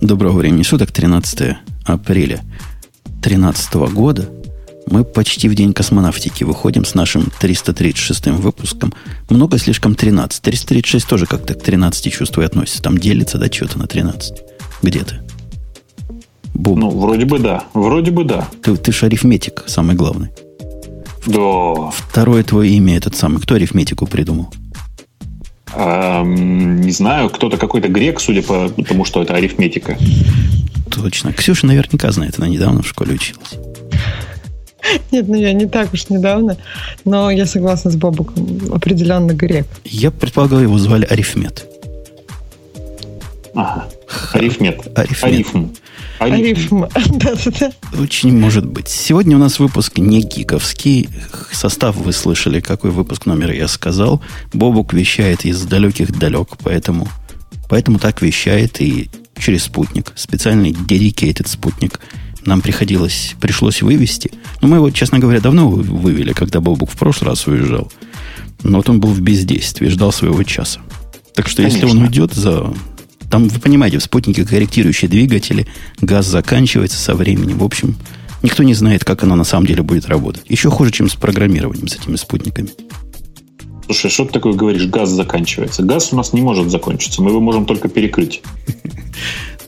Доброго времени суток, 13 апреля 2013 года. Мы почти в день космонавтики выходим с нашим 336 выпуском. Много слишком 13. 336 тоже как-то к 13 чувствую относится. Там делится, да, что-то на 13. Где ты? Буб. Ну, вроде бы да. Вроде бы да. Ты, ты же арифметик, самый главный. Да. Второе твое имя этот самый. Кто арифметику придумал? Эм, не знаю, кто-то какой-то грек, судя по тому, что это арифметика. Точно. Ксюша наверняка знает, она недавно в школе училась. Нет, ну я не так уж недавно, но я согласна с Бобуком. Определенно грек. Я предполагал, его звали Арифмет. Ага. Арифмет. Арифмет. Арифм. Арифм. Да-да-да. Очень может быть. Сегодня у нас выпуск не гиковский. Состав вы слышали, какой выпуск номер я сказал. Бобук вещает из далеких далек, поэтому, поэтому так вещает и через спутник. Специальный dedicated спутник нам приходилось, пришлось вывести. Но мы его, честно говоря, давно вывели, когда Бобук в прошлый раз уезжал. Но вот он был в бездействии, ждал своего часа. Так что Конечно. если он уйдет за... Там, вы понимаете, в спутнике корректирующие двигатели, газ заканчивается со временем. В общем, никто не знает, как оно на самом деле будет работать. Еще хуже, чем с программированием, с этими спутниками. Слушай, что ты такое говоришь? Газ заканчивается. Газ у нас не может закончиться. Мы его можем только перекрыть.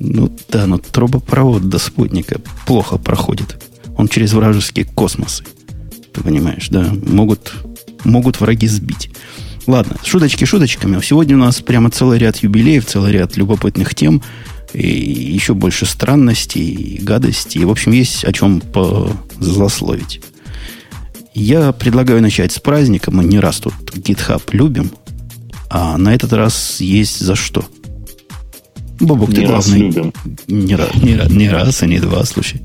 Ну да, но трубопровод до спутника плохо проходит. Он через вражеские космосы. Ты понимаешь, да? Могут, могут враги сбить. Ладно, шуточки шуточками. Сегодня у нас прямо целый ряд юбилеев, целый ряд любопытных тем. И еще больше странностей, гадостей. В общем, есть о чем позлословить. Я предлагаю начать с праздника. Мы не раз тут GitHub любим. А на этот раз есть за что – Бобок, не ты раз главный. любим. Не, раз, не, не раз, и не два, слушай.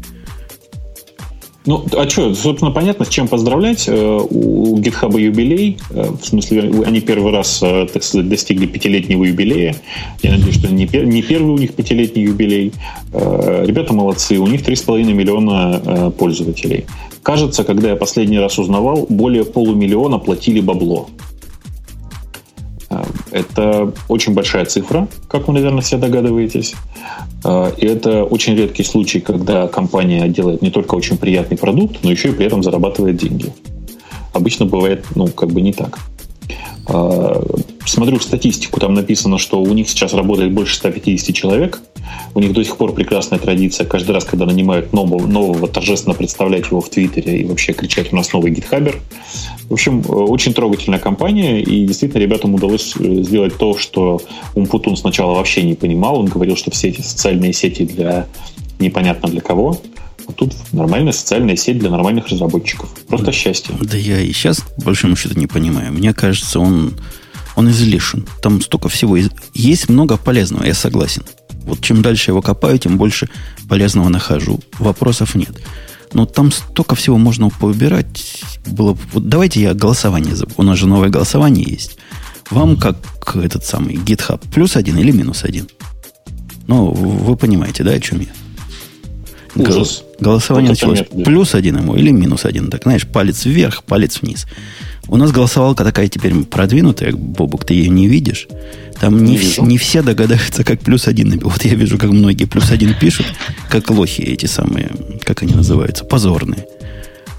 Ну, а что, собственно, понятно, с чем поздравлять. Э, у GitHub юбилей. Э, в смысле, они первый раз, э, так сказать, достигли пятилетнего юбилея. Я надеюсь, что не, не первый у них пятилетний юбилей. Ребята молодцы, у них 3,5 миллиона пользователей. Кажется, когда я последний раз узнавал, более полумиллиона платили бабло. Это очень большая цифра, как вы, наверное, все догадываетесь. А, и это очень редкий случай, когда компания делает не только очень приятный продукт, но еще и при этом зарабатывает деньги. Обычно бывает, ну, как бы не так. А, смотрю статистику, там написано, что у них сейчас работает больше 150 человек. У них до сих пор прекрасная традиция. Каждый раз, когда нанимают нового, нового торжественно представлять его в Твиттере и вообще кричать «У нас новый гитхабер». В общем, очень трогательная компания, и действительно ребятам удалось э, сделать то, что Умпутун сначала вообще не понимал. Он говорил, что все эти социальные сети для непонятно для кого. Тут нормальная социальная сеть для нормальных разработчиков. Просто счастье. Да я и сейчас, по большому счету, не понимаю. Мне кажется, он, он излишен. Там столько всего. Есть много полезного, я согласен. Вот чем дальше его копаю, тем больше полезного нахожу. Вопросов нет. Но там столько всего можно поубирать. Было, вот давайте я голосование забыл. У нас же новое голосование есть. Вам как этот самый GitHub плюс один или минус один? Ну, вы понимаете, да, о чем я? Ужас. Голосование вот началось плюс один ему или минус один. Так, знаешь, палец вверх, палец вниз. У нас голосовалка такая теперь продвинутая, Бобук, ты ее не видишь. Там не, не, не все догадаются, как плюс один. Вот я вижу, как многие плюс один пишут, как лохи эти самые, как они называются, позорные.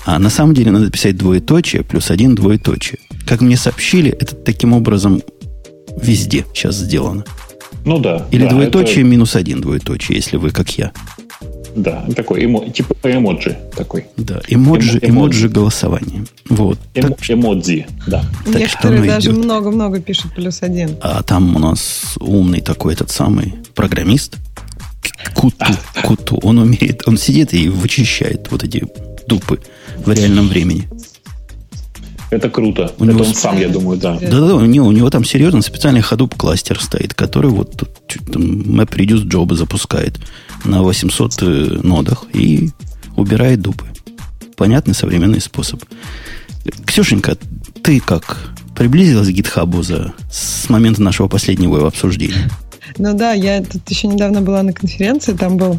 А на самом деле надо писать двоеточие, плюс один двоеточие. Как мне сообщили, это таким образом везде сейчас сделано. Ну да. Или да, двоеточие это... минус один двоеточие, если вы как я. Да, такой эмо, типа эмоджи такой. Да, эмоджи, эмо, эмоджи голосования. Вот. Эмо, так, эмодзи, да. Так Некоторые даже много-много пишут плюс один. А там у нас умный такой этот самый программист, Куту, Куту. Он умеет, он сидит и вычищает вот эти дупы в реальном времени. Это круто. У Это него он сам, я думаю, да. Да-да-да, у него, у него там серьезно специальный Hadoop кластер стоит, который вот тут MapReduce джобы запускает на 800 э, нодах и убирает дупы. Понятный современный способ. Ксюшенька, ты как? Приблизилась к гитхабу за, с момента нашего последнего обсуждения? Ну да, я тут еще недавно была на конференции, там был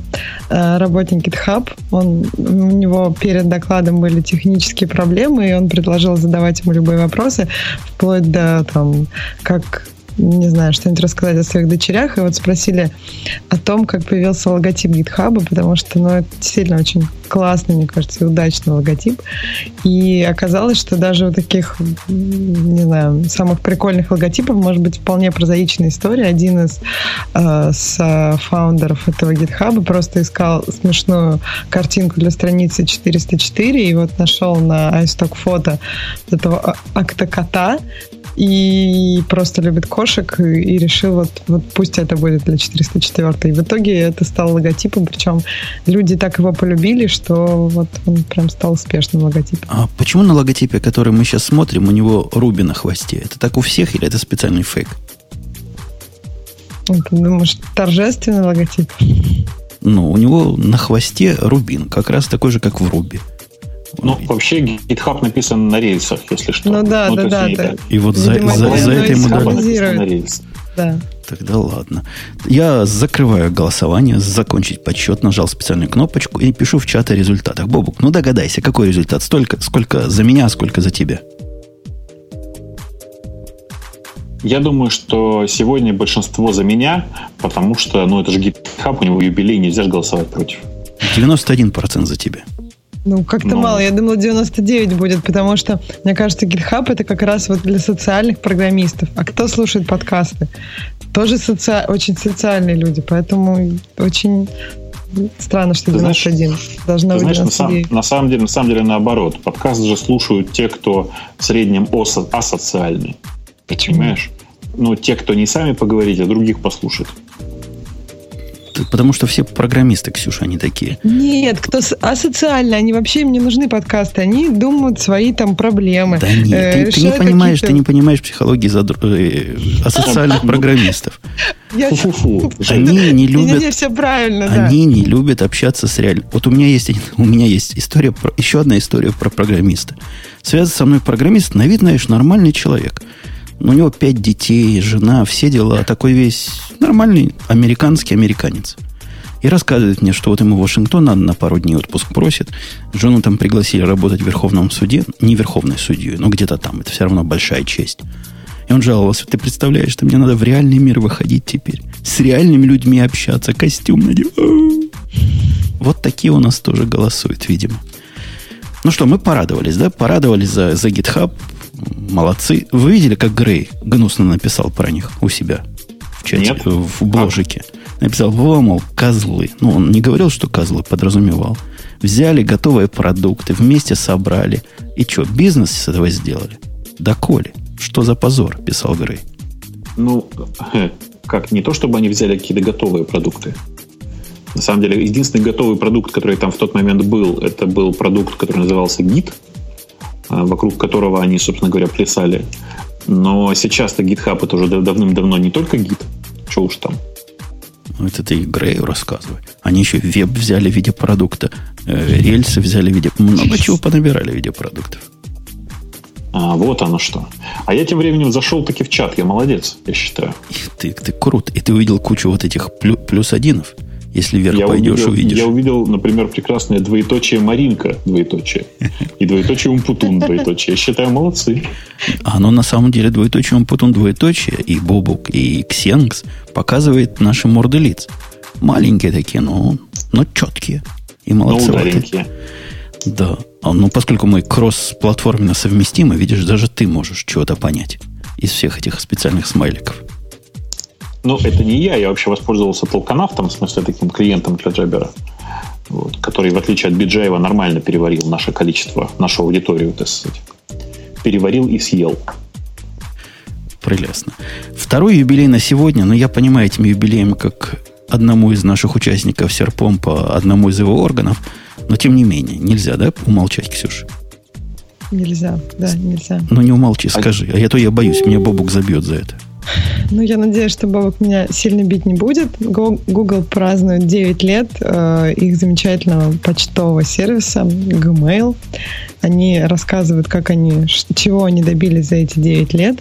э, работник GitHub, он, у него перед докладом были технические проблемы, и он предложил задавать ему любые вопросы, вплоть до там, как не знаю, что-нибудь рассказать о своих дочерях. И вот спросили о том, как появился логотип GitHub, потому что, ну, это действительно очень классный, мне кажется, и удачный логотип. И оказалось, что даже у таких, не знаю, самых прикольных логотипов может быть вполне прозаичная история. Один из э, фаундеров этого GitHub просто искал смешную картинку для страницы 404 и вот нашел на iStock фото этого акта кота и просто любит кошек и решил вот, вот пусть это будет для 404. И в итоге это стало логотипом, причем люди так его полюбили, что вот он прям стал успешным логотипом. А почему на логотипе, который мы сейчас смотрим, у него Руби на хвосте? Это так у всех или это специальный фейк? Ты думаешь, торжественный логотип? Ну, у него на хвосте рубин, как раз такой же, как в Руби. Ну, вообще, GitHub написан на рельсах, если что. Ну да, ну, да, да. да. И вот за, за, за, за это ему дали... Да. Тогда ладно. Я закрываю голосование, закончить подсчет, нажал специальную кнопочку и пишу в чат о результатах. Бобук, ну догадайся, какой результат? Столько, сколько за меня, сколько за тебя? Я думаю, что сегодня большинство за меня, потому что, ну, это же GitHub, у него юбилей, нельзя же голосовать против. 91% за тебя. Ну, как-то ну. мало. Я думала, 99 будет, потому что, мне кажется, GitHub это как раз вот для социальных программистов. А кто слушает подкасты? Тоже соци... очень социальные люди, поэтому очень странно, что 91. Знаешь, Должна быть знаешь, на, сам, на самом деле, на самом деле наоборот. Подкаст же слушают те, кто в среднем осо- асоциальный. Почему? Понимаешь? Ну, те, кто не сами поговорить, а других послушать. Потому что все программисты, Ксюша, они такие. Нет, кто асоциально, они вообще им не нужны подкасты, они думают свои там проблемы. Да нет, э, ты, ты не понимаешь, ты не понимаешь психологии задр... э, асоциальных программистов. Они не любят... Они не любят общаться с реальным. Вот у меня есть, у меня есть история, про, еще одна история про программиста. Связан со мной программист, на вид, знаешь, нормальный человек. У него пять детей, жена, все дела. Такой весь нормальный американский американец. И рассказывает мне, что вот ему Вашингтон надо на пару дней отпуск просит. Жену там пригласили работать в Верховном суде. Не Верховной судьей, но где-то там. Это все равно большая честь. И он жаловался, ты представляешь, что мне надо в реальный мир выходить теперь. С реальными людьми общаться, костюм надевать. Вот такие у нас тоже голосуют, видимо. Ну что, мы порадовались, да? Порадовались за, за GitHub. Молодцы. Вы видели, как Грей гнусно написал про них у себя в чате, Нет. в бложике? Написал, во, мол, козлы. Ну, он не говорил, что козлы, подразумевал. Взяли готовые продукты, вместе собрали. И что, бизнес с этого сделали? Да коли. Что за позор, писал Грей. Ну, как, не то, чтобы они взяли какие-то готовые продукты. На самом деле, единственный готовый продукт, который там в тот момент был, это был продукт, который назывался Git, вокруг которого они, собственно говоря, плясали. Но сейчас-то GitHub это уже давным-давно не только Git, что уж там. Ну, это ты Грею рассказывай. Они еще веб взяли в виде продукта, э, рельсы взяли в виде... Много чего понабирали в виде продуктов. А, вот оно что. А я тем временем зашел таки в чат. Я молодец, я считаю. Ты, ты крут. И ты увидел кучу вот этих плюс одинов. Если вверх я пойдешь, увидел, увидишь. Я увидел, например, прекрасное двоеточие Маринка, двоеточие. И двоеточие Умпутун, двоеточие. Я считаю, молодцы. А оно на самом деле двоеточие Умпутун, двоеточие, и Бобук, и Ксенкс показывает наши морды лиц. Маленькие такие, но, но четкие. И молодцы. Но Да. А, ну, поскольку мы кросс-платформенно совместимы, видишь, даже ты можешь чего-то понять из всех этих специальных смайликов. Ну, это не я, я вообще воспользовался толканавтом, в смысле таким клиентом для Джабера, вот, который, в отличие от Биджаева, нормально переварил наше количество, нашу аудиторию, так сказать. Переварил и съел. Прелестно. Второй юбилей на сегодня, но я понимаю этим юбилеем как одному из наших участников Серпомпа, одному из его органов, но тем не менее, нельзя, да, умолчать, Ксюша? Нельзя, да, нельзя. Ну не умолчи, скажи, а я то я боюсь, меня Бобук забьет за это. Ну, я надеюсь, что Бобок меня сильно бить не будет. Google празднует 9 лет э, их замечательного почтового сервиса Gmail. Они рассказывают, как они, чего они добились за эти 9 лет.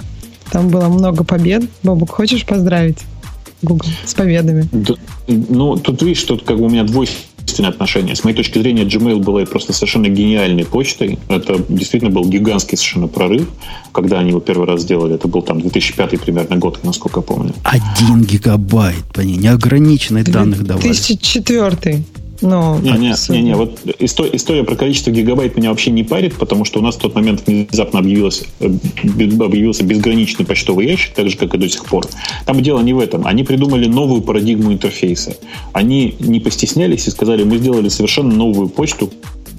Там было много побед. Бобок, хочешь поздравить Google с победами? Да, ну, тут видишь, тут как бы у меня двойственное дружественные отношения. С моей точки зрения, Gmail была просто совершенно гениальной почтой. Это действительно был гигантский совершенно прорыв, когда они его первый раз сделали. Это был там 2005 примерно год, насколько я помню. Один гигабайт, пони, неограниченных данных давали. 2004 но не, не, не, не, вот история, история про количество гигабайт меня вообще не парит, потому что у нас в тот момент внезапно объявилось, э, объявился безграничный почтовый ящик, так же, как и до сих пор. Там дело не в этом. Они придумали новую парадигму интерфейса. Они не постеснялись и сказали, мы сделали совершенно новую почту,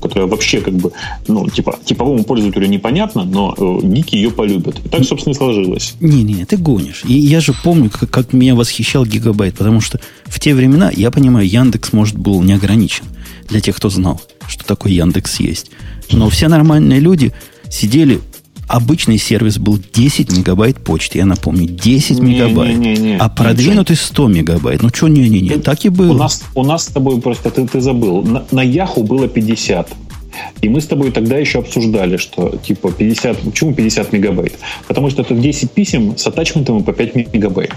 которая вообще как бы, ну, типа, типовому пользователю непонятно, но э, гики ее полюбят. И так, собственно, и сложилось. Не-не, ты гонишь. И я же помню, как, как меня восхищал гигабайт, потому что в те времена, я понимаю, Яндекс, может, был не ограничен. Для тех, кто знал, что такое Яндекс есть. Но все нормальные люди сидели Обычный сервис был 10 мегабайт почты, я напомню, 10 не, мегабайт. Не, не, не, а продвинутый 100 мегабайт. Ну что, не-не-не, так и было. У нас, у нас с тобой просто, ты, ты забыл, на, на Яху было 50. И мы с тобой тогда еще обсуждали, что типа 50, почему 50 мегабайт? Потому что это 10 писем с атачментом по 5 мегабайт.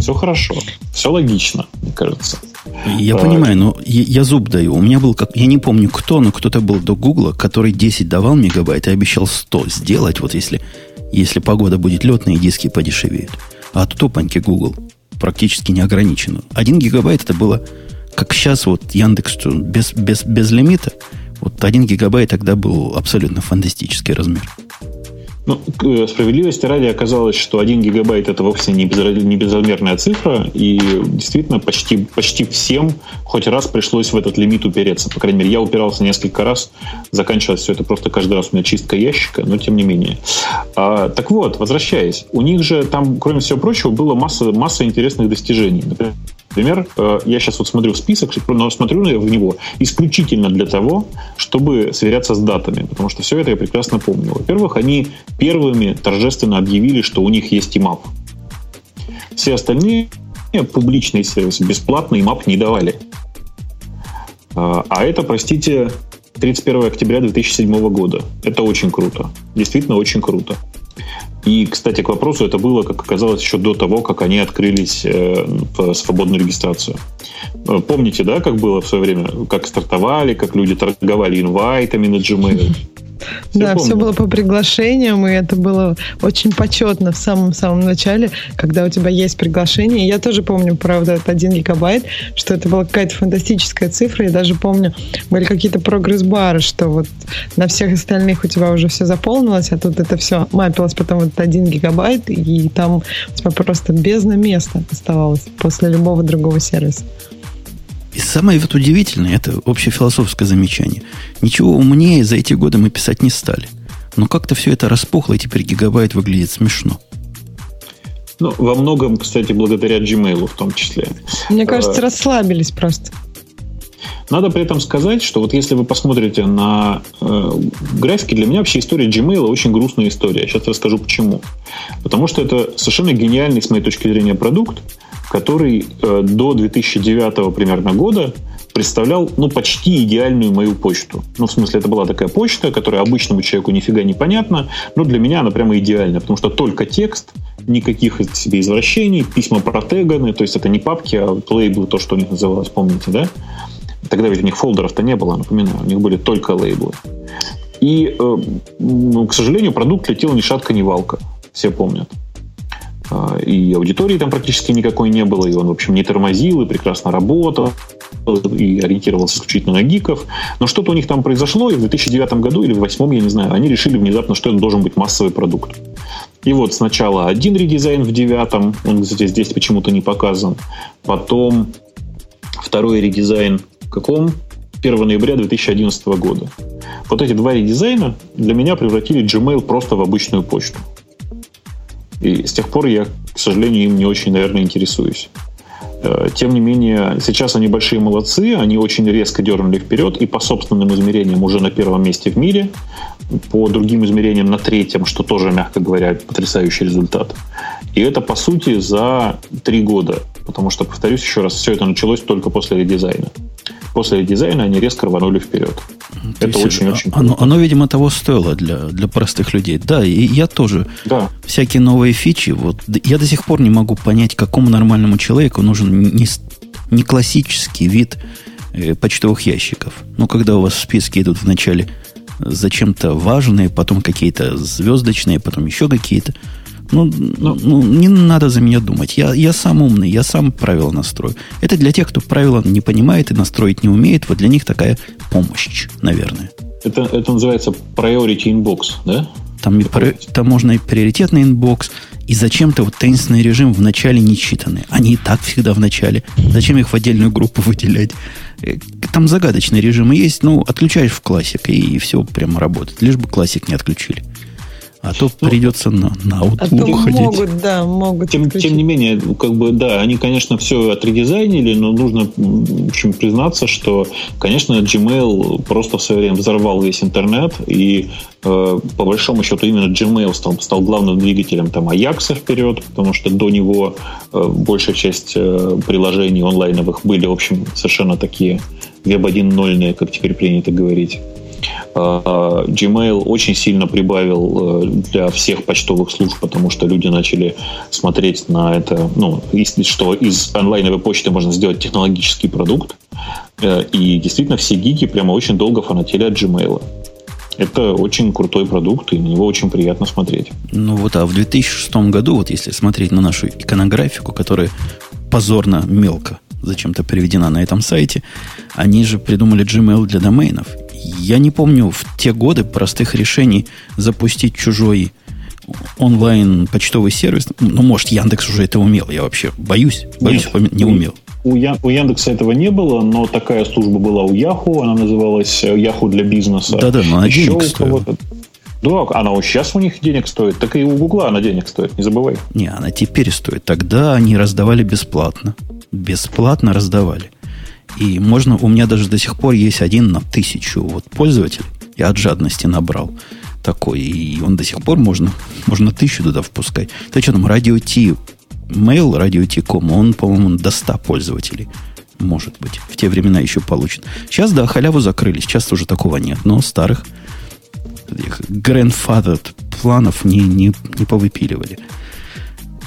Все хорошо, все логично, мне кажется. Я а, понимаю, но я, я зуб даю. У меня был, как я не помню кто, но кто-то был до Гугла, который 10 давал мегабайт и обещал 100 сделать, вот если, если погода будет летная и диски подешевеют. А тут опаньки Google практически не ограничено. 1 гигабайт это было, как сейчас вот Яндекс, без, без, без лимита. Вот 1 гигабайт тогда был абсолютно фантастический размер. Ну, э, справедливости ради оказалось, что 1 гигабайт это вовсе не, безразмерная цифра, и действительно почти, почти всем хоть раз пришлось в этот лимит упереться. По крайней мере, я упирался несколько раз, заканчивалось все это просто каждый раз у меня чистка ящика, но тем не менее. А, так вот, возвращаясь, у них же там, кроме всего прочего, было масса, масса интересных достижений. Например, Например, э, я сейчас вот смотрю список, но смотрю в него исключительно для того, чтобы сверяться с датами, потому что все это я прекрасно помню. Во-первых, они первыми торжественно объявили, что у них есть имап. Все остальные публичные сервисы бесплатно имап не давали. А, а это, простите, 31 октября 2007 года. Это очень круто. Действительно очень круто. И, кстати, к вопросу, это было, как оказалось, еще до того, как они открылись э, в свободную регистрацию. Э, помните, да, как было в свое время, как стартовали, как люди торговали инвайтами на Gmail? Все да, помню. все было по приглашениям, и это было очень почетно в самом-самом начале, когда у тебя есть приглашение. Я тоже помню, правда, это один гигабайт, что это была какая-то фантастическая цифра. Я даже помню, были какие-то прогресс-бары, что вот на всех остальных у тебя уже все заполнилось, а тут это все мапилось потом вот один гигабайт, и там у тебя просто бездна места оставалось после любого другого сервиса. И самое вот удивительное, это общефилософское замечание. Ничего умнее за эти годы мы писать не стали. Но как-то все это распухло, и теперь гигабайт выглядит смешно. Ну, во многом, кстати, благодаря Gmail в том числе. Мне кажется, а, расслабились просто. Надо при этом сказать, что вот если вы посмотрите на э, графики, для меня вообще история Gmail очень грустная история. Сейчас расскажу почему. Потому что это совершенно гениальный, с моей точки зрения, продукт, который э, до 2009 примерно года представлял, ну, почти идеальную мою почту. Ну, в смысле, это была такая почта, которая обычному человеку нифига не понятна, но для меня она прямо идеальна, потому что только текст, никаких себе извращений, письма протеганы, то есть это не папки, а лейблы, то, что у них называлось, помните, да? Тогда ведь у них фолдеров-то не было, напоминаю, у них были только лейблы. И, э, ну, к сожалению, продукт летел ни шатка, ни валка. Все помнят. А, и аудитории там практически никакой не было, и он, в общем, не тормозил, и прекрасно работал, и ориентировался исключительно на гиков. Но что-то у них там произошло, и в 2009 году или в 2008, я не знаю, они решили внезапно, что это должен быть массовый продукт. И вот сначала один редизайн в девятом, он, кстати, здесь почему-то не показан. Потом второй редизайн каком? 1 ноября 2011 года. Вот эти два редизайна для меня превратили Gmail просто в обычную почту. И с тех пор я, к сожалению, им не очень, наверное, интересуюсь. Э, тем не менее, сейчас они большие молодцы, они очень резко дернули вперед и по собственным измерениям уже на первом месте в мире, по другим измерениям на третьем, что тоже, мягко говоря, потрясающий результат. И это, по сути, за три года, потому что, повторюсь еще раз, все это началось только после редизайна после дизайна они резко рванули вперед. То это очень-очень оно, оно, видимо, того стоило для, для простых людей. Да, и я тоже. Да. Всякие новые фичи. Вот, я до сих пор не могу понять, какому нормальному человеку нужен не, не классический вид э, почтовых ящиков. Но когда у вас в списке идут вначале зачем-то важные, потом какие-то звездочные, потом еще какие-то, ну, ну, ну, не надо за меня думать. Я, я сам умный, я сам правила настрою. Это для тех, кто правила не понимает и настроить не умеет. Вот для них такая помощь, наверное. Это, это называется priority inbox, да? Там, и, там можно и приоритетный inbox, и зачем-то вот таинственный режим в начале нечитаные. Они и так всегда в начале. Зачем их в отдельную группу выделять? Э, там загадочные режимы есть, ну, отключаешь в classic, и все прямо работает. Лишь бы classic не отключили. А то ну, придется на, на Outlook а то ходить. Могут, да, могут. Тем, тем не менее, как бы, да, они, конечно, все отредизайнили, но нужно, в общем, признаться, что, конечно, Gmail просто в свое время взорвал весь интернет, и э, по большому счету именно Gmail стал, стал главным двигателем там Ajax вперед, потому что до него э, большая часть э, приложений онлайновых были, в общем, совершенно такие веб 1.0, как теперь принято говорить. А, Gmail очень сильно прибавил э, для всех почтовых служб, потому что люди начали смотреть на это, ну, что из онлайновой почты можно сделать технологический продукт. Э, и действительно все гики прямо очень долго фанатели от Gmail. Это очень крутой продукт, и на него очень приятно смотреть. Ну вот, а в 2006 году, вот если смотреть на нашу иконографику, которая позорно мелко зачем-то приведена на этом сайте, они же придумали Gmail для доменов. Я не помню в те годы простых решений запустить чужой онлайн почтовый сервис. Ну, может, Яндекс уже это умел. Я вообще боюсь, боюсь, Нет, не умел. У, у Яндекса этого не было, но такая служба была у Яху. Она называлась э, Яху для бизнеса. Да-да, но она денег стоила. Да, она сейчас у них денег стоит, так и у Гугла она денег стоит, не забывай. Не, она теперь стоит. Тогда они раздавали бесплатно. Бесплатно раздавали. И можно, у меня даже до сих пор есть один на тысячу вот пользователей. Я от жадности набрал такой. И он до сих пор можно, можно тысячу туда впускать. Да что там, радио Ти, mail радио Ти.ком, он, по-моему, до 100 пользователей. Может быть. В те времена еще получит. Сейчас, да, халяву закрыли. Сейчас уже такого нет. Но старых grandfather планов не, не, не повыпиливали.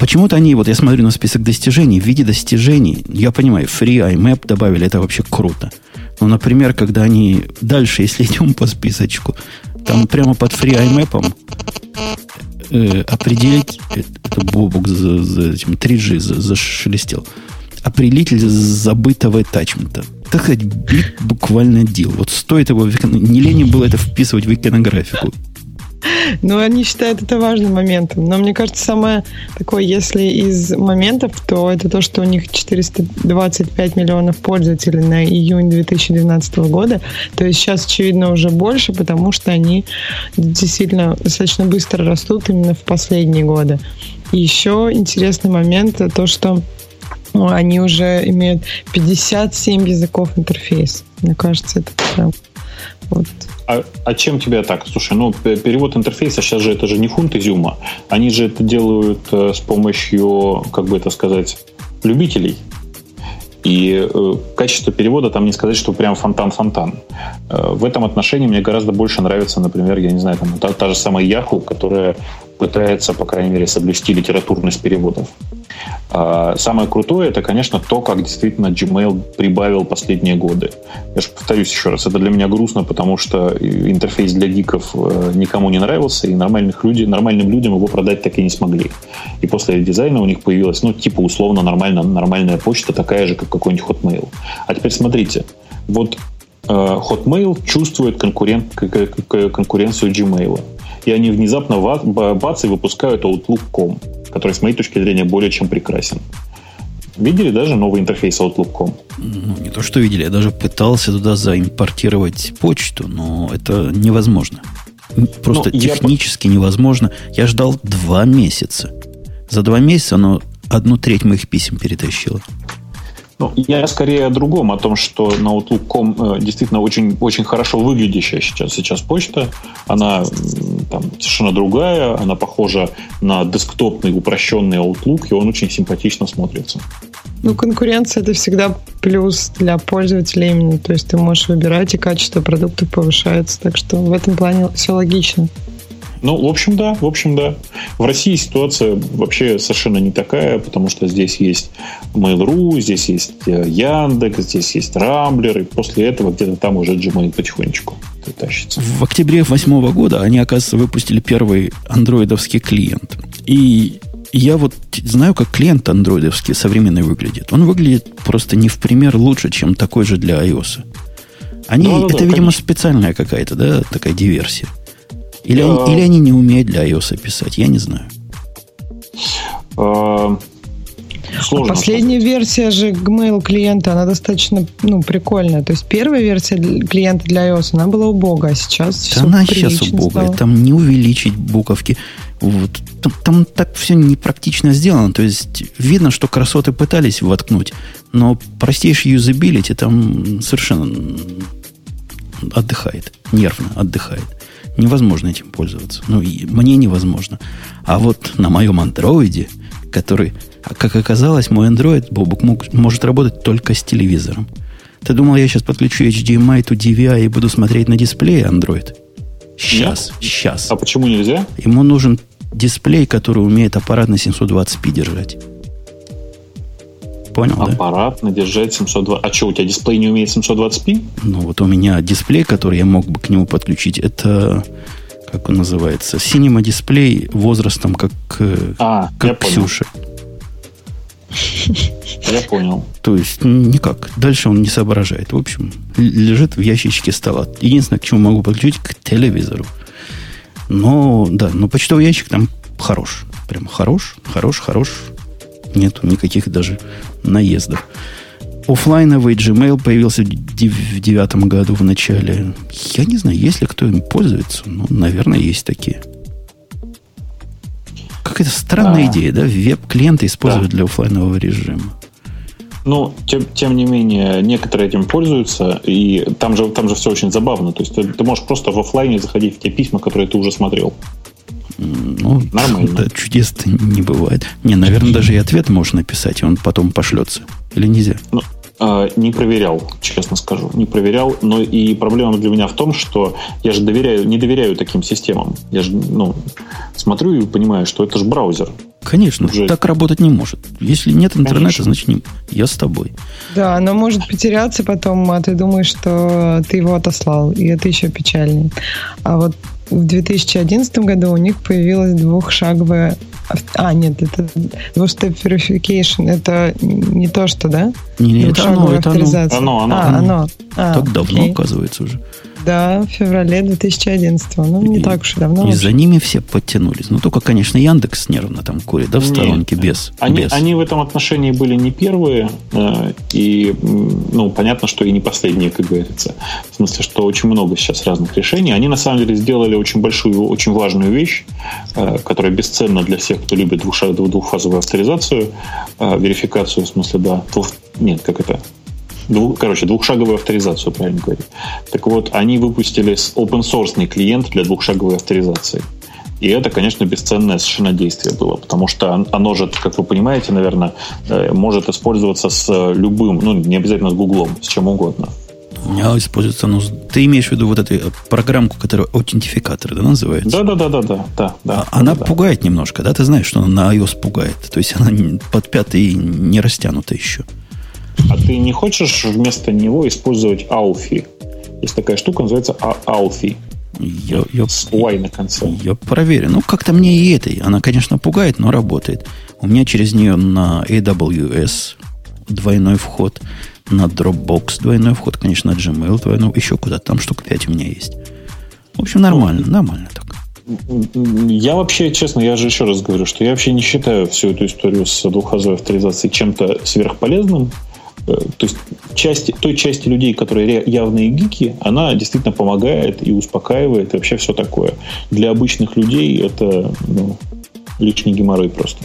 Почему-то они, вот я смотрю на список достижений, в виде достижений, я понимаю, Free IMAP добавили, это вообще круто. Но, например, когда они дальше, если идем по списочку, там прямо под Free IMAP э, определить, это Бобук за, за этим 3G за, зашелестел, определитель забытого тачмента. Так сказать, буквально дел. Вот стоит его, не лень было это вписывать в иконографику. Ну, они считают это важным моментом. Но мне кажется, самое такое, если из моментов, то это то, что у них 425 миллионов пользователей на июнь 2012 года. То есть сейчас, очевидно, уже больше, потому что они действительно достаточно быстро растут именно в последние годы. И еще интересный момент то, что ну, они уже имеют 57 языков интерфейс. Мне кажется, это прям вот а, а чем тебя так? Слушай, ну, перевод интерфейса сейчас же это же не фунт изюма. Они же это делают э, с помощью, как бы это сказать, любителей. И э, качество перевода там не сказать, что прям фонтан-фонтан. Э, в этом отношении мне гораздо больше нравится, например, я не знаю, там, та, та же самая Yahoo, которая пытается, по крайней мере, соблюсти литературность переводов. А, самое крутое это, конечно, то, как действительно Gmail прибавил последние годы. Я же повторюсь еще раз, это для меня грустно, потому что интерфейс для гиков э, никому не нравился, и нормальных людей, нормальным людям его продать так и не смогли. И после дизайна у них появилась, ну, типа условно нормально, нормальная почта, такая же, как какой-нибудь Hotmail. А теперь смотрите, вот э, Hotmail чувствует конкурент, конкуренцию Gmail и они внезапно бац и выпускают Outlook.com, который, с моей точки зрения, более чем прекрасен. Видели даже новый интерфейс Outlook.com? Ну, не то, что видели, я даже пытался туда заимпортировать почту, но это невозможно. Просто ну, технически я... невозможно. Я ждал два месяца. За два месяца оно одну треть моих писем перетащило. Ну, я скорее о другом, о том, что на Outlook.com э, действительно очень, очень хорошо выглядящая сейчас, сейчас почта. Она там, совершенно другая, она похожа на десктопный упрощенный Outlook, и он очень симпатично смотрится. Ну, конкуренция это всегда плюс для пользователя именно. То есть ты можешь выбирать, и качество продуктов повышается. Так что в этом плане все логично. Ну, в общем, да, в общем, да. В России ситуация вообще совершенно не такая, потому что здесь есть Mail.ru, здесь есть э, Яндекс, здесь есть Рамблер, и после этого где-то там уже Gmail потихонечку тащится. В октябре 2008 года они, оказывается, выпустили первый андроидовский клиент. И я вот знаю, как клиент андроидовский современный выглядит. Он выглядит просто не в пример лучше, чем такой же для iOS. Они, да, да, это, да, видимо, конечно. специальная какая-то, да, такая диверсия. Или, они, а... или они не умеют для iOS писать, я не знаю. А... А последняя сказать. версия же Gmail клиента, она достаточно ну, прикольная. То есть первая версия клиента для iOS, она была убогая, а сейчас да все она сейчас убогая. Стало. Там не увеличить буковки. Вот. Там, там так все непрактично сделано. То есть видно, что красоты пытались воткнуть, но простейший юзабилити там совершенно отдыхает, нервно отдыхает. Невозможно этим пользоваться. Ну, и мне невозможно. А вот на моем андроиде, который, как оказалось, мой андроид, Бобук, мог, может работать только с телевизором. Ты думал, я сейчас подключу HDMI to DVI и буду смотреть на дисплее Android? Сейчас, Нет. сейчас. А почему нельзя? Ему нужен дисплей, который умеет аппарат на 720p держать. Понял, Аппарат да? держать 720. А что, у тебя дисплей не умеет 720p? Ну, вот у меня дисплей, который я мог бы к нему подключить, это, как он называется, синема дисплей возрастом, как, э, а, как Ксюша. Я понял. То есть никак. Дальше он не соображает. В общем, лежит в ящичке стола. Единственное, к чему могу подключить, к телевизору. Но, да, но почтовый ящик там хорош. Прям хорош, хорош, хорош. Нету никаких даже наездов. Оффлайновый Gmail появился в девятом году в начале. Я не знаю, есть ли кто им пользуется. Ну, наверное, есть такие. Какая-то странная да. идея, да? Веб-клиенты используют да. для офлайнового режима. Ну, тем, тем не менее, некоторые этим пользуются, и там же, там же все очень забавно. То есть ты, ты можешь просто в офлайне заходить в те письма, которые ты уже смотрел. Ну, Нормально. Да, чудес не бывает. Не, наверное, даже и ответ можешь написать, и он потом пошлется. Или нельзя? Ну, не проверял, честно скажу. Не проверял. Но и проблема для меня в том, что я же доверяю, не доверяю таким системам. Я же ну, смотрю и понимаю, что это же браузер. Конечно, Уже... так работать не может. Если нет интернета, Конечно. значит не... я с тобой. Да, оно может потеряться потом, а ты думаешь, что ты его отослал, и это еще печальнее. А вот в 2011 году у них появилась двухшаговая... А, нет, это двустеп verification. Это не то, что, да? Не, не это оно, это оно. Оно, оно. А, оно. А, так давно, окей. оказывается, уже. Да, в феврале 2011. Ну, не и, так уж и давно. И за ними все подтянулись. Ну, только, конечно, Яндекс нервно там курит, да, в сторонке, без. Они, без. они в этом отношении были не первые, э, и, ну, понятно, что и не последние, как говорится. В смысле, что очень много сейчас разных решений. Они, на самом деле, сделали очень большую, очень важную вещь, э, которая бесценна для всех, кто любит двухфазовую авторизацию, э, верификацию, в смысле, да, нет, как это, двух, короче, двухшаговую авторизацию, правильно говорить. Так вот, они выпустили open source клиент для двухшаговой авторизации. И это, конечно, бесценное совершенно действие было, потому что оно же, как вы понимаете, наверное, э, может использоваться с любым, ну, не обязательно с Гуглом, с чем угодно. У меня используется, ну, ты имеешь в виду вот эту э, программку, которая аутентификатор, да, называется? Да, да, да, да, да, да. да она да, пугает да. немножко, да? Ты знаешь, что она на iOS пугает. То есть она под пятый не растянута еще. А ты не хочешь вместо него использовать Alfie? Есть такая штука, называется Alfie. Я, я, с Y на конце. Я проверю. Ну, как-то мне и этой. Она, конечно, пугает, но работает. У меня через нее на AWS двойной вход, на Dropbox двойной вход, конечно, на Gmail двойной, еще куда-то. Там штук 5 у меня есть. В общем, нормально, ну, нормально так. Я вообще, честно, я же еще раз говорю, что я вообще не считаю всю эту историю с двухфазовой авторизацией чем-то сверхполезным. Э, то есть части, той части людей, которые явные гики, она действительно помогает и успокаивает, и вообще все такое. Для обычных людей это ну, лишний геморрой просто.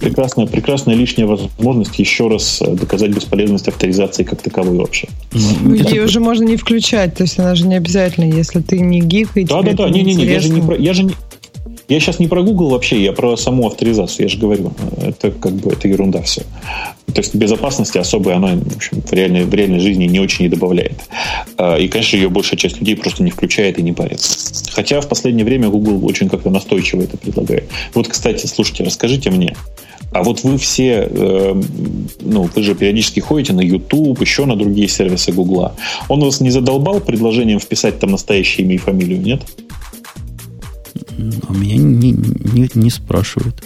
Прекрасная, прекрасная лишняя возможность еще раз э, доказать бесполезность авторизации как таковой вообще. Ну, ее уже можно не включать, то есть она же не обязательно, если ты не гик и Да, да, да, не, не, не, я же не, я же не, Я сейчас не про Google вообще, я про саму авторизацию, я же говорю. Это как бы это ерунда все. То есть безопасности особой она в, общем, в, реальной, в реальной жизни не очень и добавляет. А, и, конечно, ее большая часть людей просто не включает и не парится. Хотя в последнее время Google очень как-то настойчиво это предлагает. Вот, кстати, слушайте, расскажите мне, а вот вы все, э, ну, вы же периодически ходите на YouTube, еще на другие сервисы Гугла. Он вас не задолбал предложением вписать там настоящее имя и фамилию, нет? А меня не, не, не спрашивают.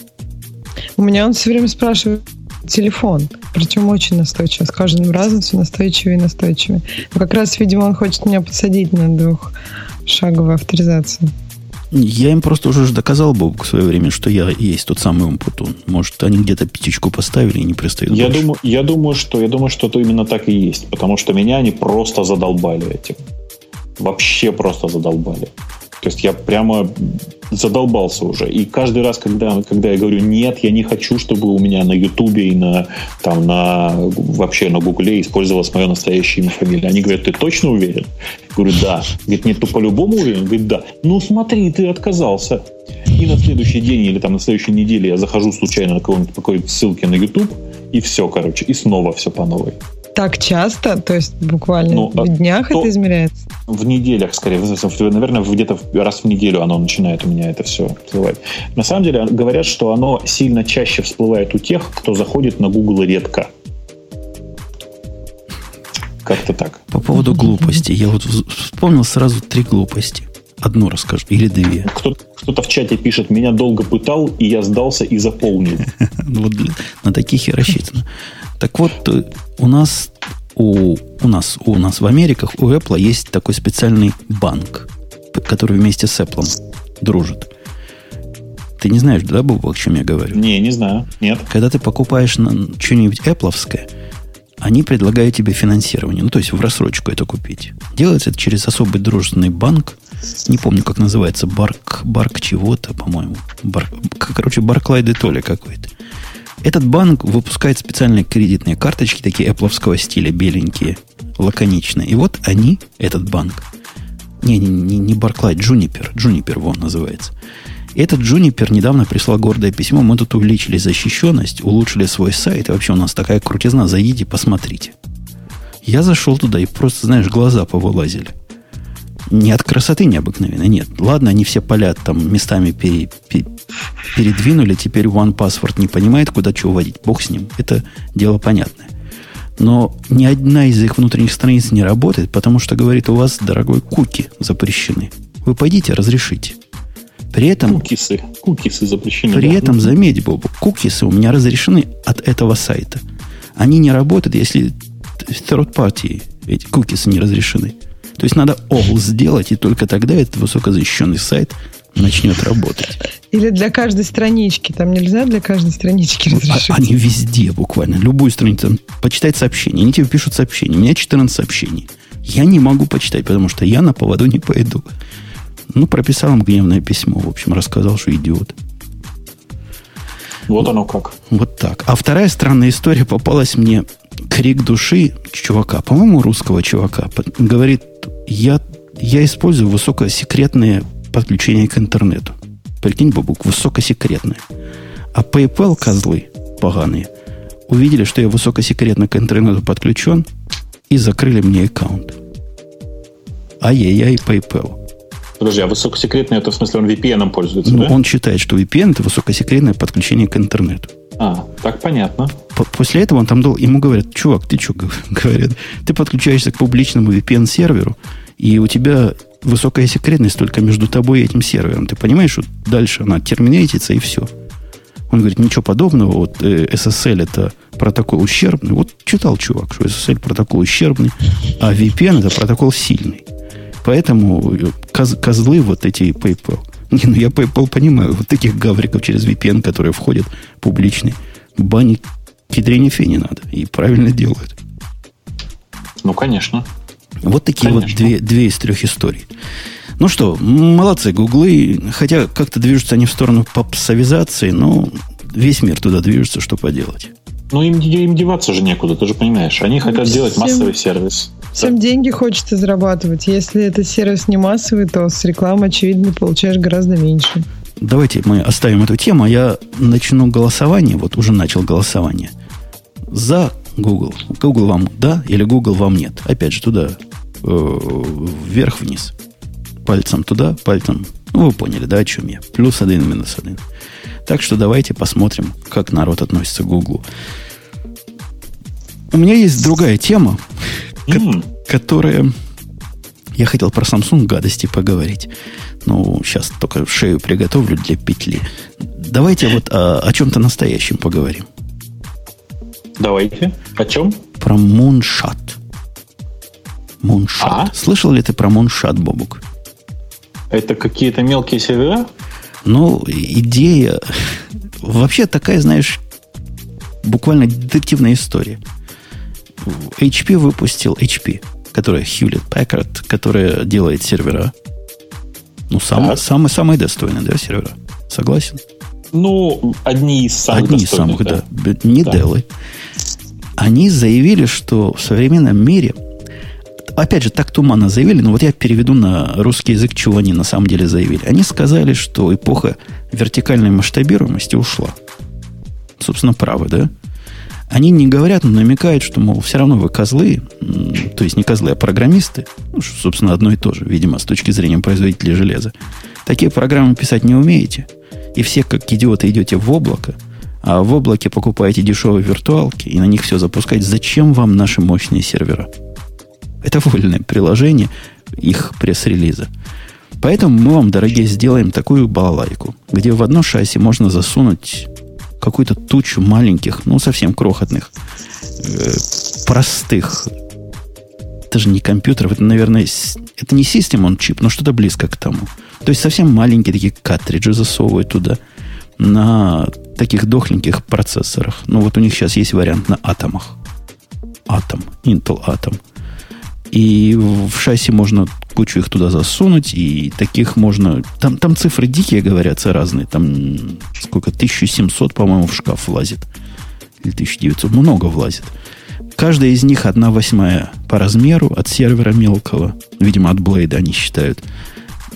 У меня он все время спрашивает телефон. Причем очень настойчиво. С каждым разом все настойчивее и настойчивее. Но как раз, видимо, он хочет меня подсадить на двухшаговую авторизацию. Я им просто уже доказал бы в свое время, что я есть тот самый Умпутун. Может, они где-то пятичку поставили и не пристают я думаю, я думаю, что я думаю, что это именно так и есть, потому что меня они просто задолбали этим. Вообще просто задолбали. То есть я прямо задолбался уже. И каждый раз, когда, когда я говорю, нет, я не хочу, чтобы у меня на Ютубе и на, там, на, вообще на Гугле использовалось мое настоящее имя, фамилия, они говорят, ты точно уверен? Я говорю, да. Говорит, нет, ты по-любому уверен? Говорит, да. Ну смотри, ты отказался. И на следующий день или там на следующей неделе я захожу случайно на какой-нибудь какой ссылке на YouTube, и все, короче, и снова все по новой. Так часто? То есть буквально ну, в днях это измеряется? В неделях, скорее. Наверное, где-то раз в неделю оно начинает у меня это все всплывать. На самом деле, говорят, что оно сильно чаще всплывает у тех, кто заходит на Google редко. Как-то так. По поводу глупости. Я вот вспомнил сразу три глупости. Одну расскажу, или две. Кто-то, кто-то в чате пишет, меня долго пытал, и я сдался и заполнил. Вот на таких и рассчитано. Так вот, э, у нас у, у нас у нас в Америках у Apple есть такой специальный банк, который вместе с Apple дружит. Ты не знаешь, да, Бубу, о чем я говорю? Не, не знаю. Нет. Когда ты покупаешь что-нибудь Apple, они предлагают тебе финансирование. Ну, то есть в рассрочку это купить. Делается это через особый дружественный банк. Не помню, как называется. Барк, барк чего-то, по-моему. Бар, короче, Барклай де Толли какой-то. Этот банк выпускает специальные кредитные карточки, такие Apple стиля, беленькие, лаконичные. И вот они, этот банк, не, не, не, не Barclay, Juniper, Juniper вон называется. Этот Juniper недавно прислал гордое письмо. Мы тут увеличили защищенность, улучшили свой сайт. И вообще у нас такая крутизна. Зайдите, посмотрите. Я зашел туда и просто, знаешь, глаза повылазили. Не от красоты необыкновенной, нет. Ладно, они все поля там местами пере, пере, передвинули, теперь One Password не понимает, куда что вводить. Бог с ним. Это дело понятное. Но ни одна из их внутренних страниц не работает, потому что, говорит, у вас, дорогой, куки запрещены. Вы пойдите, разрешите. При этом... Кукисы. Кукисы запрещены. При да. этом, заметь, Бобу, кукисы у меня разрешены от этого сайта. Они не работают, если third party эти кукисы не разрешены. То есть надо all сделать, и только тогда этот высокозащищенный сайт начнет работать. Или для каждой странички. Там нельзя для каждой странички а, разрешить. Они везде буквально. Любую страницу. Там, почитать сообщения. Они тебе пишут сообщения. У меня 14 сообщений. Я не могу почитать, потому что я на поводу не пойду. Ну, прописал им гневное письмо. В общем, рассказал, что идиот. Вот оно как. Вот так. А вторая странная история попалась мне. Крик души чувака, по-моему, русского чувака. Говорит, я, я использую высокосекретные подключения к интернету. Прикинь, бабук, высокосекретные. А PayPal козлы поганые увидели, что я высокосекретно к интернету подключен и закрыли мне аккаунт. Ай-яй-яй, PayPal. Подожди, а высокосекретный это в смысле он VPN пользуется, ну, да? Он считает, что VPN это высокосекретное подключение к интернету. А, так понятно. После этого он там дал, ему говорят, чувак, ты что, говорят, ты подключаешься к публичному VPN-серверу, и у тебя высокая секретность только между тобой и этим сервером. Ты понимаешь, что дальше она терминейтится и все. Он говорит, ничего подобного, вот э, SSL это протокол ущербный. Вот читал чувак, что SSL протокол ущербный, а VPN это протокол сильный. Поэтому э, коз, козлы вот эти PayPal. Не, ну я PayPal понимаю. Вот таких гавриков через VPN, которые входят публичные, бани кедрене фени надо. И правильно делают. Ну, конечно. Вот такие конечно. вот две, две из трех историй. Ну что, молодцы, гуглы, хотя как-то движутся они в сторону попсовизации, но весь мир туда движется, что поделать. Ну, им, им деваться же некуда, ты же понимаешь. Они хотят Всем... делать массовый сервис. Всем да. деньги хочется зарабатывать. Если этот сервис не массовый, то с рекламы, очевидно, получаешь гораздо меньше. давайте мы оставим эту тему, а я начну голосование, вот уже начал голосование. За Google. Google вам да или Google вам нет. Опять же, туда э, вверх-вниз. Пальцем туда, пальцем. Ну, вы поняли, да, о чем я. Плюс один, минус один. Так что давайте посмотрим, как народ относится к Google. У меня есть другая тема, mm. которая... Я хотел про Samsung гадости поговорить. Ну, сейчас только шею приготовлю для петли. Давайте вот о, о чем-то настоящем поговорим. Давайте. О чем? Про Moonshot. Moonshot. А? Слышал ли ты про Moonshot, Бобук? Это какие-то мелкие сервера? Ну, идея... Вообще такая, знаешь, буквально детективная история. HP выпустил HP, которая Hewlett Packard, которая делает сервера. Ну, самые, самые, самые достойные, да, сервера. Согласен? Ну, одни из самых Одни из самых, да. да. Не да. Dell. Они заявили, что в современном мире, опять же, так туманно заявили, но вот я переведу на русский язык, чего они на самом деле заявили. Они сказали, что эпоха вертикальной масштабируемости ушла. Собственно, правы, да? Они не говорят, но намекают, что, мол, все равно вы козлы, то есть не козлы, а программисты, ну, собственно, одно и то же, видимо, с точки зрения производителя железа. Такие программы писать не умеете, и все, как идиоты, идете в облако, а в облаке покупаете дешевые виртуалки и на них все запускать. Зачем вам наши мощные сервера? Это вольное приложение их пресс-релиза. Поэтому мы вам, дорогие, сделаем такую балалайку, где в одно шасси можно засунуть какую-то тучу маленьких, ну, совсем крохотных, э, простых, это же не компьютеров, это, наверное, это не систем он чип, но что-то близко к тому. То есть совсем маленькие такие картриджи засовывают туда на таких дохленьких процессорах. Ну, вот у них сейчас есть вариант на атомах. Атом, Intel Atom. И в шасси можно кучу их туда засунуть, и таких можно... Там, там цифры дикие, говорятся, разные. Там сколько? 1700, по-моему, в шкаф влазит. Или 1900. Много влазит. Каждая из них одна восьмая по размеру от сервера мелкого. Видимо, от Blade они считают.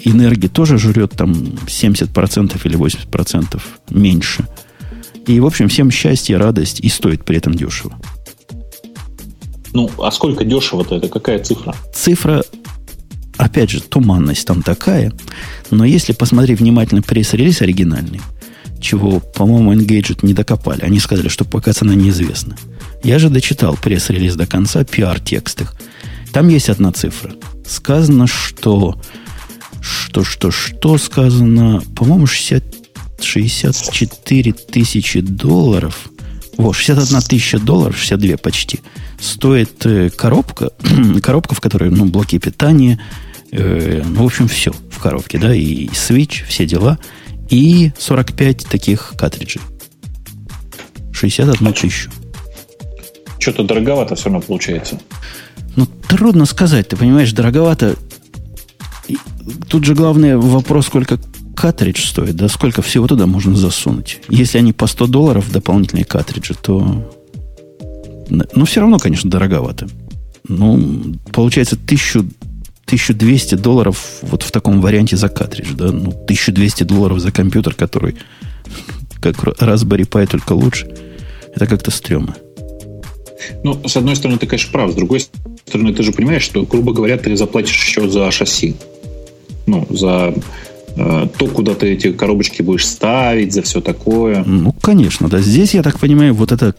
Энергии тоже жрет там 70% или 80% меньше. И, в общем, всем счастье, радость и стоит при этом дешево. Ну, а сколько дешево-то? Это какая цифра? Цифра опять же, туманность там такая. Но если посмотреть внимательно пресс-релиз оригинальный, чего, по-моему, Engadget не докопали. Они сказали, что пока цена неизвестна. Я же дочитал пресс-релиз до конца, пиар-текстах. Там есть одна цифра. Сказано, что... Что, что, что сказано? По-моему, 60, 64 тысячи долларов. Во, 61 тысяча долларов, 62 почти. Стоит э, коробка, коробка, в которой ну, блоки питания, Э, ну, в общем, все в коробке, да, и Switch, все дела, и 45 таких картриджей. 61 тысячу. Что-то дороговато все равно получается. Ну, трудно сказать, ты понимаешь, дороговато. Тут же главный вопрос, сколько картридж стоит, да, сколько всего туда можно засунуть. Если они по 100 долларов дополнительные картриджи, то... Ну, все равно, конечно, дороговато. Ну, получается, тысячу 1200 долларов вот в таком варианте за картридж, да, ну, 1200 долларов за компьютер, который как Raspberry Pi, только лучше. Это как-то стрёмно. Ну, с одной стороны, ты, конечно, прав. С другой стороны, ты же понимаешь, что, грубо говоря, ты заплатишь еще за шасси. Ну, за то, куда ты эти коробочки будешь ставить, за все такое. Ну, конечно, да. Здесь, я так понимаю, вот это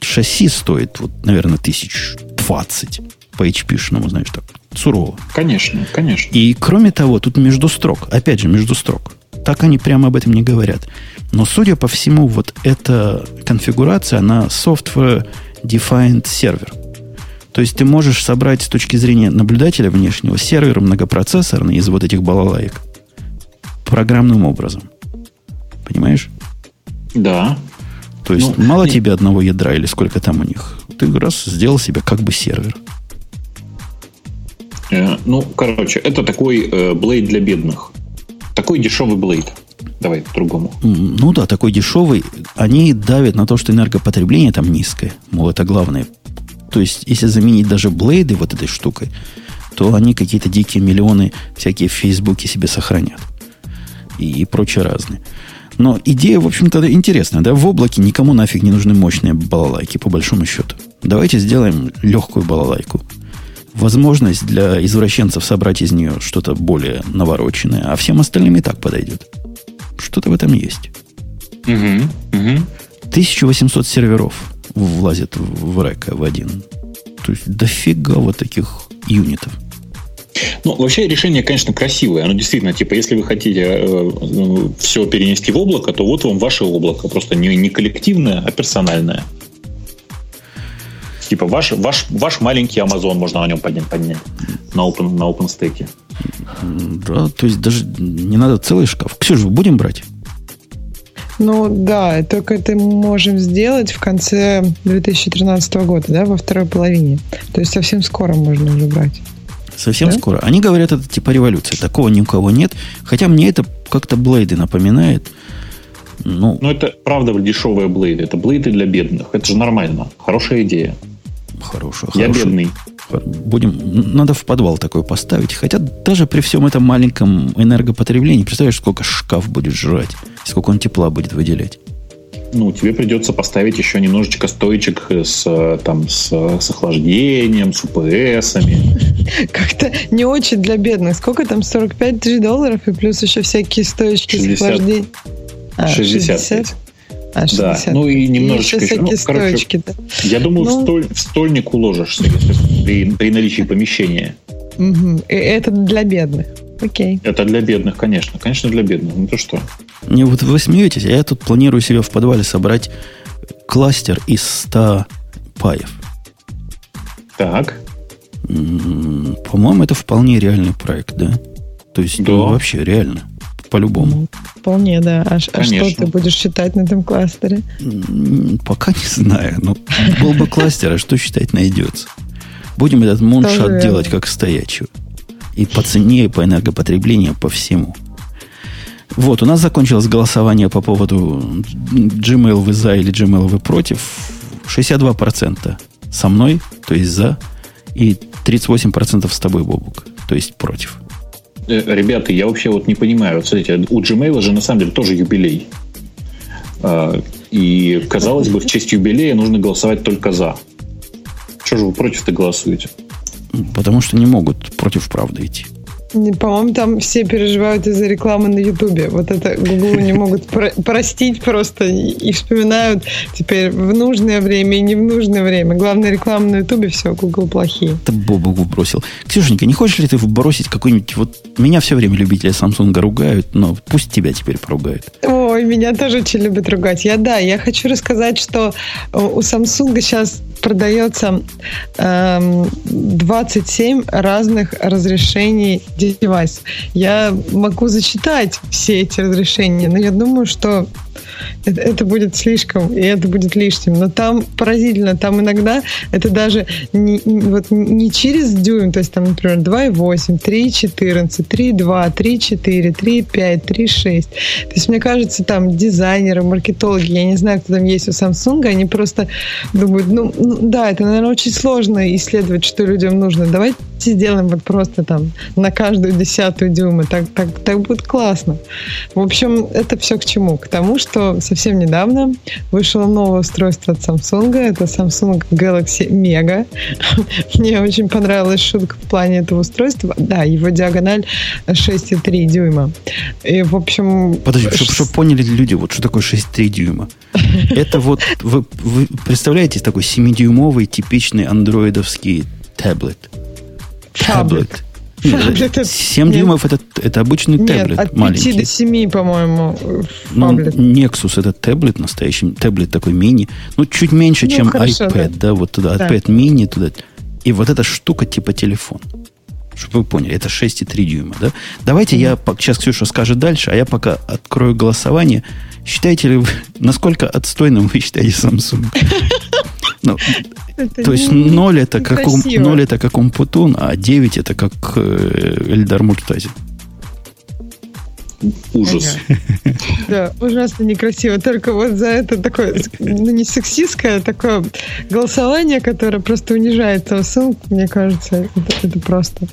шасси стоит, вот, наверное, тысяч двадцать по HP-шному, знаешь, так, сурово. Конечно, конечно. И кроме того, тут между строк, опять же, между строк. Так они прямо об этом не говорят. Но, судя по всему, вот эта конфигурация, она software defined сервер. То есть ты можешь собрать с точки зрения наблюдателя внешнего сервер многопроцессорный из вот этих балалаек программным образом. Понимаешь? Да. То есть ну, мало нет. тебе одного ядра или сколько там у них. Ты раз сделал себе как бы сервер. Э, ну, короче, это такой э, блейд для бедных. Такой дешевый блейд. Давай по-другому. Ну да, такой дешевый. Они давят на то, что энергопотребление там низкое. Мол, это главное. То есть, если заменить даже блейды вот этой штукой, то они какие-то дикие миллионы всякие в Фейсбуке себе сохранят. И, прочее разные. Но идея, в общем-то, интересная. Да? В облаке никому нафиг не нужны мощные балалайки, по большому счету. Давайте сделаем легкую балалайку. Возможность для извращенцев собрать из нее что-то более навороченное, а всем остальным и так подойдет. Что-то в этом есть. Угу, угу. 1800 серверов влазит в река в один. То есть дофига вот таких юнитов. Ну, вообще решение, конечно, красивое. Оно действительно, типа, если вы хотите э, ну, все перенести в облако, то вот вам ваше облако. Просто не, не коллективное, а персональное. Типа ваш, ваш, ваш маленький Amazon можно на нем поднять, поднять на, open, на OpenStack. Да, то есть даже не надо целый шкаф. Ксюша, будем брать? Ну да, только это можем сделать в конце 2013 года, да, во второй половине. То есть совсем скоро можно уже брать. Совсем да? скоро. Они говорят, это типа революция. Такого ни у кого нет. Хотя мне это как-то блейды напоминает. Ну, Но это правда дешевые блейды. Это блейды для бедных. Это же нормально. Хорошая идея. Хорошая. Я хорошая. бедный. Будем, надо в подвал такой поставить. Хотя даже при всем этом маленьком энергопотреблении, представляешь, сколько шкаф будет жрать, сколько он тепла будет выделять ну, тебе придется поставить еще немножечко стоечек с, там, с, с охлаждением, с УПСами. Как-то не очень для бедных. Сколько там? 45 тысяч долларов и плюс еще всякие стоечки 60, с охлаждением. А, 65. 60? А, 60. Да, ну и немножечко и еще. Ну, короче, стоечки, да. Я думаю, ну, в, столь, в стольник уложишься если, при, при наличии помещения. Угу. И это для бедных. Окей. Это для бедных, конечно. Конечно, для бедных. Ну то что? Не, вот вы смеетесь, а я тут планирую себе в подвале собрать кластер из 100 паев. Так. По-моему, это вполне реальный проект, да? То есть, да. ну, вообще реально. По-любому. Ну, вполне, да. А, а что ты будешь считать на этом кластере? Пока не знаю. Но был бы кластер, а что считать найдется. Будем этот муншот делать как стоячего. И по цене, и по энергопотреблению, по всему. Вот, у нас закончилось голосование по поводу Gmail вы за или Gmail вы против. 62% со мной, то есть за, и 38% с тобой, Бобук, то есть против. Э, ребята, я вообще вот не понимаю. Смотрите, у Gmail же на самом деле тоже юбилей. А, и, казалось бы, в честь юбилея нужно голосовать только за. Что же вы против-то голосуете? Потому что не могут против правды идти. По-моему, там все переживают из-за рекламы на Ютубе. Вот это Google не могут простить просто и вспоминают теперь в нужное время и не в нужное время. Главное, реклама на Ютубе, все, Google плохие. Это Бобу бросил. Ксюшенька, не хочешь ли ты бросить какой-нибудь... Вот меня все время любители Samsung ругают, но пусть тебя теперь поругают. Ой, меня тоже очень любят ругать. Я, да, я хочу рассказать, что у Samsung сейчас продается э, эм, 27 разных разрешений девайс. Я могу зачитать все эти разрешения, но я думаю, что это, это будет слишком, и это будет лишним. Но там поразительно, там иногда это даже не, вот не через дюйм, то есть там, например, 2,8, 3,14, 3,2, 3,4, 3,5, 3,6. То есть, мне кажется, там дизайнеры, маркетологи, я не знаю, кто там есть у Samsung, они просто думают, ну, ну да, это, наверное, очень сложно исследовать, что людям нужно. Давайте сделаем вот просто там на каждую десятую дюйма. Так, так, так будет классно. В общем, это все к чему? К тому, что совсем недавно вышло новое устройство от Samsung. Это Samsung Galaxy Mega. Мне очень понравилась шутка в плане этого устройства. Да, его диагональ 6,3 дюйма. И, в общем... Подожди, чтобы, чтобы поняли люди, вот что такое 6,3 дюйма. Это вот, вы, вы представляете, такой 7-дюймовый типичный андроидовский таблет. Таблет. Нет, 7 нет. дюймов это, это обычный нет, таблет от 5 маленький. до 7, по-моему, ну, Nexus это таблет настоящий, таблет такой мини. Ну, чуть меньше, ну, чем хорошо, iPad, да. да, вот туда, да. iPad mini туда. И вот эта штука типа телефон. Чтобы вы поняли, это 6,3 дюйма, да? Давайте mm-hmm. я, сейчас Ксюша скажет дальше, а я пока открою голосование. Считаете ли вы, насколько отстойным вы считаете Samsung? Ну, то есть 0 это, как ум, 0 это как Умпутун, а 9 это как э, Эльдар Муртазин. Ужас. Да, ужасно некрасиво. Только вот за это такое, ну не сексистское, а такое голосование, которое просто унижает Samsung, мне кажется, это, это просто.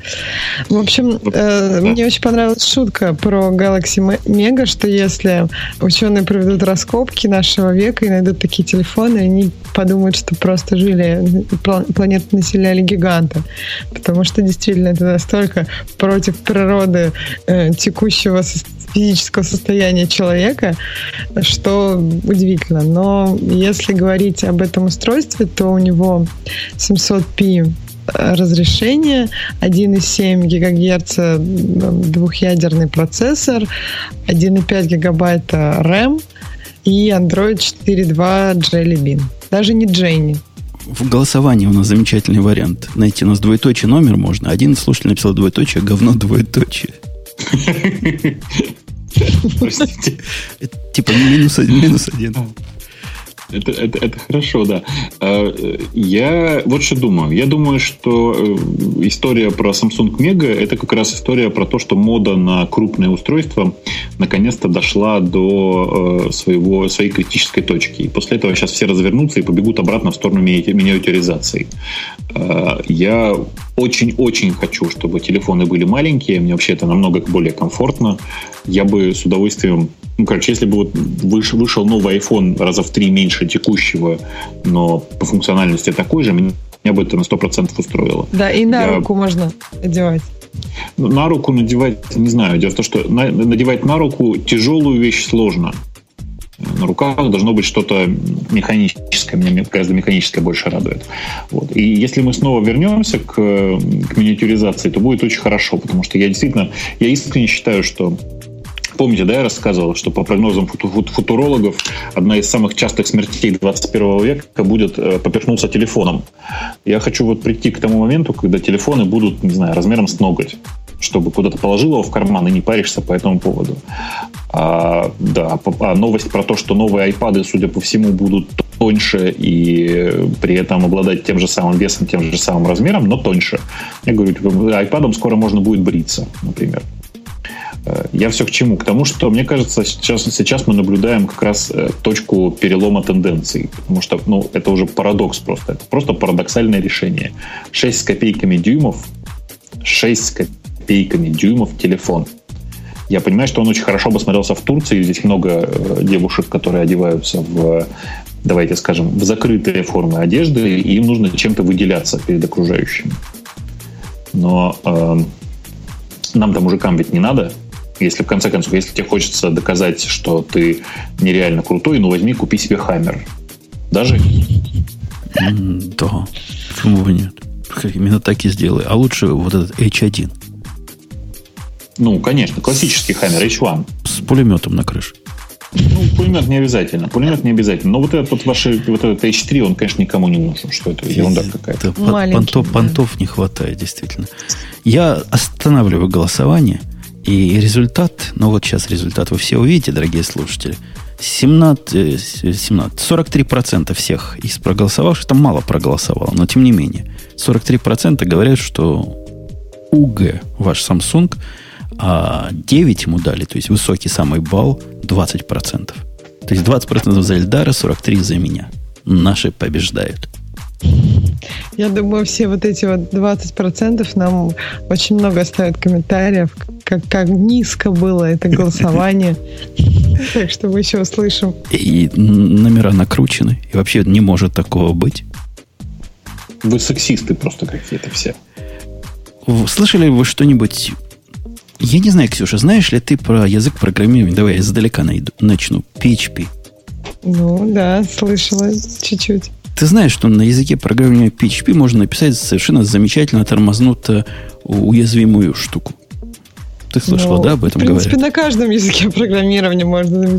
В общем, э, мне очень понравилась шутка про Galaxy Mega, что если ученые проведут раскопки нашего века и найдут такие телефоны, они подумают, что просто жили, планету населяли гиганты. Потому что действительно это настолько против природы э, текущего физического состояния человека, что удивительно. Но если говорить об этом устройстве, то у него 700p разрешение, 1,7 ГГц двухъядерный процессор, 1,5 гигабайта RAM и Android 4.2 Jelly Bean. Даже не Дженни. В голосовании у нас замечательный вариант. Найти у нас двоеточие номер можно. Один слушатель написал двоеточие, говно двоеточие. Простите. Типа минус один, минус один. Это, это, это хорошо, да. А, я вот что думаю. Я думаю, что э, история про Samsung Mega это как раз история про то, что мода на крупные устройства наконец-то дошла до э, своего, своей критической точки. И после этого сейчас все развернутся и побегут обратно в сторону миниатюризации. А, я очень-очень хочу, чтобы телефоны были маленькие. Мне вообще это намного более комфортно. Я бы с удовольствием... Ну, короче, если бы вот выш, вышел новый iPhone раза в три меньше текущего, но по функциональности такой же, меня бы это на 100% устроило. Да, и на Я... руку можно одевать. Ну, на руку надевать, не знаю. Дело в том, что надевать на руку тяжелую вещь сложно на руках должно быть что-то механическое. Меня гораздо механическое больше радует. Вот. И если мы снова вернемся к, к миниатюризации, то будет очень хорошо, потому что я действительно, я искренне считаю, что Помните, да, я рассказывал, что по прогнозам футурологов одна из самых частых смертей 21 века будет э, поперхнуться телефоном. Я хочу вот прийти к тому моменту, когда телефоны будут, не знаю, размером с ноготь чтобы куда-то положил его в карман и не паришься по этому поводу. А, да, а новость про то, что новые iPad, судя по всему, будут тоньше и при этом обладать тем же самым весом, тем же самым размером, но тоньше. Я говорю, типа, скоро можно будет бриться, например. Я все к чему? К тому, что, мне кажется, сейчас, сейчас мы наблюдаем как раз э, точку перелома тенденций. Потому что ну, это уже парадокс просто. Это просто парадоксальное решение. 6 с копейками дюймов, 6 с копейками дюймов телефон – я понимаю, что он очень хорошо бы смотрелся в Турции. Здесь много э, девушек, которые одеваются в, давайте скажем, в закрытые формы одежды, и им нужно чем-то выделяться перед окружающими. Но э, нам-то мужикам ведь не надо. Если в конце концов, если тебе хочется доказать, что ты нереально крутой, ну возьми, купи себе Хаммер. Даже? Да. Почему бы нет? Именно так и сделай. А лучше вот этот H1. Ну, конечно, классический Хаммер H1. С пулеметом на крыше. Ну, пулемет не обязательно. Пулемет не обязательно. Но вот этот вот ваш вот этот H3, он, конечно, никому не нужен. Что это ерунда какая-то. Понтов, да. понтов не хватает, действительно. Я останавливаю голосование. И результат, ну вот сейчас результат вы все увидите, дорогие слушатели. 17, 17, 43% всех из проголосовавших, там мало проголосовало, но тем не менее, 43% говорят, что УГ, ваш Samsung, а 9 ему дали, то есть высокий самый балл, 20%. То есть 20% за Эльдара, 43% за меня. Наши побеждают. Я думаю, все вот эти вот 20% нам очень много оставят комментариев, как, как низко было это голосование. Так что мы еще услышим. И номера накручены. И вообще не может такого быть. Вы сексисты просто какие-то все. Слышали вы что-нибудь я не знаю, Ксюша, знаешь ли ты про язык программирования? Давай я издалека найду, начну. PHP. Ну, да, слышала чуть-чуть. Ты знаешь, что на языке программирования PHP можно написать совершенно замечательно тормознутую уязвимую штуку. Ты слышала, ну, да, об этом говорят? В принципе, говорят? на каждом языке программирования можно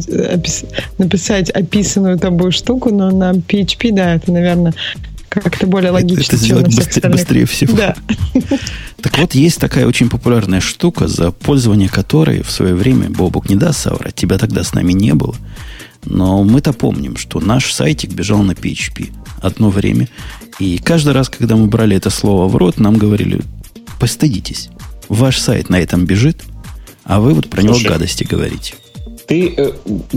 написать описанную тобой штуку, но на PHP, да, это, наверное, как-то более логично, это, всех быстрее, быстрее всего. Да. Так вот, есть такая очень популярная штука, за пользование которой в свое время, Бобук не даст соврать, тебя тогда с нами не было. Но мы-то помним, что наш сайтик бежал на PHP одно время. И каждый раз, когда мы брали это слово в рот, нам говорили, постыдитесь, ваш сайт на этом бежит, А вы вот про Слушай, него гадости говорите ты э,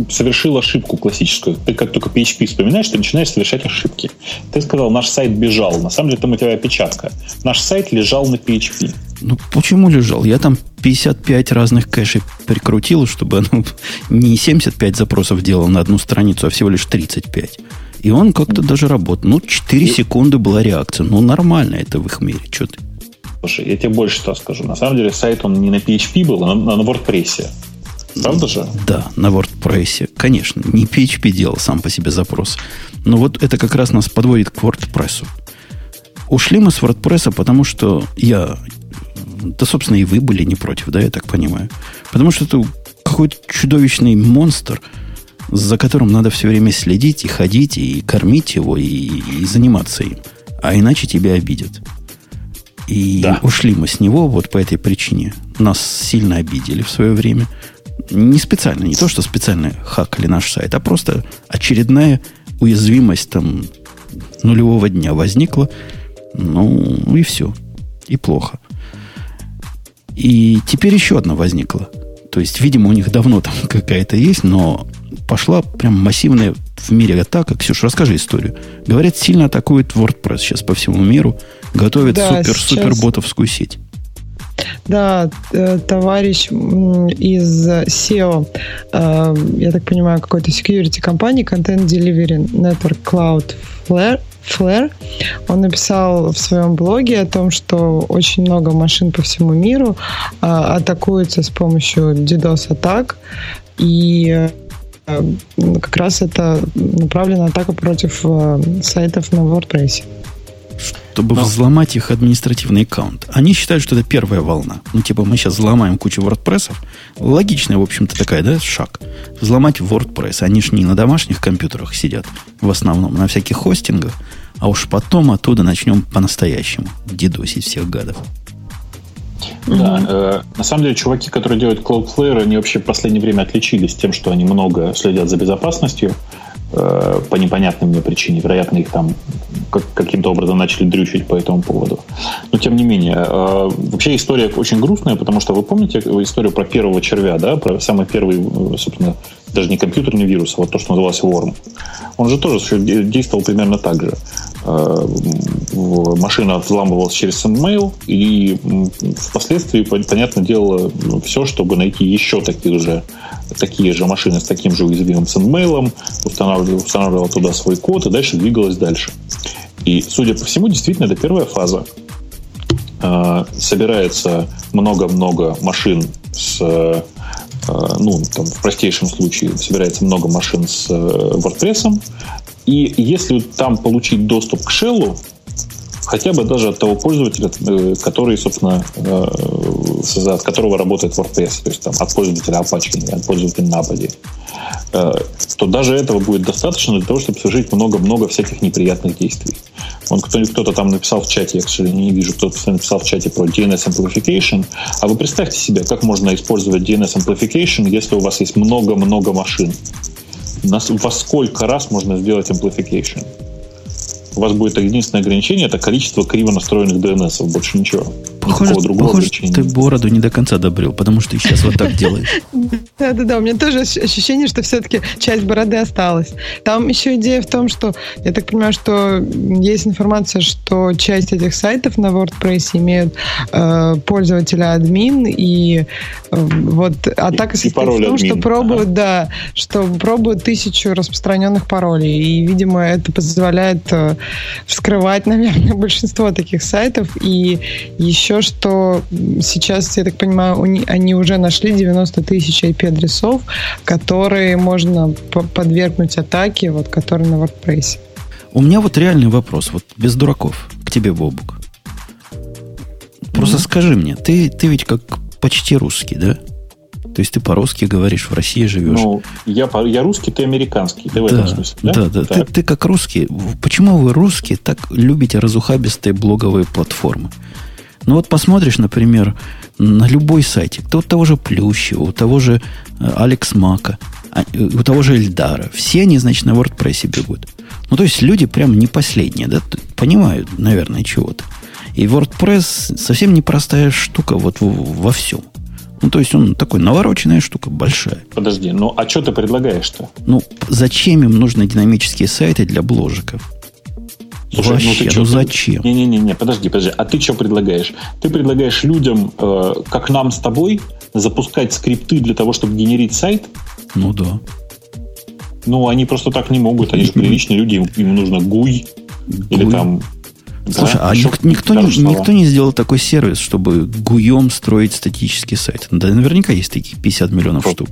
совершил ошибку классическую. Ты как только PHP вспоминаешь, ты начинаешь совершать ошибки. Ты сказал, наш сайт бежал. На самом деле там у тебя опечатка. Наш сайт лежал на PHP. Ну, почему лежал? Я там 55 разных кэшей прикрутил, чтобы ну, не 75 запросов делал на одну страницу, а всего лишь 35. И он как-то даже работал. Ну, 4 секунды была реакция. Ну, нормально это в их мире. Что ты? Слушай, я тебе больше что скажу. На самом деле сайт он не на PHP был, а на, на WordPress. Правда же? Да, на WordPress. Конечно, не PHP делал сам по себе запрос. Но вот это как раз нас подводит к WordPress. Ушли мы с WordPress, потому что я... Да, собственно, и вы были не против, да, я так понимаю. Потому что это какой-то чудовищный монстр, за которым надо все время следить и ходить, и кормить его, и, и заниматься им. А иначе тебя обидят. И да. ушли мы с него вот по этой причине. Нас сильно обидели в свое время. Не специально, не то, что специально хакали наш сайт, а просто очередная уязвимость там нулевого дня возникла. Ну, и все. И плохо. И теперь еще одна возникла. То есть, видимо, у них давно там какая-то есть, но пошла прям массивная в мире атака. Ксюша, расскажи историю. Говорят, сильно атакует WordPress сейчас по всему миру. Готовят да, супер-супер-ботовскую сеть. Да, э, товарищ из SEO, э, я так понимаю, какой-то security компании, Content Delivery Network Cloud Flare, Flare, он написал в своем блоге о том, что очень много машин по всему миру а, атакуются с помощью DDoS-атак, и как раз это направлена атака против сайтов на WordPress чтобы Но. взломать их административный аккаунт. Они считают, что это первая волна. Ну, типа, мы сейчас взломаем кучу WordPress. Логичная, в общем-то, такая, да, шаг. Взломать WordPress. Они ж не на домашних компьютерах сидят, в основном, на всяких хостингах. А уж потом оттуда начнем по-настоящему дедосить всех гадов. Да, э, на самом деле, чуваки, которые делают Cloudflare, они вообще в последнее время отличились тем, что они много следят за безопасностью. Э, по непонятной мне причине. Вероятно, их там как, каким-то образом начали дрючить по этому поводу. Но тем не менее, э, вообще история очень грустная, потому что вы помните историю про первого червя, да, про самый первый, э, собственно, даже не компьютерный вирус, а вот то, что называлось Worm. Он же тоже действовал примерно так же. Машина взламывалась через SendMail, и впоследствии, понятно дело, все, чтобы найти еще таких же такие же машины с таким же уязвимым SendMail, устанавливала, устанавливала туда свой код и дальше двигалась дальше. И, судя по всему, действительно, это первая фаза. А, собирается много-много машин с ну, там, в простейшем случае собирается много машин с э, WordPress, и если там получить доступ к шеллу, хотя бы даже от того пользователя, э, который, собственно, э, от которого работает WordPress, то есть там, от пользователя Apache, от пользователя Napadi, э, то даже этого будет достаточно для того, чтобы совершить много-много всяких неприятных действий. Он кто-то там написал в чате, я, к сожалению, не вижу, кто-то написал в чате про DNS Amplification. А вы представьте себе, как можно использовать DNS Amplification, если у вас есть много-много машин. Во сколько раз можно сделать amplification? У вас будет единственное ограничение, это количество криво настроенных DNS, больше ничего. Похоже, похоже ты бороду не до конца добрил, потому что ты сейчас вот так делаешь. Да-да-да, у меня тоже ощущение, что все-таки часть бороды осталась. Там еще идея в том, что, я так понимаю, что есть информация, что часть этих сайтов на WordPress имеют э, пользователя админ, и э, вот атака состоит в том, что пробуют, да, что пробуют тысячу распространенных паролей, и, видимо, это позволяет э, вскрывать, наверное, большинство таких сайтов. И еще что сейчас, я так понимаю, они уже нашли 90 тысяч IP-адресов, которые можно подвергнуть атаке, вот, которые на WordPress. У меня вот реальный вопрос, вот без дураков, к тебе, Бобук. Просто mm-hmm. скажи мне, ты, ты ведь как почти русский, да? То есть ты по-русски говоришь, в России живешь. Ну, я, я русский, ты американский. Ты да, в этом смысле, да? Да, да. Ты, ты как русский. Почему вы, русские, так любите разухабистые блоговые платформы? Ну вот посмотришь, например, на любой сайте, у того же Плющева, у того же э, Алекс Мака, а, у того же Эльдара. Все они, значит, на WordPress бегут. Ну, то есть люди прям не последние, да, понимают, наверное, чего-то. И WordPress совсем непростая штука вот во всем Ну, то есть он такой навороченная штука, большая. Подожди, ну а что ты предлагаешь-то? Ну, зачем им нужны динамические сайты для бложиков? Слушай, Вообще, ну, ты ну зачем? Не-не-не, подожди, подожди. А ты что предлагаешь? Ты предлагаешь людям, э, как нам с тобой, запускать скрипты для того, чтобы генерить сайт? Ну да. Ну, они просто так не могут. Они же приличные люди, им, им нужно GUI или GUI. там... Слушай, да, а ник- никто, не, никто не сделал такой сервис, чтобы гуем строить статический сайт. Да, наверняка есть такие 50 миллионов Вот. штук.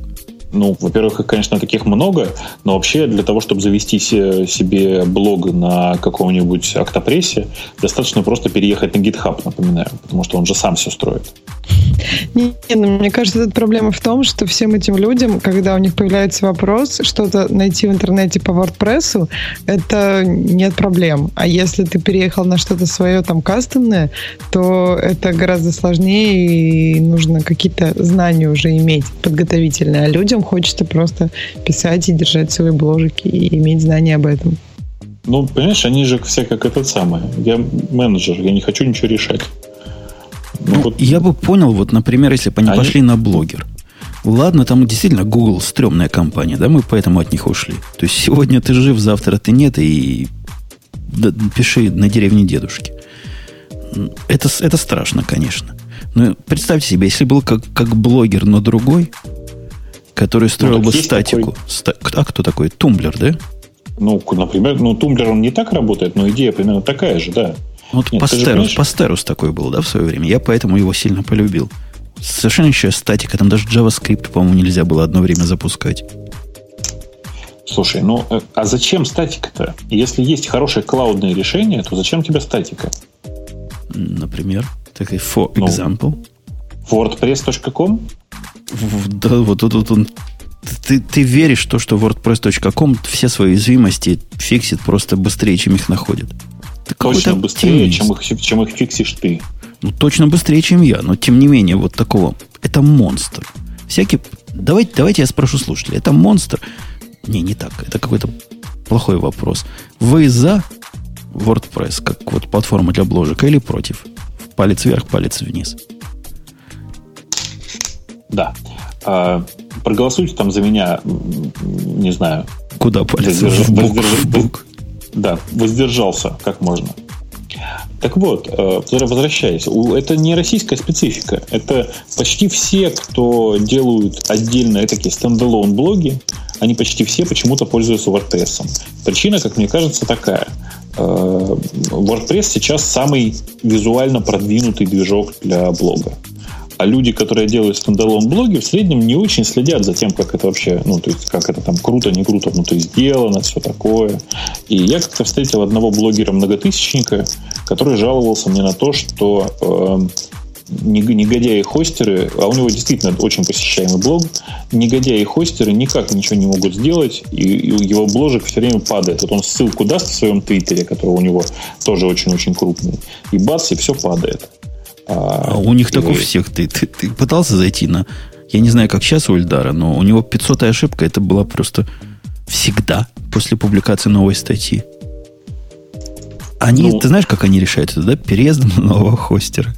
Ну, во-первых, их, конечно, таких много, но вообще для того, чтобы завести се- себе блог на каком-нибудь октопрессе, достаточно просто переехать на GitHub, напоминаю, потому что он же сам все строит. Не, ну, мне кажется, тут проблема в том, что всем этим людям, когда у них появляется вопрос, что-то найти в интернете по WordPress, это нет проблем. А если ты переехал на что-то свое там кастомное, то это гораздо сложнее и нужно какие-то знания уже иметь подготовительные. А людям хочется просто писать и держать свои бложики и иметь знания об этом. Ну, понимаешь, они же все как этот самый. Я менеджер, я не хочу ничего решать. Ну, Ну, вот я бы понял, вот, например, если бы они Они- пошли на блогер. Ладно, там действительно Google стрёмная компания, да, мы поэтому от них ушли. То есть сегодня ты жив, завтра ты нет, и да, пиши на деревню дедушке. Это, это страшно, конечно. Но представьте себе, если был как, как Blogger, но другой, который строил так бы статику. Ста- а кто такой? Tumblr, да? Ну, например, ну, Tumblr, он не так работает, но идея примерно такая же, да. Вот Нет, Posterous, понимаешь- Posterous такой был, да, в свое время. Я поэтому его сильно полюбил. Совершенно еще статика, там даже JavaScript, по-моему, нельзя было одно время запускать. Слушай, ну, э, а зачем статика-то? Если есть хорошее клаудное решение, то зачем тебе статика? Например, такой for Ну. example. WordPress.com? Да, вот тут вот он. Ты, ты веришь в то, что WordPress.com все свои уязвимости фиксит просто быстрее, чем их находит? Ты Точно быстрее, оптимист. чем их, чем их фиксишь ты. Ну, точно быстрее, чем я, но тем не менее, вот такого. Это монстр. Всякий. Давайте, давайте я спрошу слушателей. Это монстр. Не, не так. Это какой-то плохой вопрос. Вы за WordPress, как вот платформа для бложек, или против? Палец вверх, палец вниз. Да. А, проголосуйте там за меня, не знаю, Куда палец? Воздерж- В бок, воздерж- в бок. Да, воздержался как можно. Так вот, э, возвращаясь, это не российская специфика. Это почти все, кто делают отдельно такие standalone блоги, они почти все почему-то пользуются WordPress. Причина, как мне кажется, такая. Э, WordPress сейчас самый визуально продвинутый движок для блога. А люди, которые делают standalone блоги, в среднем не очень следят за тем, как это вообще, ну, то есть, как это там круто, не круто внутри сделано, все такое. И я как-то встретил одного блогера-многотысячника, который жаловался мне на то, что э, нег- негодяи-хостеры, а у него действительно очень посещаемый блог, негодяи-хостеры никак ничего не могут сделать, и, и его бложек все время падает. Вот он ссылку даст в своем твиттере, который у него тоже очень-очень крупный, и бац, и все падает. А у них и так у всех. Ты, ты, ты пытался зайти на... Я не знаю, как сейчас у Эльдара, но у него 500 ошибка. Это была просто всегда после публикации новой статьи. Они, Ну- ты знаешь, как они решают это, да? Переездом на нового хостера.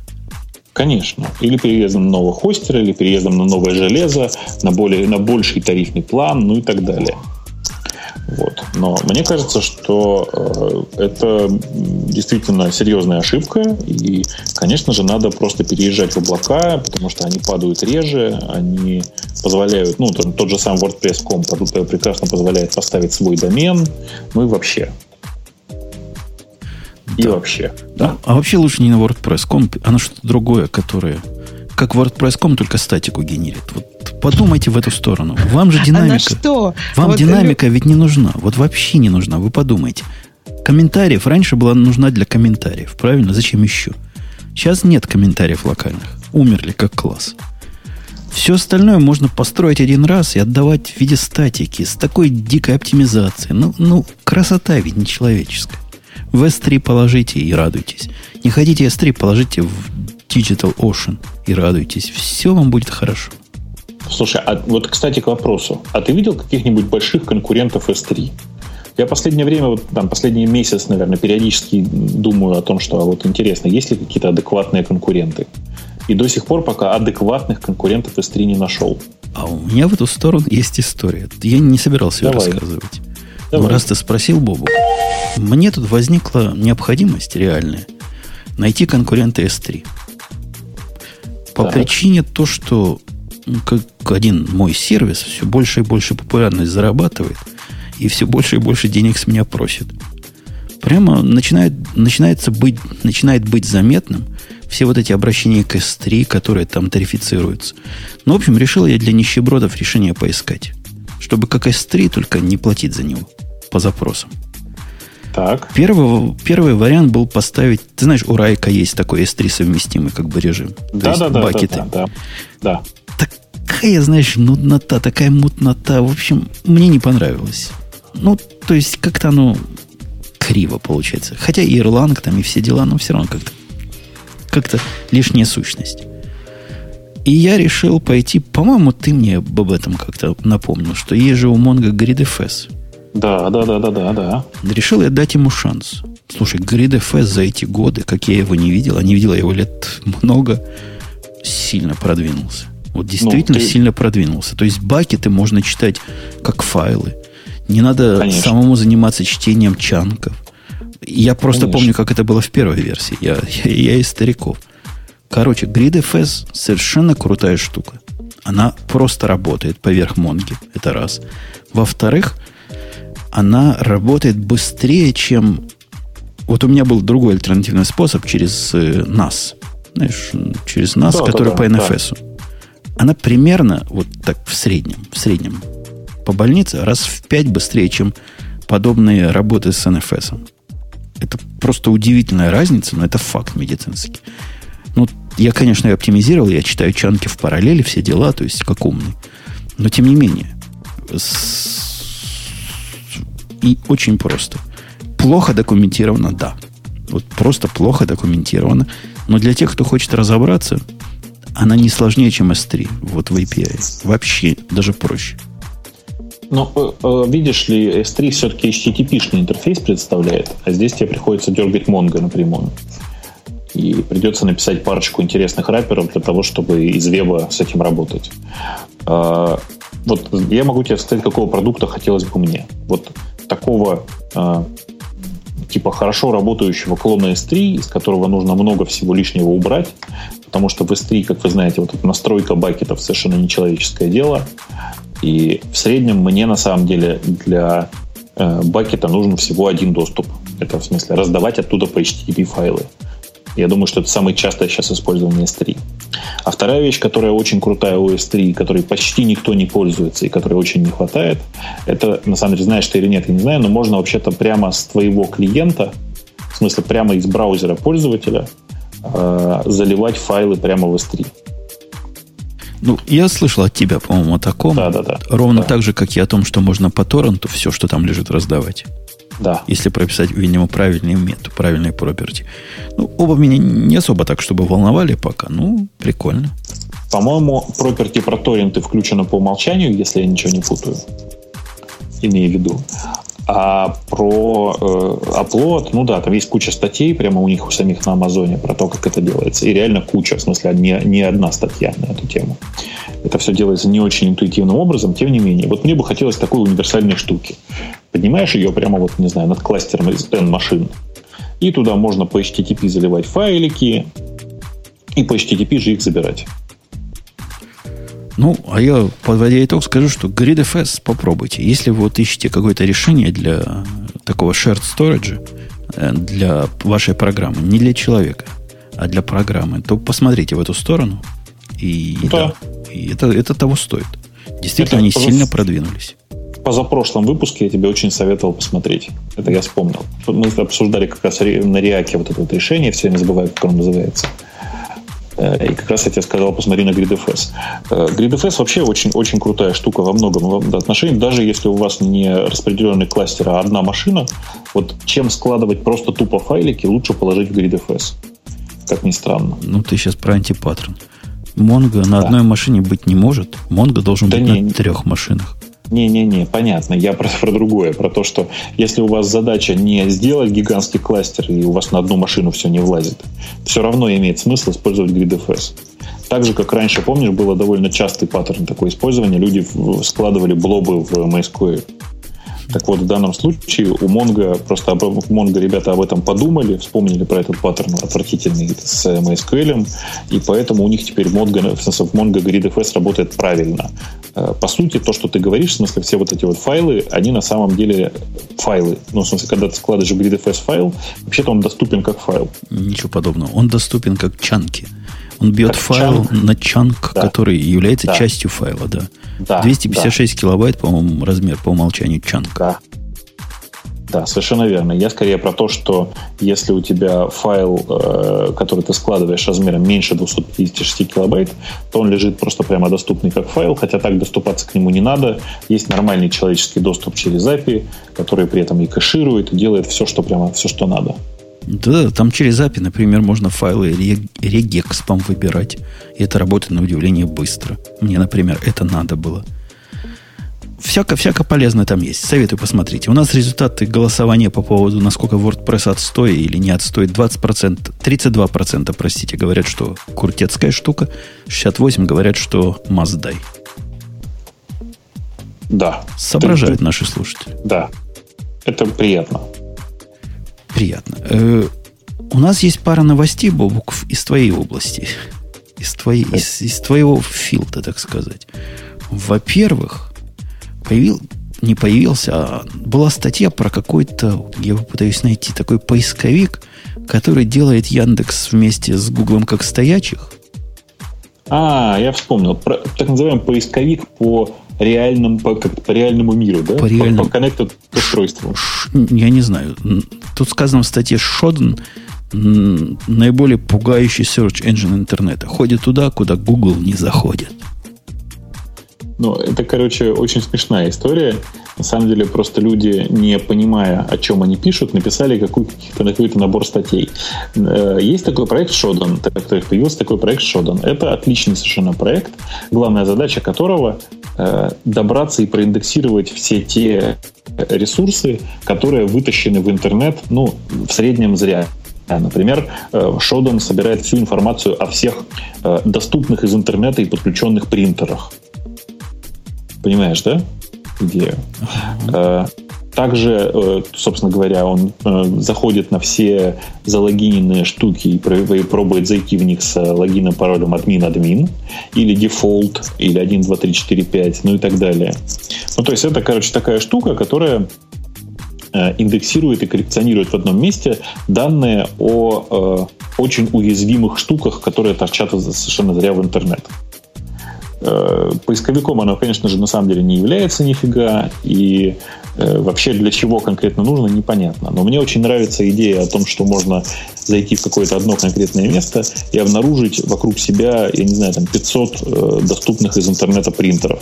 Конечно. Или переездом на нового хостера, или переездом на новое железо, на, более, на больший тарифный план, ну и так далее. Вот. Но мне кажется, что э, это действительно серьезная ошибка, и, конечно же, надо просто переезжать в облака, потому что они падают реже, они позволяют, ну, тот, тот же сам WordPress.com прекрасно позволяет поставить свой домен, ну и вообще. И Да. вообще. Да. А вообще лучше не на WordPress.com, оно что-то другое, которое... Как WordPress.com, только статику генерит. Вот подумайте в эту сторону. Вам же А на динамика... что? Вам Вот динамика ведь не нужна. Вот вообще не нужна. Вы подумайте. Комментариев раньше была нужна для комментариев. Правильно? Зачем еще? Сейчас нет комментариев локальных. Умерли как класс. Все остальное можно построить один раз и отдавать в виде статики с такой дикой оптимизацией. Ну, ну красота ведь нечеловеческая. В S3 положите и радуйтесь. Не хотите S3, положите в Digital Ocean и радуйтесь. Все вам будет хорошо. Слушай, а вот, кстати, к вопросу. А ты видел каких-нибудь больших конкурентов S3? Я последнее время, вот, там, последний месяц, наверное, периодически думаю о том, что а вот интересно, есть ли какие-то адекватные конкуренты. И до сих пор пока адекватных конкурентов S3 не нашел. А у меня в эту сторону есть история. Я не собирался Давай. ее рассказывать. Давай. Но раз ты спросил, Бобу, мне тут возникла необходимость реальная найти конкурента S3. По так. причине то, что как один мой сервис все больше и больше популярность зарабатывает и все больше и больше денег с меня просит. Прямо начинает, начинается быть, начинает быть заметным все вот эти обращения к S3, которые там тарифицируются. Ну, в общем, решил я для нищебродов решение поискать. Чтобы как S3, только не платить за него по запросам. Так. Первый, первый вариант был поставить... Ты знаешь, у Райка есть такой S3 совместимый как бы режим. Да, да, да, бакеты. да, да, да. Такая, знаешь, нуднота, такая мутнота. В общем, мне не понравилось. Ну, то есть, как-то оно криво получается. Хотя и Ирланг там, и все дела, но все равно как-то как-то лишняя сущность. И я решил пойти, по-моему, ты мне об этом как-то напомнил, что есть же у Mongo GridFS. Да, да, да, да, да, да. Решил я дать ему шанс. Слушай, GridFS за эти годы, как я его не видел, а не видел я его лет много, сильно продвинулся. Вот действительно ну, ты... сильно продвинулся. То есть бакеты можно читать как файлы. Не надо Конечно. самому заниматься чтением чанков. Я просто Конечно. помню, как это было в первой версии. Я, я, я из стариков. Короче, GridFS совершенно крутая штука. Она просто работает поверх Монги. Это раз. Во-вторых, она работает быстрее, чем... Вот у меня был другой альтернативный способ через э, NAS. Знаешь, через NAS, да, который да, по NFS. Да. Она примерно, вот так в среднем, в среднем, по больнице раз в пять быстрее, чем подобные работы с NFS. Это просто удивительная разница, но это факт медицинский. Ну, я, конечно, и оптимизировал, я читаю чанки в параллели, все дела, то есть как умный. Но тем не менее, с и очень просто. Плохо документировано, да. Вот просто плохо документировано. Но для тех, кто хочет разобраться, она не сложнее, чем S3 вот в API. Вообще даже проще. Но э, э, видишь ли, S3 все-таки HTTP-шный интерфейс представляет, а здесь тебе приходится дергать Mongo напрямую. И придется написать парочку интересных рэперов для того, чтобы из веба с этим работать. А, вот я могу тебе сказать, какого продукта хотелось бы мне. Вот такого э, типа хорошо работающего клона S3, из которого нужно много всего лишнего убрать, потому что в S3, как вы знаете, вот эта настройка бакетов совершенно нечеловеческое дело. И в среднем мне на самом деле для э, бакета нужен всего один доступ. Это в смысле раздавать оттуда по HTTP файлы. Я думаю, что это самое частое сейчас использование S3. А вторая вещь, которая очень крутая у S3, которой почти никто не пользуется и которой очень не хватает, это, на самом деле, знаешь ты или нет, я не знаю, но можно вообще-то прямо с твоего клиента, в смысле прямо из браузера пользователя, э, заливать файлы прямо в S3. Ну, я слышал от тебя, по-моему, о таком. Да, да, да. Ровно да. так же, как и о том, что можно по торренту все, что там лежит, раздавать. Да. Если прописать, видимо, правильный метод, правильные property. Ну, оба меня не особо так, чтобы волновали пока. Ну, прикольно. По-моему, property про торренты включено по умолчанию, если я ничего не путаю. Имею в виду. А про э, ну да, там есть куча статей прямо у них у самих на Амазоне про то, как это делается. И реально куча, в смысле, не, не одна статья на эту тему. Это все делается не очень интуитивным образом, тем не менее. Вот мне бы хотелось такой универсальной штуки. Поднимаешь ее прямо вот, не знаю, над кластером из N машин. И туда можно по HTTP заливать файлики, и по HTTP же их забирать. Ну, а я, подводя итог, скажу, что GridFS попробуйте. Если вы вот ищете какое-то решение для такого shared storage, э, для вашей программы, не для человека, а для программы, то посмотрите в эту сторону. И, да. да и это, это того стоит. Действительно, это они поза... сильно продвинулись. Позапрошлом выпуске я тебе очень советовал посмотреть. Это я вспомнил. Мы обсуждали как раз на Реаке вот это вот решение, все не забываю, как оно называется. Э, и как раз я тебе сказал, посмотри на GridFS. Э, GridFS вообще очень, очень крутая штука во многом отношениях. Даже если у вас не распределенный кластер, а одна машина, вот чем складывать просто тупо файлики, лучше положить в GridFS. Как ни странно. Ну, ты сейчас про антипаттерн. Монго на да. одной машине быть не может. Монго должен да быть не, на трех машинах. Не-не-не, понятно. Я про, про другое. Про то, что если у вас задача не сделать гигантский кластер, и у вас на одну машину все не влазит, все равно имеет смысл использовать GridFS. Так же, как раньше, помнишь, было довольно частый паттерн такое использования. Люди складывали блобы в MySQL. Так вот, в данном случае у Mongo, просто в Mongo ребята об этом подумали, вспомнили про этот паттерн отвратительный с MySQL, и поэтому у них теперь Mongo, в смысле, Mongo GridFS работает правильно. Э, по сути, то, что ты говоришь, в смысле, все вот эти вот файлы, они на самом деле файлы. Ну, в смысле, когда ты складываешь в GridFS файл, вообще-то он доступен как файл. Ничего подобного. Он доступен как чанки. Он бьет как файл чанк. на чанк, да. который является да. частью файла, да. да 256 да. килобайт, по-моему, размер по умолчанию чанк. Да. Да, совершенно верно. Я скорее про то, что если у тебя файл, э, который ты складываешь размером меньше 256 килобайт, то он лежит просто прямо доступный как файл, хотя так доступаться к нему не надо. Есть нормальный человеческий доступ через API, который при этом и кэширует, и делает все, что прямо все, что надо. Да, там через API, например, можно файлы регекспом выбирать. И это работает на удивление быстро. Мне, например, это надо было. Всяко-всяко полезное там есть. Советую посмотреть. У нас результаты голосования по поводу, насколько WordPress отстой или не отстоит. 20%, 32%, простите, говорят, что куртецкая штука. 68% говорят, что Маздай. Да. Соображают ты, наши слушатели. Да. Это приятно. Приятно. Э, у нас есть пара новостей, Бобук, из твоей области. Из, твоей, из, из твоего филда, так сказать. Во-первых, появил, не появился, а была статья про какой-то, я пытаюсь найти, такой поисковик, который делает Яндекс вместе с Гуглом как стоячих. А, я вспомнил. Про, так называемый поисковик по реальному, по, по реальному миру, да? По, реальному... по, по connected устройству. Я не знаю. Тут сказано в статье Шоден наиболее пугающий search engine интернета. Ходит туда, куда Google не заходит. Ну, это, короче, очень смешная история. На самом деле, просто люди, не понимая, о чем они пишут, написали какой-то, какой-то набор статей. Э, есть такой проект Shodan, появился такой проект Shodan. Это отличный совершенно проект, главная задача которого э, добраться и проиндексировать все те ресурсы, которые вытащены в интернет, ну, в среднем зря. Например, Shodan э, собирает всю информацию о всех доступных из интернета и подключенных принтерах. Понимаешь, да? Идею. Uh-huh. Также, э, собственно говоря, он э, заходит на все залогиненные штуки и пробует зайти в них с логином, паролем админ-админ, или дефолт, или 1, 2, 3, 4, 5, ну и так далее. Ну, то есть это, короче, такая штука, которая индексирует и коллекционирует в одном месте данные о э, очень уязвимых штуках, которые торчат совершенно зря в интернет. Э, поисковиком оно, конечно же, на самом деле не является нифига, и э, вообще для чего конкретно нужно, непонятно. Но мне очень нравится идея о том, что можно зайти в какое-то одно конкретное место и обнаружить вокруг себя, я не знаю, там 500 э, доступных из интернета принтеров.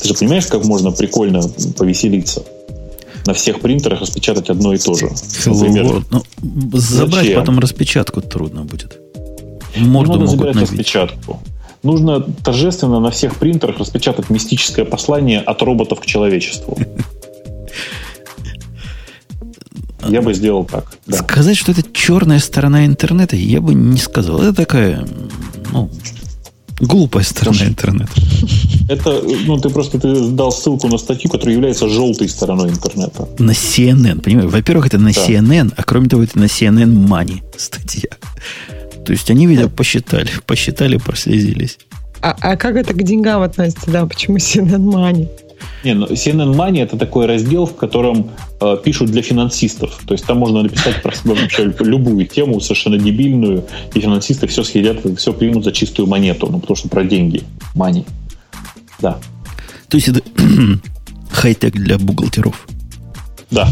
Ты же понимаешь, как можно прикольно повеселиться? на всех принтерах распечатать одно и то же. Например, ну, забрать Зачем? потом распечатку трудно будет. Морду ну, надо забирать набить. распечатку нужно торжественно на всех принтерах распечатать мистическое послание от роботов к человечеству. Я бы сделал так. Да. Сказать, что это черная сторона интернета, я бы не сказал. Это такая, ну, глупая сторона Слушай, интернета. Это, ну, ты просто ты дал ссылку на статью, которая является желтой стороной интернета. На CNN, понимаешь? Во-первых, это на да. CNN, а кроме того, это на CNN Money статья. То есть они, видимо, посчитали, посчитали, прослезились. А, а как это к деньгам относится, да? Почему CNN Money? Не, ну CNN Money это такой раздел, в котором э, пишут для финансистов. То есть там можно написать про вообще любую тему совершенно дебильную, и финансисты все съедят, все примут за чистую монету, ну потому что про деньги, money. Да. То есть это хай-тек для бухгалтеров. Да.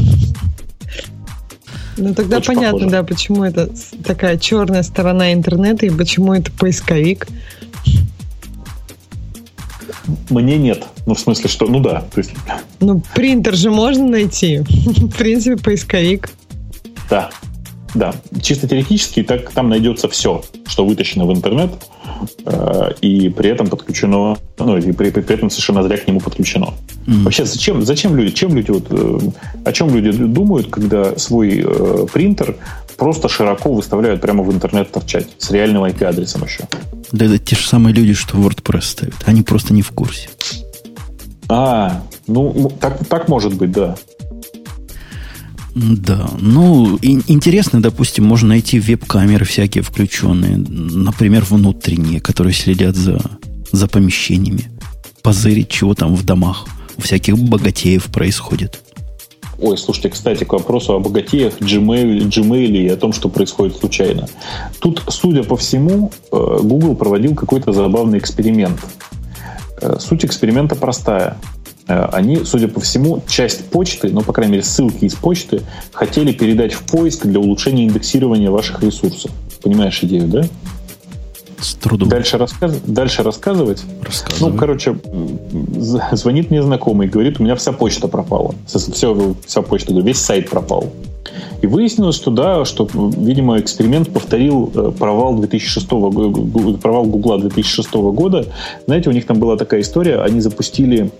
Ну тогда Очень понятно, похоже. да, почему это такая черная сторона интернета и почему это поисковик. Мне нет. Ну, в смысле, что, ну да. То есть... Ну, принтер же можно найти. В принципе, поисковик. Да. Да, чисто теоретически так, там найдется все, что вытащено в интернет, э, и при этом подключено, ну, и при, при этом совершенно зря к нему подключено. Mm. Вообще, зачем, зачем люди, чем люди, вот, э, о чем люди думают, когда свой э, принтер просто широко выставляют прямо в интернет торчать, с реальным IP-адресом еще? Да это те же самые люди, что WordPress ставят. Они просто не в курсе. А, ну, так, так может быть, да. Да, ну, и, интересно, допустим, можно найти веб-камеры всякие включенные, например, внутренние, которые следят за, за помещениями, позырить, чего там в домах у всяких богатеев происходит. Ой, слушайте, кстати, к вопросу о богатеях, Gmail, Gmail и о том, что происходит случайно. Тут, судя по всему, э, Google проводил какой-то забавный эксперимент. Э, суть эксперимента простая. Э, они, судя по всему, часть почты, ну, по крайней мере, ссылки из почты, хотели передать в поиск для улучшения индексирования ваших ресурсов. Понимаешь идею, да? С трудом. Дальше, рассказ... Дальше рассказывать? Рассказывай. Ну, короче, звонит мне знакомый и говорит, у меня вся почта пропала. Все, вся почта, весь сайт пропал. И выяснилось, что да, что, видимо, эксперимент повторил э, провал 2006 провал Гугла 2006 года. Знаете, у них там была такая история, они запустили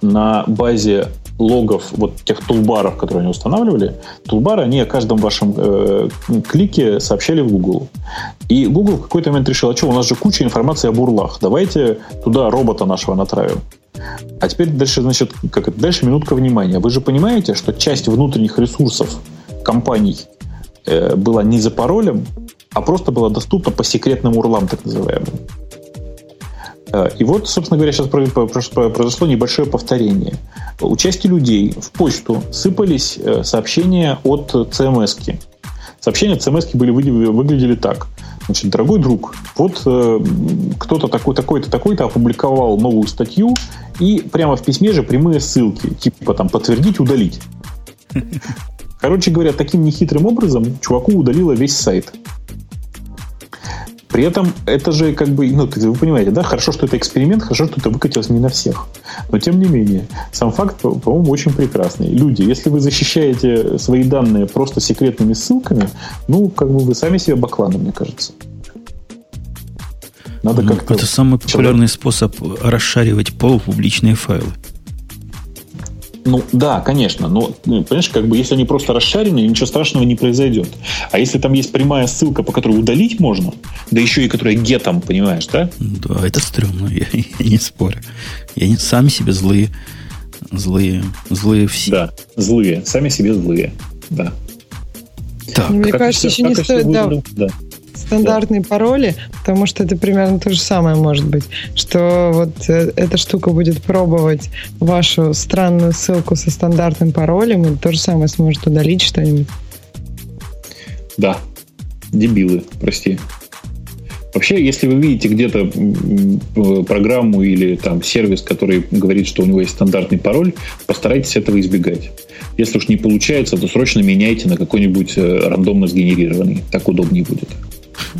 на базе логов вот тех тулбаров, которые они устанавливали, тулбары, они о каждом вашем э, клике сообщали в Google. И Google в какой-то момент решил, а что, у нас же куча информации об урлах, давайте туда робота нашего натравим. А теперь дальше, значит, как это, дальше минутка внимания. Вы же понимаете, что часть внутренних ресурсов компаний э, была не за паролем, а просто была доступна по секретным урлам, так называемым. Э, и вот, собственно говоря, сейчас произошло небольшое повторение. У части людей в почту сыпались э, сообщения от CMS. -ки. Сообщения от CMS были, выглядели так. Значит, дорогой друг, вот э, кто-то такой, такой-то, такой-то опубликовал новую статью, и прямо в письме же прямые ссылки, типа там подтвердить, удалить. Короче говоря, таким нехитрым образом чуваку удалило весь сайт. При этом это же как бы, ну, вы понимаете, да, хорошо, что это эксперимент, хорошо, что это выкатилось не на всех. Но тем не менее, сам факт, по-моему, очень прекрасный. Люди, если вы защищаете свои данные просто секретными ссылками, ну, как бы вы сами себе бакланы, мне кажется. Надо ну, как-то... Это самый популярный человек... способ расшаривать полупубличные файлы. Ну да, конечно, но ну, понимаешь, как бы если они просто расшарены, ничего страшного не произойдет. А если там есть прямая ссылка, по которой удалить можно, да еще и которая гетом, понимаешь, да? Да, это стрёмно, я, я не спорю. Я не, сами себе злые, злые, злые все. Да, злые, сами себе злые, да. Так, Мне кажется, еще не стоит, да, да стандартные да. пароли, потому что это примерно то же самое может быть, что вот э, эта штука будет пробовать вашу странную ссылку со стандартным паролем, и то же самое сможет удалить что-нибудь. Да, дебилы, прости. Вообще, если вы видите где-то программу или там сервис, который говорит, что у него есть стандартный пароль, постарайтесь этого избегать. Если уж не получается, то срочно меняйте на какой-нибудь э, рандомно сгенерированный. Так удобнее будет.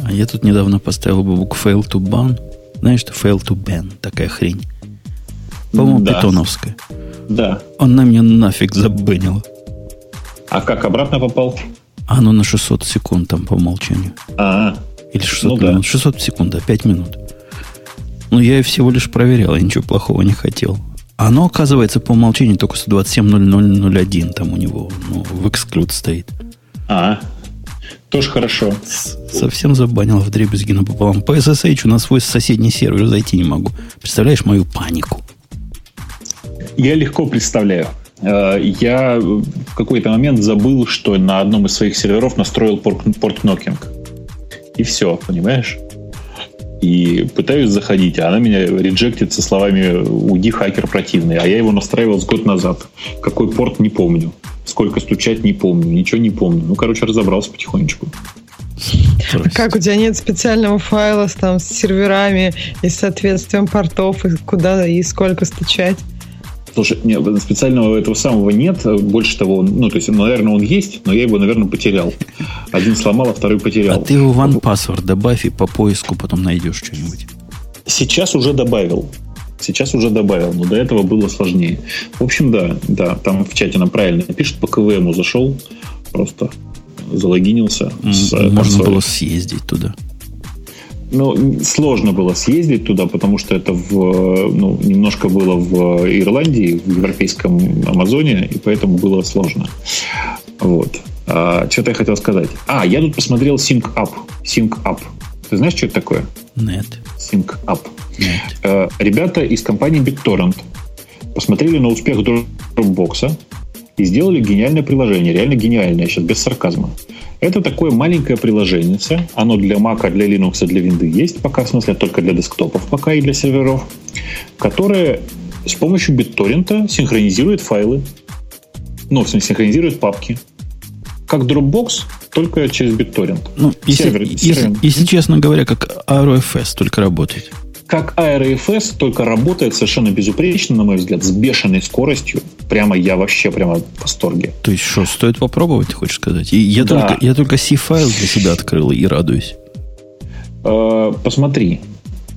А я тут недавно поставил бабук fail to ban. Знаешь, что fail to ban? Такая хрень. По-моему, да. питоновская. Да. Он на меня нафиг забанил. А как обратно попал? А оно на 600 секунд там по умолчанию. А, Или 600 ну, минут. Да. 600 секунд, а 5 минут. Ну, я и всего лишь проверял, я ничего плохого не хотел. Оно, оказывается, по умолчанию только 127.0001 там у него ну, в эксклюд стоит. А, тоже хорошо. Совсем забанил в дребезги напополам. По SSH на свой соседний сервер зайти не могу. Представляешь мою панику? Я легко представляю. Э, я в какой-то момент забыл, что на одном из своих серверов настроил порт-нокинг. И все, понимаешь? И пытаюсь заходить, а она меня реджектит со словами «Уйди, хакер противный». А я его настраивал с год назад. Какой порт, не помню. Сколько стучать, не помню. Ничего не помню. Ну, короче, разобрался потихонечку. А как у тебя нет специального файла с, там, с серверами и соответствием портов, и куда и сколько стучать? Слушай, нет, специального этого самого нет. Больше того, ну, то есть, наверное, он есть, но я его, наверное, потерял. Один сломал, а второй потерял. А ты его в OnePassword добавь и по поиску потом найдешь что-нибудь. Сейчас уже добавил. Сейчас уже добавил, но до этого было сложнее. В общем, да, да, там в чате нам правильно пишут, по КВМу зашел, просто залогинился. С Можно консоли. было съездить туда. Ну, сложно было съездить туда, потому что это в, ну, немножко было в Ирландии, в европейском Амазоне, и поэтому было сложно. Вот. А, что-то я хотел сказать. А, я тут посмотрел Sync Up. Sync Up. Ты знаешь, что это такое? Нет. Sync Up. Нет. Э, ребята из компании BitTorrent посмотрели на успех Dropbox и сделали гениальное приложение. Реально гениальное, сейчас без сарказма. Это такое маленькое приложение. Оно для Mac, для Linux, для Windows есть пока, в смысле, только для десктопов пока и для серверов, которое с помощью BitTorrent синхронизирует файлы. Ну, в смысле, синхронизирует папки. Как Dropbox, только через BitTorrent. Ну, если, сервер, если, сервер. если честно говоря, как RFS только работает как AeroFS, только работает совершенно безупречно, на мой взгляд, с бешеной скоростью. Прямо я вообще прямо в восторге. То есть что, стоит попробовать, ты хочешь сказать? И я, да. только, я только C-файл для себя открыл и радуюсь. Э, посмотри.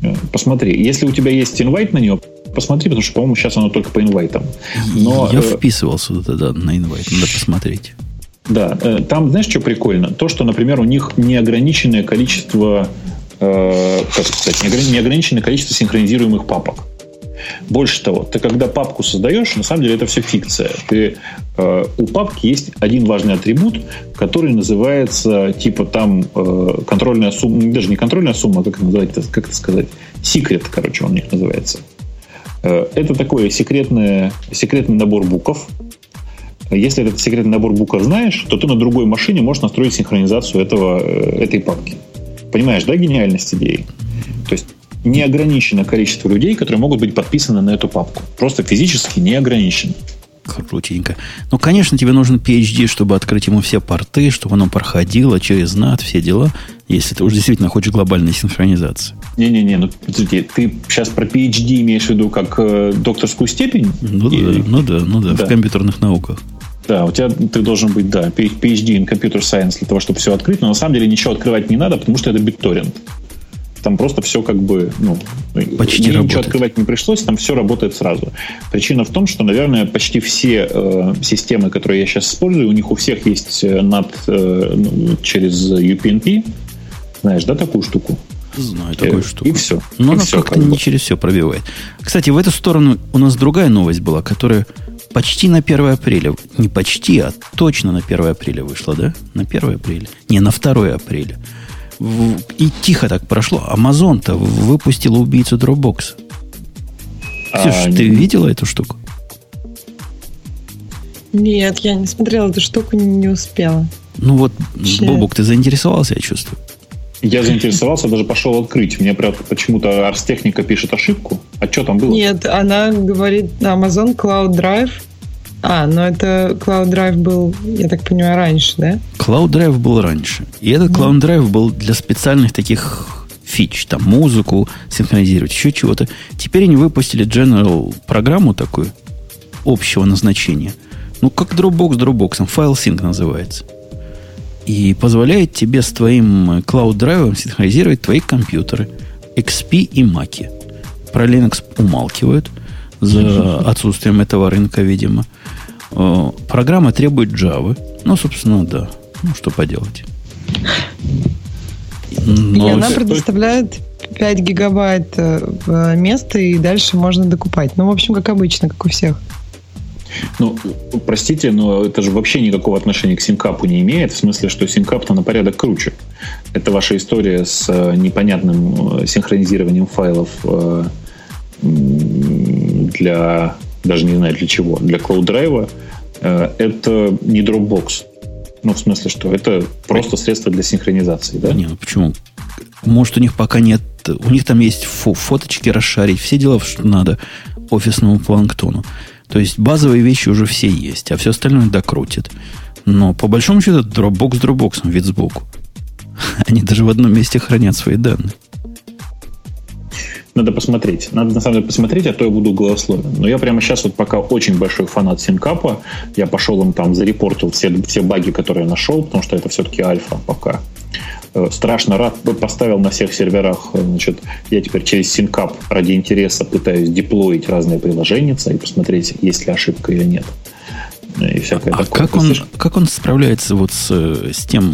Э, посмотри. Если у тебя есть инвайт на нее, посмотри, потому что, по-моему, сейчас оно только по инвайтам. Но, я э, вписывался тогда на инвайт, надо посмотреть. Да, там, знаешь, что прикольно? То, что, например, у них неограниченное количество э, как сказать, неограниченное количество синхронизируемых папок. Больше того, ты когда папку создаешь, на самом деле это все фикция. Ты, э, у папки есть один важный атрибут, который называется типа там э, контрольная сумма, даже не контрольная сумма, как называть, как это сказать, секрет, короче, он у них называется. Э, это такой секретный, секретный набор букв. Если этот секретный набор букв знаешь, то ты на другой машине можешь настроить синхронизацию этого, э, этой папки. Понимаешь, да, гениальность идеи? То есть неограниченное количество людей, которые могут быть подписаны на эту папку. Просто физически не ограничено. Крутенько. Ну, конечно, тебе нужен PhD, чтобы открыть ему все порты, чтобы оно проходило через NAT, все дела, если ты уже действительно хочешь глобальной синхронизации. Не-не-не, ну, подожди, ты сейчас про PhD имеешь в виду как э, докторскую степень? Ну, и... да, ну да, ну да, да, в компьютерных науках. Да, у тебя ты должен быть, да, PhD in Computer Science для того, чтобы все открыть, но на самом деле ничего открывать не надо, потому что это BitTorrent. Там просто все как бы, ну, почти ничего открывать не пришлось, там все работает сразу. Причина в том, что, наверное, почти все э, системы, которые я сейчас использую, у них у всех есть э, э ну, через UPnP. Знаешь, да, такую штуку? Знаю такую и, штуку. И все. Но и она как-то как не через все пробивает. Кстати, в эту сторону у нас другая новость была, которая почти на 1 апреля. Не почти, а точно на 1 апреля вышла, да? На 1 апреля. Не, на 2 апреля. И тихо так прошло. Амазон-то выпустил убийцу Dropbox. Ксюш, а, ты не... видела эту штуку? Нет, я не смотрела эту штуку, не успела. Ну вот, Че? Бобук, ты заинтересовался, я чувствую. Я заинтересовался, даже пошел открыть. Мне почему-то Арстехника пишет ошибку. А что там было? Нет, она говорит Amazon Cloud Drive. А, но это Cloud Drive был, я так понимаю, раньше, да? Cloud Drive был раньше. И этот Cloud Drive был для специальных таких фич, там музыку синхронизировать, еще чего-то. Теперь они выпустили General программу такую, общего назначения. Ну, как Dropbox с Dropbox, файл Sync называется и позволяет тебе с твоим клауд-драйвом синхронизировать твои компьютеры, XP и Mac. Про Linux умалкивают за отсутствием этого рынка, видимо. Э, программа требует Java. Ну, собственно, да. Ну, что поделать. Но... И она предоставляет 5 гигабайт э, места, и дальше можно докупать. Ну, в общем, как обычно, как у всех. Ну, простите, но это же вообще никакого отношения к синкапу не имеет, в смысле, что синкап-то на порядок круче. Это ваша история с э, непонятным э, синхронизированием файлов э, для, даже не знаю для чего, для Cloud Drive. Это не Dropbox. Ну, в смысле, что это просто средство для синхронизации, да? Не, ну почему? Может, у них пока нет... У них там есть фо фоточки расшарить, все дела, что надо офисному планктону. То есть базовые вещи уже все есть, а все остальное докрутит. Но по большому счету Dropbox с Dropbox, вид сбоку. Они даже в одном месте хранят свои данные. Надо посмотреть. Надо на самом деле посмотреть, а то я буду голословен. Но я прямо сейчас вот пока очень большой фанат Синкапа. Я пошел им там зарепортил все, все баги, которые я нашел, потому что это все-таки альфа пока. Э, страшно рад, поставил на всех серверах. Э, значит, я теперь через Синкап ради интереса пытаюсь деплоить разные приложения и посмотреть, есть ли ошибка или нет. и всякое а такое. Как он, как он справляется вот с, с тем,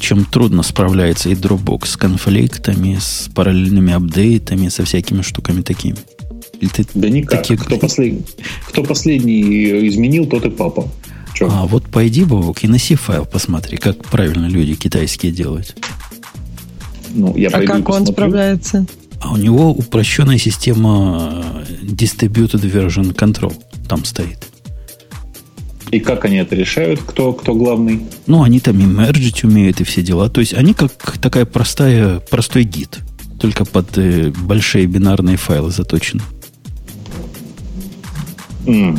чем трудно справляется и Dropbox с конфликтами, с параллельными апдейтами, со всякими штуками такими? Или ты да никак. Такие... Кто, послед... Кто последний изменил, тот и папа. Че? А вот пойди, Бобок, и носи файл, посмотри, как правильно люди китайские делают. Ну, я а как он справляется? А у него упрощенная система Distributed Version Control там стоит. И как они это решают? Кто, кто главный? Ну, они там и мержить умеют, и все дела. То есть они как такая простая, простой гид. Только под э, большие бинарные файлы заточены. Mm.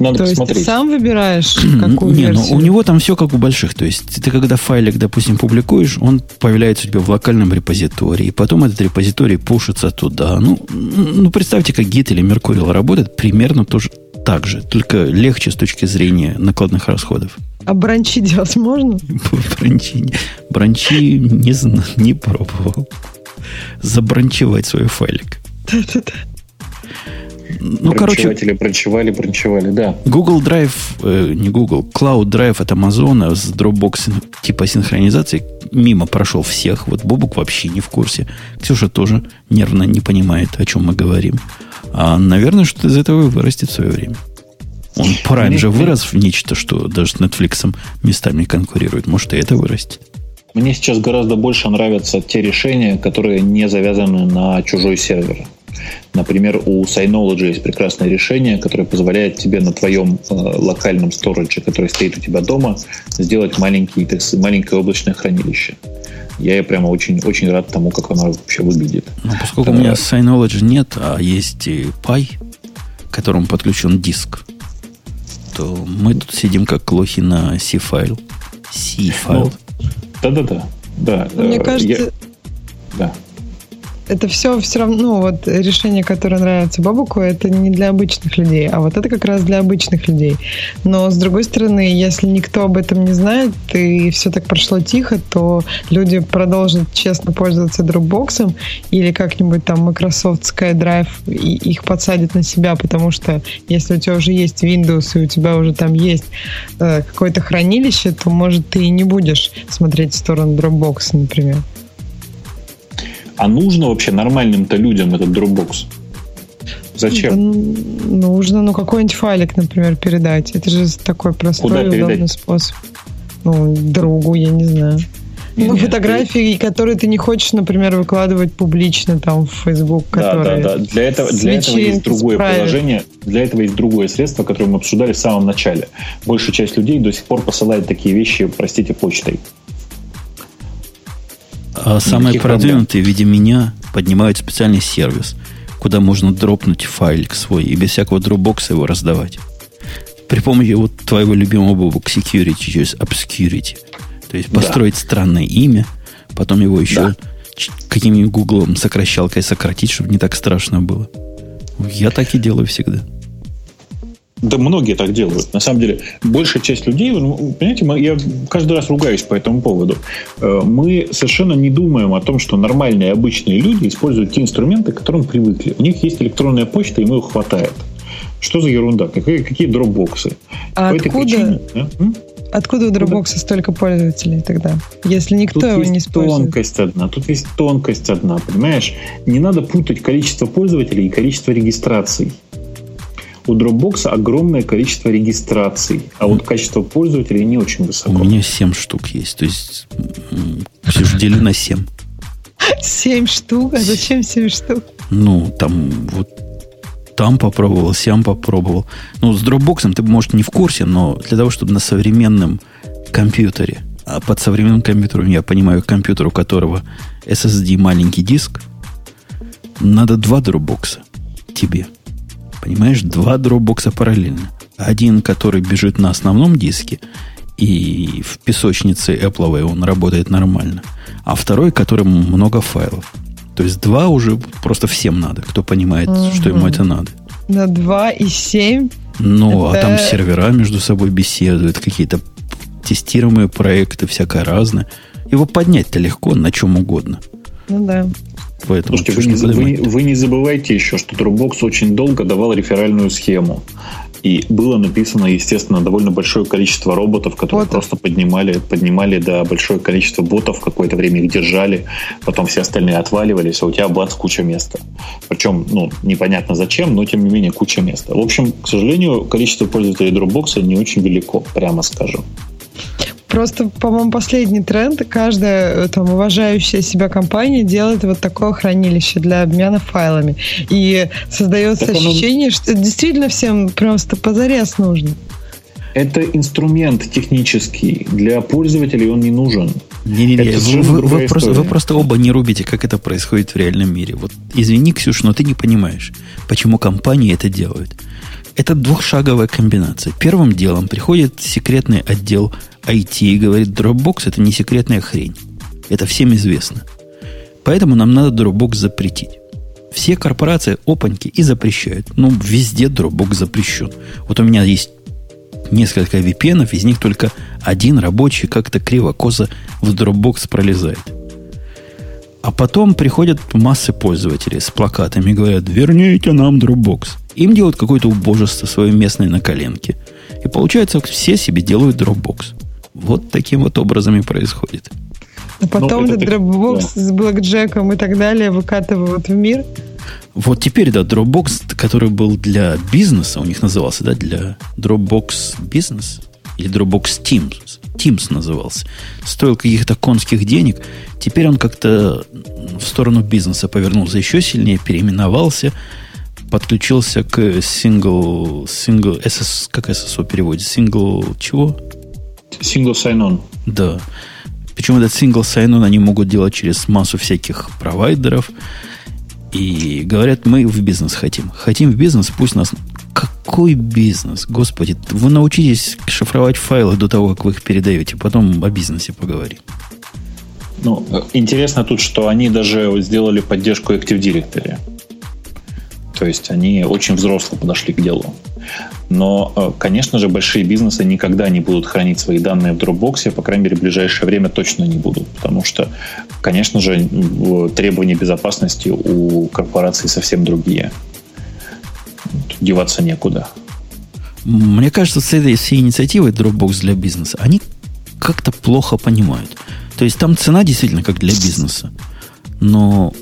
Надо то посмотреть. есть ты сам выбираешь, какую Не, версию? ну, у него там все как у больших. То есть ты когда файлик, допустим, публикуешь, он появляется у тебя в локальном репозитории. И потом этот репозиторий пушится туда. Ну, ну представьте, как Git или Mercurial работает примерно тоже так же. Только легче с точки зрения накладных расходов. А бранчи делать можно? Бранчи, бранчи не знаю, не пробовал. Забранчевать свой файлик. Да-да-да. Ну, короче... Бранчевали, бранчевали, да. Google Drive, э, не Google, Cloud Drive от Amazon с Dropbox типа синхронизации мимо прошел всех. Вот Бобук вообще не в курсе. Ксюша тоже нервно не понимает, о чем мы говорим. А, наверное, что из этого вырастет в свое время. Он Prime же вырос в нечто, что даже с Netflix местами конкурирует. Может, и это вырастет. Мне сейчас гораздо больше нравятся те решения, которые не завязаны на чужой сервер. Например, у Synology есть прекрасное решение, которое позволяет тебе на твоем э, локальном сторидже, который стоит у тебя дома, сделать маленький, так, маленькое облачное хранилище. Я прямо очень, очень рад тому, как оно вообще выглядит. Ну, поскольку а, у меня Synology нет, а есть Pi, к которому подключен диск, то мы тут сидим как лохи на C-файл. C-файл. Ну, да-да-да. Да. Мне э, кажется... Я... Да это все все равно, ну, вот решение, которое нравится Бабуку, это не для обычных людей, а вот это как раз для обычных людей. Но, с другой стороны, если никто об этом не знает, и все так прошло тихо, то люди продолжат честно пользоваться Dropbox или как-нибудь там Microsoft SkyDrive и их подсадят на себя, потому что если у тебя уже есть Windows и у тебя уже там есть э, какое-то хранилище, то, может, ты и не будешь смотреть в сторону Dropbox, например. А нужно вообще нормальным-то людям этот Dropbox? Зачем? Да, нужно, ну, какой-нибудь файлик, например, передать. Это же такой простой Куда удобный способ. Ну, другу, я не знаю. Ну, Нет, фотографии, ты... которые ты не хочешь, например, выкладывать публично там в Facebook, которые... Да, да, да. Для этого, для этого есть другое приложение, для этого есть другое средство, которое мы обсуждали в самом начале. Большая часть людей до сих пор посылает такие вещи, простите, почтой. А самые продвинутые в виде меня поднимают специальный сервис, куда можно дропнуть файлик свой и без всякого дропбокса его раздавать. При помощи вот твоего любимого бобок security через obscurity. То есть построить да. странное имя, потом его еще да. каким-нибудь гуглом сокращалкой сократить, чтобы не так страшно было. Я так и делаю всегда. Да многие так делают. На самом деле, большая часть людей, ну, понимаете, мы, я каждый раз ругаюсь по этому поводу. Э, мы совершенно не думаем о том, что нормальные, обычные люди используют те инструменты, к которым привыкли. У них есть электронная почта, и ему хватает. Что за ерунда? Какие, какие дропбоксы? А по откуда? Причине, да? Откуда у Dropbox столько пользователей тогда, если никто тут его не использует? тонкость одна, тут есть тонкость одна, понимаешь? Не надо путать количество пользователей и количество регистраций у Dropbox огромное количество регистраций, а вот качество пользователей не очень высоко. У меня 7 штук есть, то есть все же делю на 7. 7 штук? А зачем 7 штук? Ну, там вот там попробовал, сям попробовал. Ну, с Dropbox ты, может, не в курсе, но для того, чтобы на современном компьютере, а под современным компьютером я понимаю компьютер, у которого SSD маленький диск, надо два Dropbox тебе – Понимаешь, два дропбокса параллельно. Один, который бежит на основном диске, и в песочнице Apple он работает нормально. А второй, которому много файлов. То есть два уже просто всем надо, кто понимает, угу. что ему это надо. На два и семь? Ну, это... а там сервера между собой беседуют, какие-то тестируемые проекты, всякое разное. Его поднять-то легко на чем угодно. Ну да. Поэтому Слушайте, вы не, вы, вы не забывайте еще, что Dropbox очень долго давал реферальную схему. И было написано, естественно, довольно большое количество роботов, которые ботов. просто поднимали, поднимали до большое количество ботов, какое-то время их держали, потом все остальные отваливались, а у тебя бац, куча места. Причем, ну, непонятно зачем, но тем не менее куча места. В общем, к сожалению, количество пользователей Dropbox не очень велико, прямо скажем. Просто, по-моему, последний тренд. Каждая там уважающая себя компания делает вот такое хранилище для обмена файлами. И создается так ощущение, оно... что действительно всем просто позарез нужно. Это инструмент технический. Для пользователей он не нужен. Не-не-не, вы, вы, вы, просто, вы просто оба не рубите, как это происходит в реальном мире. Вот извини, Ксюш, но ты не понимаешь, почему компании это делают. Это двухшаговая комбинация. Первым делом приходит секретный отдел IT говорит, Dropbox это не секретная хрень. Это всем известно. Поэтому нам надо Dropbox запретить. Все корпорации опаньки и запрещают. Ну, везде Dropbox запрещен. Вот у меня есть несколько VPN, из них только один рабочий как-то криво-косо в Dropbox пролезает. А потом приходят массы пользователей с плакатами и говорят, верните нам Dropbox. Им делают какое-то убожество свое местное на коленке. И получается, все себе делают Dropbox. Вот таким вот образом и происходит. А потом ну, Dropbox да. с блэкджеком и так далее выкатывают в мир. Вот теперь, да, Dropbox, который был для бизнеса, у них назывался, да, для Dropbox Business или Dropbox Teams, Teams назывался, стоил каких-то конских денег. Теперь он как-то в сторону бизнеса повернулся еще сильнее, переименовался, подключился к single, single, SS, как SSO переводит? Single чего? Single sign-on. Да. Причем этот single sign-on они могут делать через массу всяких провайдеров. И говорят, мы в бизнес хотим. Хотим в бизнес, пусть нас... Какой бизнес? Господи, вы научитесь шифровать файлы до того, как вы их передаете. Потом о бизнесе поговорим. Ну, интересно тут, что они даже сделали поддержку Active Directory. То есть они очень взросло подошли к делу. Но, э, конечно же, большие бизнесы никогда не будут хранить свои данные в Dropbox, по крайней мере, в ближайшее время точно не будут, потому что, конечно же, требования безопасности у корпораций совсем другие. Тут деваться некуда. Мне кажется, с этой всей инициативой Dropbox для бизнеса, они как-то плохо понимают. То есть там цена действительно как для бизнеса. Но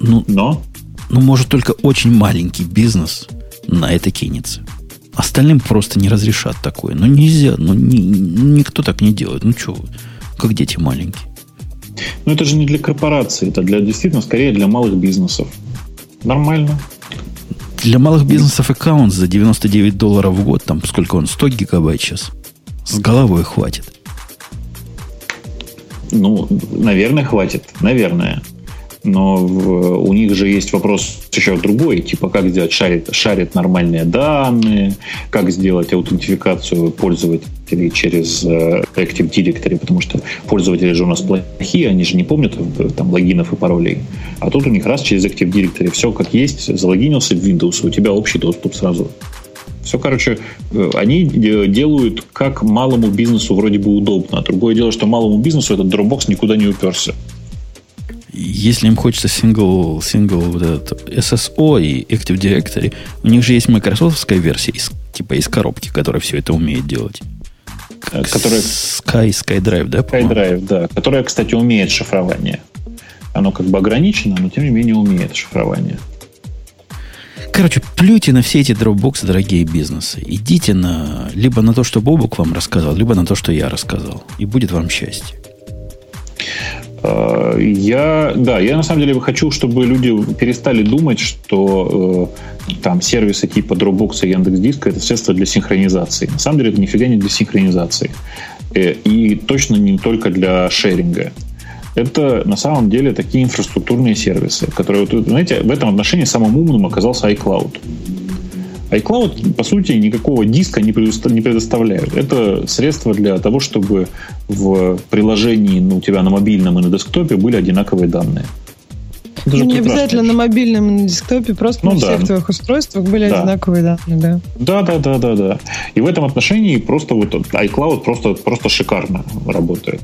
ну, но? Ну, может, только очень маленький бизнес на это кинется. Остальным просто не разрешат такое. Ну, нельзя. Ну, ни, никто так не делает. Ну, что как дети маленькие. Ну, это же не для корпораций. Это для действительно, скорее, для малых бизнесов. Нормально. Для малых бизнесов аккаунт за 99 долларов в год, там сколько он, 100 гигабайт сейчас, с головой хватит. Ну, наверное, хватит. Наверное но в, у них же есть вопрос еще другой, типа как сделать шарит, шарит нормальные данные, как сделать аутентификацию пользователей через э, Active Directory, потому что пользователи же у нас плохие, они же не помнят э, там логинов и паролей. А тут у них раз через Active Directory все как есть, залогинился в Windows, у тебя общий доступ сразу. Все, короче, э, они делают как малому бизнесу вроде бы удобно. А другое дело, что малому бизнесу этот Dropbox никуда не уперся если им хочется сингл, сингл вот этот SSO и Active Directory, у них же есть майкрософтская версия, из, типа из коробки, которая все это умеет делать. Как которая... Sky, SkyDrive, да? SkyDrive, да. Которая, кстати, умеет шифрование. Оно как бы ограничено, но тем не менее умеет шифрование. Короче, плюйте на все эти дропбоксы, дорогие бизнесы. Идите на либо на то, что Бобук вам рассказал, либо на то, что я рассказал. И будет вам счастье. Я, да, я на самом деле хочу, чтобы люди перестали думать, что э, там сервисы типа Dropbox и Яндекс.Диска это средство для синхронизации. На самом деле это нифига не для синхронизации. Э, и точно не только для шеринга. Это на самом деле такие инфраструктурные сервисы, которые, вот, знаете, в этом отношении самым умным оказался iCloud iCloud, по сути, никакого диска не, предоставляют. Это средство для того, чтобы в приложении ну, у тебя на мобильном и на десктопе были одинаковые данные. Ну, не обязательно на мобильном и на десктопе, просто ну, на да. всех твоих устройствах были да. одинаковые данные, да. Да, да, да, да, да. И в этом отношении просто вот iCloud просто, просто шикарно работает.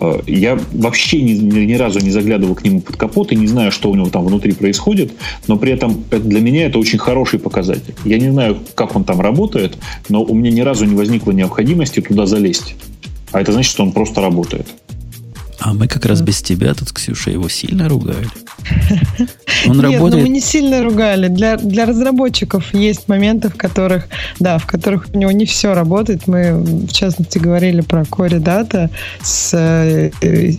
Э, я вообще ни, ни разу не заглядывал к нему под капот и не знаю, что у него там внутри происходит, но при этом для меня это очень хороший показатель. Я не знаю, как он там работает, но у меня ни разу не возникло необходимости туда залезть. А это значит, что он просто работает. А мы как раз без тебя тут, Ксюша, его сильно ругали. Он Нет, работает... ну мы не сильно ругали. Для, для разработчиков есть моменты, в которых, да, в которых у него не все работает. Мы, в частности, говорили про Core Data с э,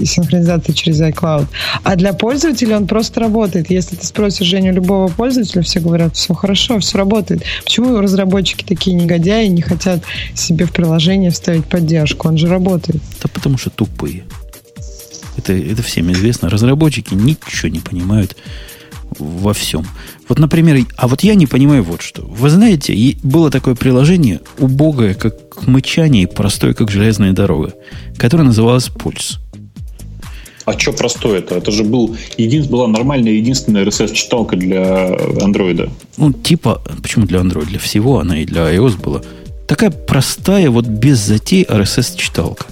синхронизацией через iCloud. А для пользователя он просто работает. Если ты спросишь Женю любого пользователя, все говорят, все хорошо, все работает. Почему разработчики такие негодяи не хотят себе в приложение вставить поддержку? Он же работает. Да потому что тупые. Это, это всем известно. Разработчики ничего не понимают во всем. Вот, например, а вот я не понимаю вот что. Вы знаете, было такое приложение, убогое, как мычание, и простое, как железная дорога, которое называлось «Пульс». А что простое это? Это же был един, была нормальная единственная RSS-читалка для андроида. Ну, типа, почему для Android? Для всего она и для iOS была. Такая простая, вот без затей RSS-читалка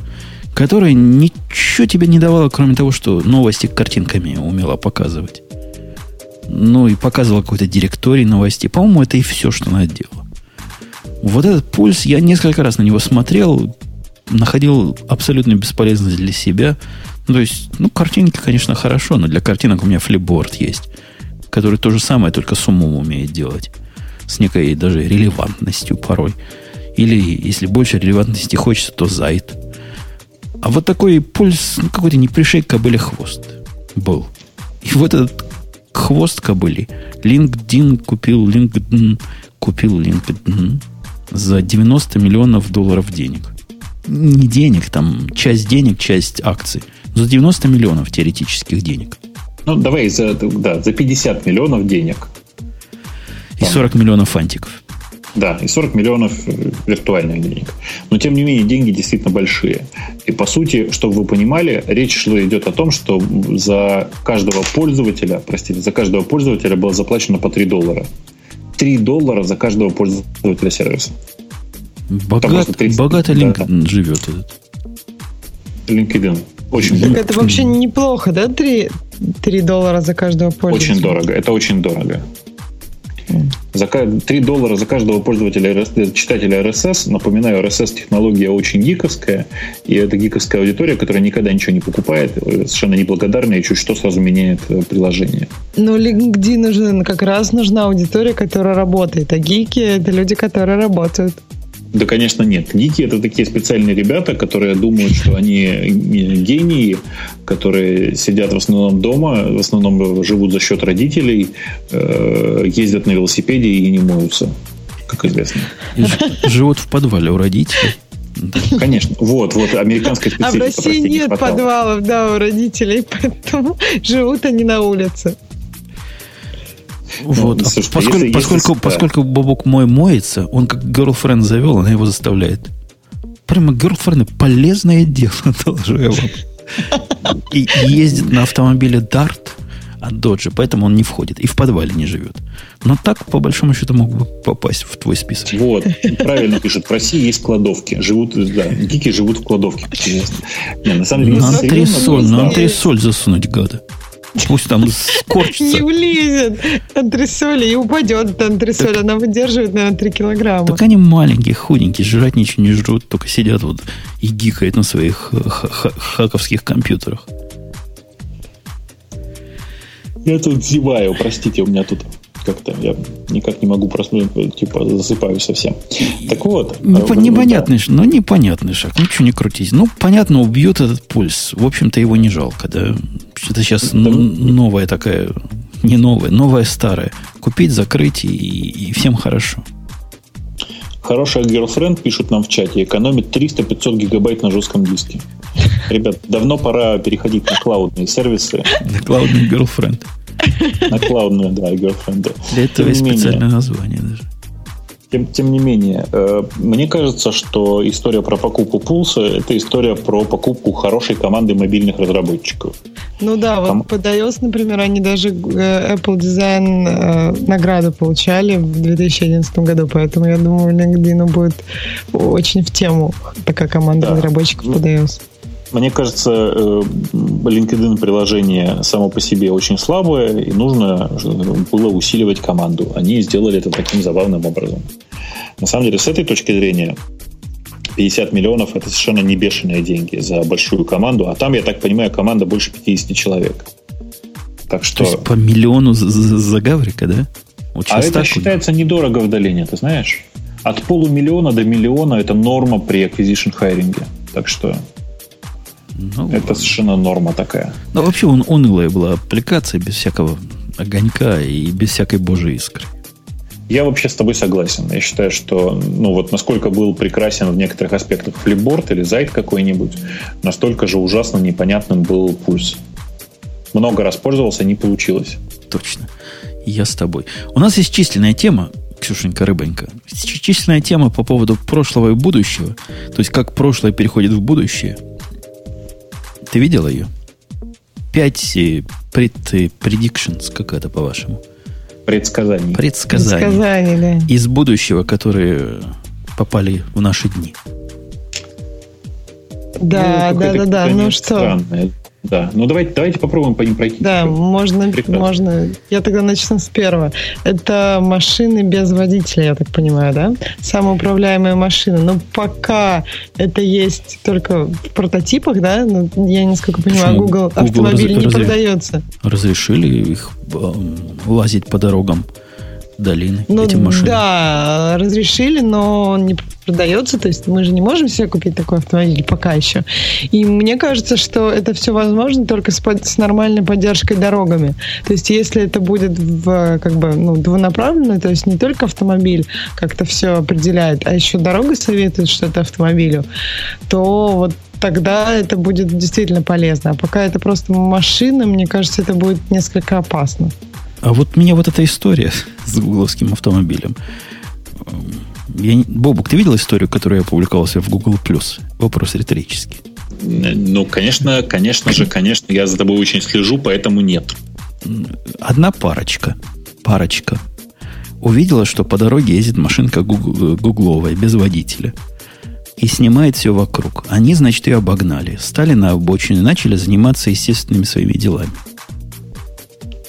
которая ничего тебе не давала, кроме того, что новости картинками умела показывать. Ну, и показывала какой-то директорий новостей. По-моему, это и все, что она делала. Вот этот пульс, я несколько раз на него смотрел, находил абсолютно бесполезность для себя. Ну, то есть, ну, картинки, конечно, хорошо, но для картинок у меня флипборд есть, который то же самое, только с умом умеет делать. С некой даже релевантностью порой. Или, если больше релевантности хочется, то зайт. А вот такой пульс, ну, какой-то не пришей кобыле хвост был. И вот этот хвост кобыли LinkedIn купил LinkedIn, купил LinkedIn за 90 миллионов долларов денег. Не денег, там часть денег, часть акций. За 90 миллионов теоретических денег. Ну, давай за, да, за 50 миллионов денег. И 40 миллионов фантиков. Да, и 40 миллионов э, виртуальных денег. Но, тем не менее, деньги действительно большие. И, по сути, чтобы вы понимали, речь шла идет о том, что за каждого пользователя, простите, за каждого пользователя было заплачено по 3 доллара. 3 доллара за каждого пользователя сервиса. Богат, 30, богато LinkedIn да. живет этот. LinkedIn. Очень так это вообще неплохо, да? 3, 3 доллара за каждого пользователя? Очень дорого. Это очень дорого. За 3 доллара за каждого пользователя, читателя RSS. Напоминаю, RSS-технология очень гиковская, и это гиковская аудитория, которая никогда ничего не покупает, э, совершенно неблагодарная, и чуть что сразу меняет э, приложение. Но LinkedIn нужен, как раз нужна аудитория, которая работает, а гики — это люди, которые работают. Да, конечно, нет. Гики это такие специальные ребята, которые думают, что они гении, которые сидят в основном дома, в основном живут за счет родителей, э, ездят на велосипеде и не моются, как известно. Живут в подвале у родителей. Конечно. Вот, вот, американская специфика. А в России нет подвалов, да, у родителей, поэтому живут они на улице. Вот. Ну, слушайте, поскольку, если, поскольку, если, поскольку Бобок мой моется, он как girlfriend завел, она его заставляет. Прямо girlfriend полезное дело, доложу я вам. И ездит на автомобиле Dart от Dodge, поэтому он не входит и в подвале не живет. Но так, по большому счету, мог бы попасть в твой список. Вот, правильно пишут. В России есть кладовки. Живут, да, гики живут в кладовке. Не, на самом деле, на антресоль, на антресоль засунуть, гада. Пусть там скорчится. Не влезет антресоли и упадет эта антресоль. Она выдерживает, наверное, 3 килограмма. Так они маленькие, худенькие, жрать ничего не жрут, только сидят вот и гикают на своих хаковских компьютерах. Я тут зеваю, простите, у меня тут как-то я никак не могу проснуться, типа засыпаю совсем. Так вот. Непо- а, непонятный, да. ну непонятный шаг, что не крутись. Ну, понятно, убьет этот пульс. В общем-то, его не жалко, да. Это сейчас да. новая такая, не новая, новая старая. Купить, закрыть и, и всем хорошо. Хорошая girlfriend, пишут нам в чате, экономит 300-500 гигабайт на жестком диске. Ребят, давно пора переходить на клаудные сервисы. На клаудный girlfriend. На клаудную, да, girlfriend. Для этого есть специальное название даже. Тем, тем не менее, э, мне кажется, что история про покупку пулса – это история про покупку хорошей команды мобильных разработчиков. Ну да, вот Ком... под iOS, например, они даже э, Apple Design э, награду получали в 2011 году, поэтому я думаю, LinkedIn будет очень в тему такая команда да. разработчиков под iOS. Мне кажется, э, LinkedIn приложение само по себе очень слабое, и нужно было усиливать команду. Они сделали это таким забавным образом. На самом деле, с этой точки зрения, 50 миллионов это совершенно не бешеные деньги за большую команду, а там, я так понимаю, команда больше 50 человек. Так что... То есть по миллиону за, за Гаврика, да? Вот а это считается недорого в долене, ты знаешь? От полумиллиона до миллиона это норма при acquisition хайринге. Так что ну, это совершенно норма такая. Ну, вообще он, унылая была аппликация без всякого огонька и без всякой божьей искры. Я вообще с тобой согласен. Я считаю, что ну вот насколько был прекрасен в некоторых аспектах флипборд или зайт какой-нибудь, настолько же ужасно непонятным был пульс. Много раз пользовался, не получилось. Точно. Я с тобой. У нас есть численная тема, Ксюшенька Рыбонька. Численная тема по поводу прошлого и будущего. То есть, как прошлое переходит в будущее – ты видел ее? Пять пред, predictions, как это по-вашему? Предсказаний. Предсказаний. Предсказаний, да. Из будущего, которые попали в наши дни. Да, ну, да, да, да. Ну что? Странное. Да, ну давайте, давайте попробуем по ним пройти. Да, можно, можно. Я тогда начну с первого. Это машины без водителя, я так понимаю, да? Самоуправляемые машины. Но пока это есть только в прототипах, да? Но ну, я, насколько понимаю, Почему? Google, Google автомобиль раз, не продается. Разрешили их э, лазить по дорогам долины, ну, эти машины. Да, разрешили, но он не продается, то есть мы же не можем себе купить такой автомобиль пока еще. И мне кажется, что это все возможно только с, с нормальной поддержкой дорогами. То есть если это будет в, как бы, ну, двунаправленно, то есть не только автомобиль как-то все определяет, а еще дорога советует что-то автомобилю, то вот тогда это будет действительно полезно. А пока это просто машина, мне кажется, это будет несколько опасно. А вот меня вот эта история с гугловским автомобилем. Я, Бобук, ты видел историю, которую я опубликовался в Google+. Вопрос риторический. Ну, конечно, конечно же, конечно, я за тобой очень слежу, поэтому нет. Одна парочка, парочка увидела, что по дороге ездит машинка гугловая, без водителя. И снимает все вокруг. Они, значит, ее обогнали. Стали на обочине, начали заниматься естественными своими делами.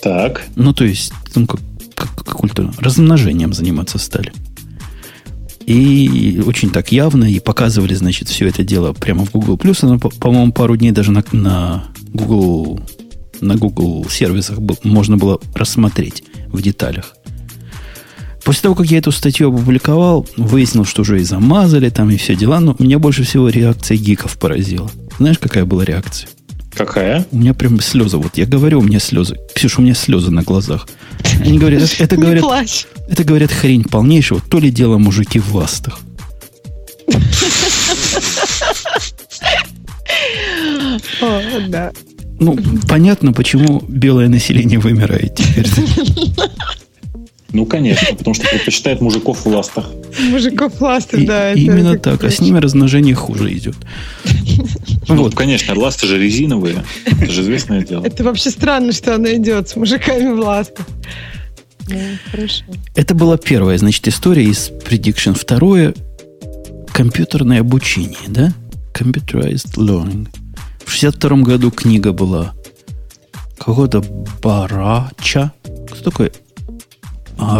Так. Ну, то есть, ну, как, как, как культура, размножением заниматься стали. И очень так явно, и показывали, значит, все это дело прямо в Google+. Оно, по-моему, пару дней даже на, на Google на Google сервисах можно было рассмотреть в деталях. После того, как я эту статью опубликовал, выяснил, что уже и замазали там, и все дела, но меня больше всего реакция гиков поразила. Знаешь, какая была реакция? Какая? У меня прям слезы. Вот я говорю, у меня слезы. Ксюша, у меня слезы на глазах. Они говорят, это, это говорят, это говорят хрень полнейшего. То ли дело мужики в ластах. О, да. Ну, понятно, почему белое население вымирает теперь. Ну, конечно, потому что предпочитает мужиков в ластах. Мужиков в ластах, и, да. Именно это так, а с ними размножение хуже идет. Ну, вот. конечно, ласты же резиновые. Это же известное дело. Это вообще странно, что она идет с мужиками в ластах. Ну, хорошо. Это была первая, значит, история из Prediction. Второе – компьютерное обучение, да? Computerized Learning. В 62 году книга была какого-то Барача. Кто такой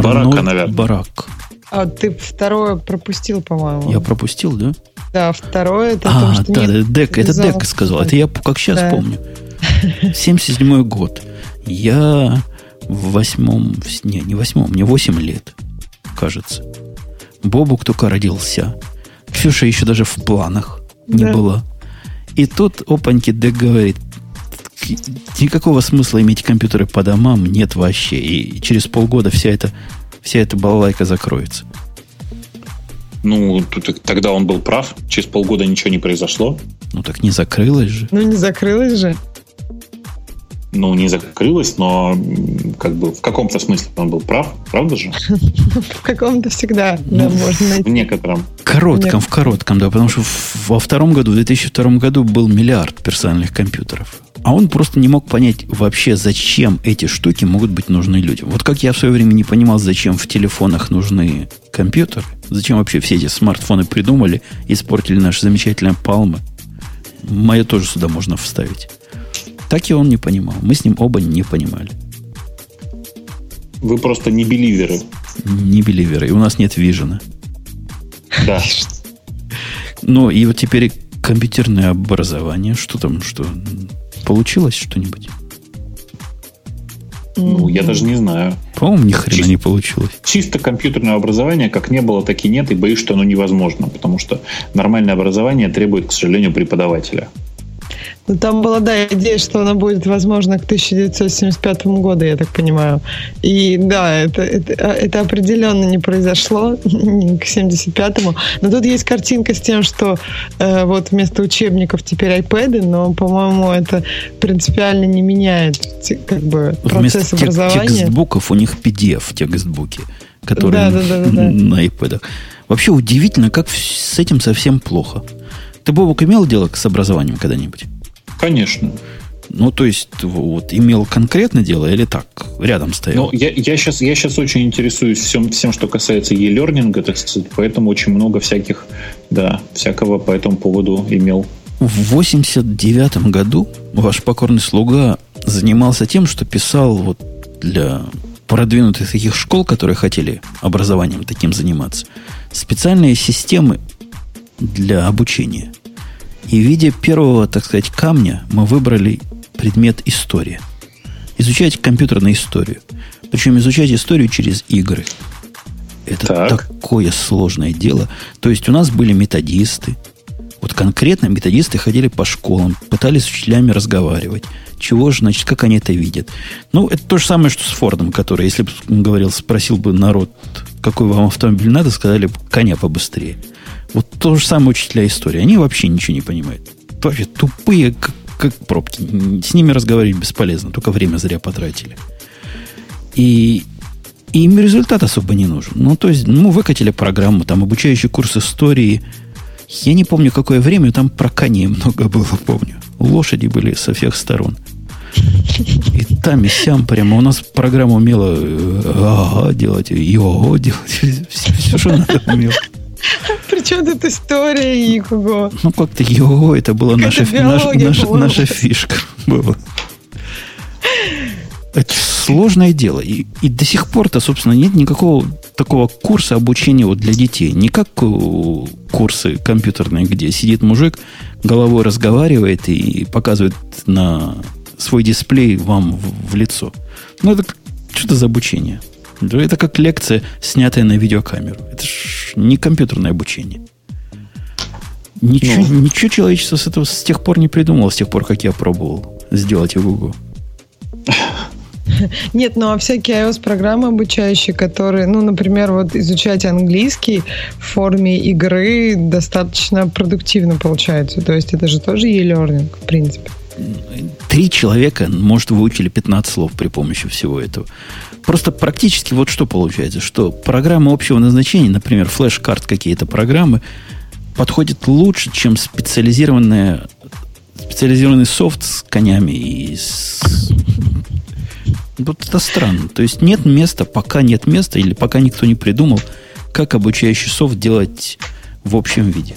Барака, наверное. Барак. А ты второе пропустил, по-моему. Я пропустил, да? Да, второе это а, то, что да, нет Дек, это Дек сказал. Это я как сейчас да. помню. 77 год. Я в восьмом... Не, не восьмом, мне восемь лет, кажется. Бобук только родился. Ксюша еще даже в планах не да. была. И тут опаньки Дек говорит, никакого смысла иметь компьютеры по домам нет вообще. И через полгода вся эта, вся эта балалайка закроется. Ну, тогда он был прав. Через полгода ничего не произошло. Ну, так не закрылось же. Ну, не закрылось же. ну, не закрылась, но как бы в каком-то смысле он был прав, правда же? В каком-то всегда, да, можно найти. В некотором. Коротком, в коротком, да, потому что во втором году, в 2002 году был миллиард персональных компьютеров. А он просто не мог понять вообще, зачем эти штуки могут быть нужны людям. Вот как я в свое время не понимал, зачем в телефонах нужны компьютеры, зачем вообще все эти смартфоны придумали, испортили наши замечательные палмы. Мое тоже сюда можно вставить. Так и он не понимал. Мы с ним оба не понимали. Вы просто не беливеры. Не беливеры. И у нас нет вижена. Да. Ну, и вот теперь компьютерное образование. Что там, что? Получилось что-нибудь? Ну, я даже не знаю. По-моему, ни хрена не получилось. Чисто компьютерное образование как не было, так и нет, и боюсь, что оно невозможно, потому что нормальное образование требует, к сожалению, преподавателя. Ну, там была, да, идея, что она будет, возможно, к 1975 году, я так понимаю. И да, это, это, это определенно не произошло к 75-му. Но тут есть картинка с тем, что э, вот вместо учебников теперь iPad, но, по-моему, это принципиально не меняет как бы, процесс вместо образования. текстбуков у них PDF текстбуки, которые да, да, да, да, на iPad. Вообще удивительно, как с этим совсем плохо. Ты, Бобок, имел дело с образованием когда-нибудь? Конечно. Ну, то есть, вот, имел конкретно дело или так, рядом стоял? Ну, я, я, сейчас, я сейчас очень интересуюсь всем, всем, что касается e-learning, так сказать, поэтому очень много всяких, да, всякого по этому поводу имел. В 89 году ваш покорный слуга занимался тем, что писал вот для продвинутых таких школ, которые хотели образованием таким заниматься, специальные системы для обучения – и в виде первого, так сказать, камня мы выбрали предмет история. Изучать компьютерную историю. Причем изучать историю через игры. Это так. такое сложное дело. То есть у нас были методисты. Вот конкретно методисты ходили по школам, пытались с учителями разговаривать. Чего же, значит, как они это видят? Ну, это то же самое, что с Фордом, который, если бы говорил, спросил бы народ, какой вам автомобиль надо, сказали бы, коня побыстрее. Вот то же самое учителя истории. Они вообще ничего не понимают. Вообще тупые, как, как пробки. С ними разговаривать бесполезно. Только время зря потратили. И, и им результат особо не нужен. Ну, то есть, ну, выкатили программу, там, обучающий курс истории. Я не помню, какое время, там про коней много было, помню. Лошади были со всех сторон. И там, и сям прямо. У нас программа умела э, ага делать, и ого делать. Все, все, что надо умела. Причем тут история и кого? Ну, как-то его, это была наша, наша, наша, наша фишка. Была. Это сложное дело. И, и до сих пор-то, собственно, нет никакого такого курса обучения вот для детей. Не как курсы компьютерные, где сидит мужик, головой разговаривает и показывает на свой дисплей вам в, в лицо. Ну, это что-то за обучение. Это как лекция, снятая на видеокамеру. Это ж не компьютерное обучение. Ничего, ну. ничего человечество с этого с тех пор не придумало, с тех пор, как я пробовал сделать Google. Нет, ну а всякие iOS-программы обучающие, которые, ну, например, вот изучать английский в форме игры достаточно продуктивно получается. То есть это же тоже e-learning, в принципе. Три человека, может, выучили 15 слов при помощи всего этого. Просто практически вот что получается, что программы общего назначения, например, флеш-карт какие-то программы, подходят лучше, чем специализированная, специализированный софт с конями и с... Вот это странно. То есть нет места, пока нет места, или пока никто не придумал, как обучающий софт делать в общем виде.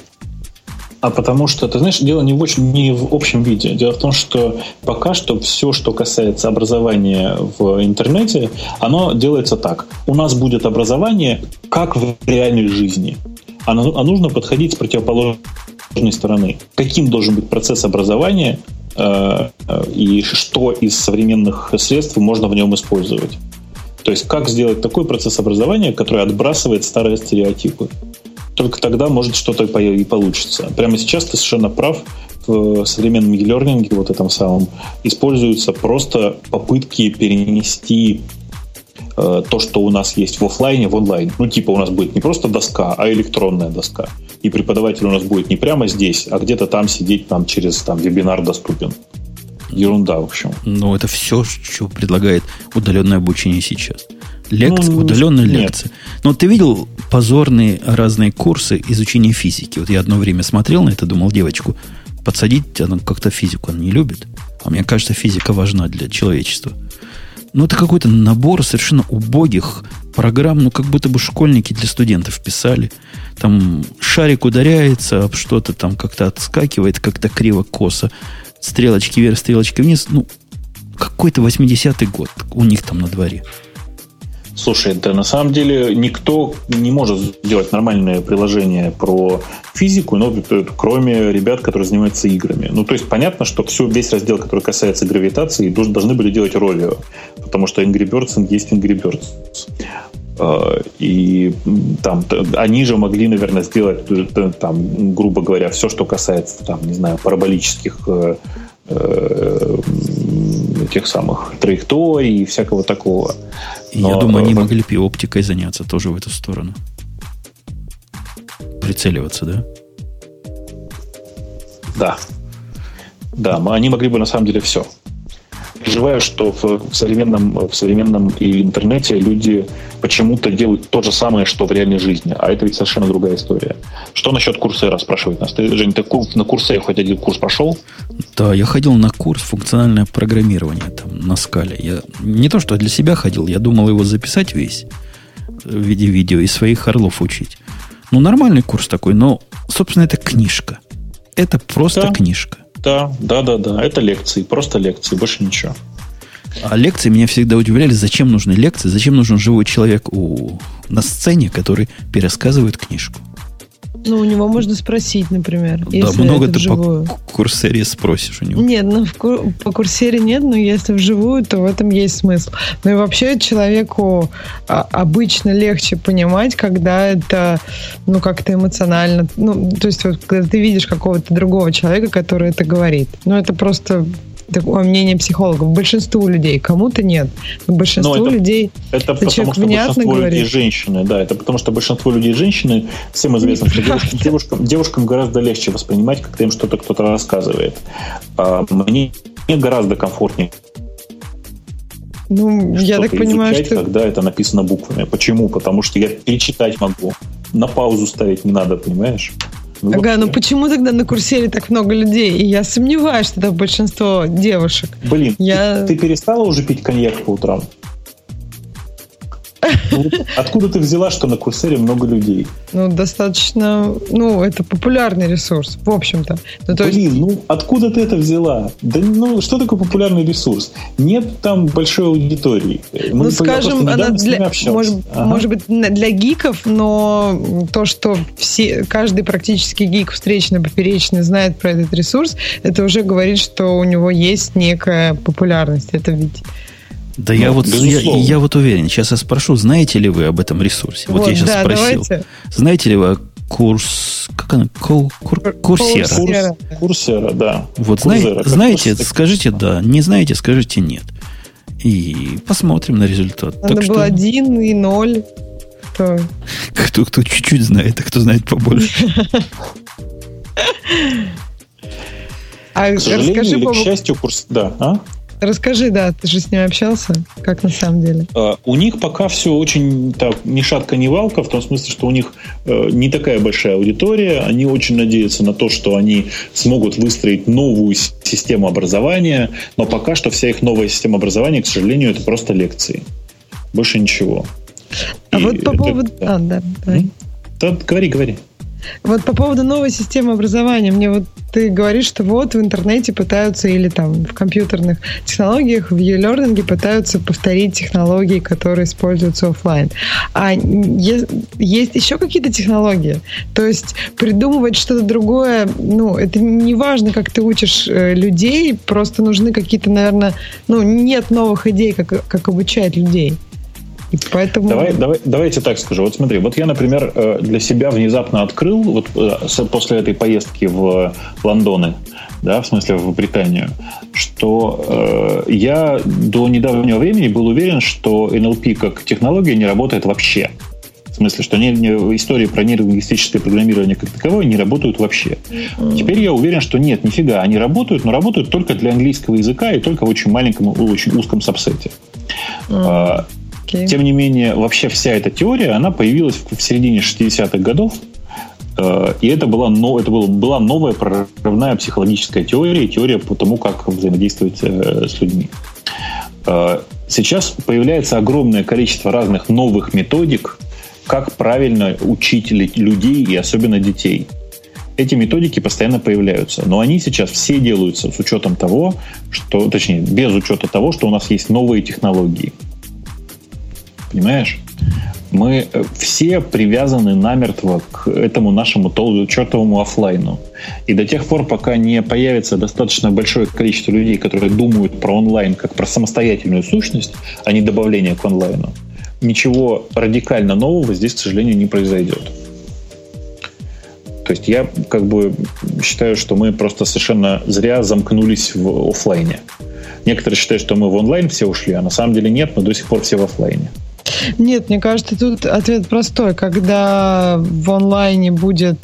А потому что, ты знаешь, дело не в, очень, не в общем виде. Дело в том, что пока что все, что касается образования в интернете, оно делается так. У нас будет образование как в реальной жизни. А, а нужно подходить с противоположной стороны. Каким должен быть процесс образования э, и что из современных средств можно в нем использовать. То есть как сделать такой процесс образования, который отбрасывает старые стереотипы только тогда может что-то и получится. Прямо сейчас ты совершенно прав. В современном e-learning, вот этом самом, используются просто попытки перенести э, то, что у нас есть в офлайне, в онлайн. Ну, типа у нас будет не просто доска, а электронная доска. И преподаватель у нас будет не прямо здесь, а где-то там сидеть, там через там, вебинар доступен. Ерунда, в общем. Ну, это все, что предлагает удаленное обучение сейчас. Лекция, ну, удаленная нет. лекция. Но ты видел позорные разные курсы изучения физики? Вот я одно время смотрел на это, думал, девочку подсадить, она как-то физику она не любит. А мне кажется, физика важна для человечества. Ну, это какой-то набор совершенно убогих программ, ну, как будто бы школьники для студентов писали. Там шарик ударяется об что-то, там как-то отскакивает, как-то криво-косо. Стрелочки вверх, стрелочки вниз. Ну, какой-то 80-й год у них там на дворе. Слушай, да на самом деле никто не может сделать нормальное приложение про физику, но кроме ребят, которые занимаются играми. Ну, то есть понятно, что все, весь раздел, который касается гравитации, должны были делать Rovio, потому что Angry Birds есть Angry Birds. А, и там они же могли, наверное, сделать э, там, грубо говоря, все, что касается там, не знаю, параболических э, э, тех самых траекторий и всякого такого. Но, Я думаю, они э, могли бы и оптикой заняться тоже в эту сторону. Прицеливаться, да? Да. Да, они могли бы на самом деле все переживаю, что в современном, в современном и интернете люди почему-то делают то же самое, что в реальной жизни. А это ведь совершенно другая история. Что насчет Курсера, спрашивает нас. Ты, Жень, ты на Курсере хоть один курс прошел? Да, я ходил на курс функциональное программирование там, на скале. Я не то, что для себя ходил, я думал его записать весь в виде видео и своих орлов учить. Ну, нормальный курс такой, но, собственно, это книжка. Это просто да. книжка. Да, да, да, да. Это лекции, просто лекции, больше ничего. А лекции меня всегда удивляли, зачем нужны лекции, зачем нужен живой человек у, на сцене, который пересказывает книжку. Ну, у него можно спросить, например. Да, много ты вживую. по курсере спросишь у него. Нет, ну, по курсере нет, но если вживую, то в этом есть смысл. Ну и вообще человеку а, обычно легче понимать, когда это, ну, как-то эмоционально. Ну, то есть, вот, когда ты видишь какого-то другого человека, который это говорит. Ну, это просто такое мнение психологов. Большинству людей, кому-то нет. Большинству Но это, людей это потому, что большинство говорит. людей женщины. Да, это потому что большинство людей женщины, всем известно, что девушкам, девушкам, девушкам гораздо легче воспринимать, когда им что-то кто-то рассказывает. А мне, мне гораздо комфортнее ну, я так понимаю, что... когда это написано буквами. Почему? Потому что я перечитать могу. На паузу ставить не надо, понимаешь? Ну, ага, ну почему тогда на курсере так много людей? И я сомневаюсь, что это большинство девушек. Блин, я... ты, ты перестала уже пить коньяк по утрам? Откуда ты взяла, что на Курсере много людей? Ну, достаточно... Ну, это популярный ресурс, в общем-то. Ну, Блин, есть... ну, откуда ты это взяла? Да, ну, что такое популярный ресурс? Нет там большой аудитории. Мы, ну, скажем, она для... Может, ага. может быть, для гиков, но то, что все, каждый практически гик встречный, поперечный знает про этот ресурс, это уже говорит, что у него есть некая популярность. Это ведь да ну, я вот я, я вот уверен. Сейчас я спрошу, знаете ли вы об этом ресурсе? Вот, вот я сейчас да, спросил. Давайте. Знаете ли вы курс, как она, кур, кур, курсера? Курсера, курсера да. Вот Курсера, знаете, знаете скажите да, не знаете, скажите нет. И посмотрим на результат. Надо так было что... один и ноль. Кто? кто, кто чуть-чуть знает, а кто знает побольше. А к сожалению расскажи, или к счастью, курс... Да, а? Расскажи, да, ты же с ним общался, как на самом деле? Uh, у них пока все очень так, ни шатка, ни валка, в том смысле, что у них uh, не такая большая аудитория, они очень надеются на то, что они смогут выстроить новую систему образования, но пока что вся их новая система образования, к сожалению, это просто лекции. Больше ничего. А И вот по поводу... Да. А, да, давай. Да, говори, говори. Вот по поводу новой системы образования, мне вот ты говоришь, что вот в интернете пытаются или там в компьютерных технологиях, в e-learning пытаются повторить технологии, которые используются офлайн. А есть еще какие-то технологии? То есть придумывать что-то другое, ну, это не важно, как ты учишь э, людей, просто нужны какие-то, наверное, ну, нет новых идей, как, как обучать людей. Поэтому... Давай, давай, давайте так скажу. Вот смотри, вот я, например, э, для себя внезапно открыл, вот э, после этой поездки в Лондоны, да, в смысле в Британию, что э, я до недавнего времени был уверен, что NLP как технология не работает вообще. В смысле, что не, не, истории про нейролингвистическое программирование как таковое не работают вообще. Теперь я уверен, что нет, нифига, они работают, но работают только для английского языка и только в очень маленьком, очень узком сабсете. Mm. Okay. Тем не менее, вообще вся эта теория, она появилась в середине 60-х годов, э, и это была, но, это была, была новая прорывная психологическая теория, теория по тому, как взаимодействовать э, с людьми. Э, сейчас появляется огромное количество разных новых методик, как правильно учить людей и особенно детей. Эти методики постоянно появляются, но они сейчас все делаются с учетом того, что, точнее, без учета того, что у нас есть новые технологии. Понимаешь? Мы э, все привязаны намертво к этому нашему чертовому офлайну. И до тех пор, пока не появится достаточно большое количество людей, которые думают про онлайн как про самостоятельную сущность, а не добавление к онлайну, ничего радикально нового здесь, к сожалению, не произойдет. То есть я как бы считаю, что мы просто совершенно зря замкнулись в офлайне. Некоторые считают, что мы в онлайн все ушли, а на самом деле нет, мы до сих пор все в офлайне. Нет, мне кажется, тут ответ простой. Когда в онлайне будет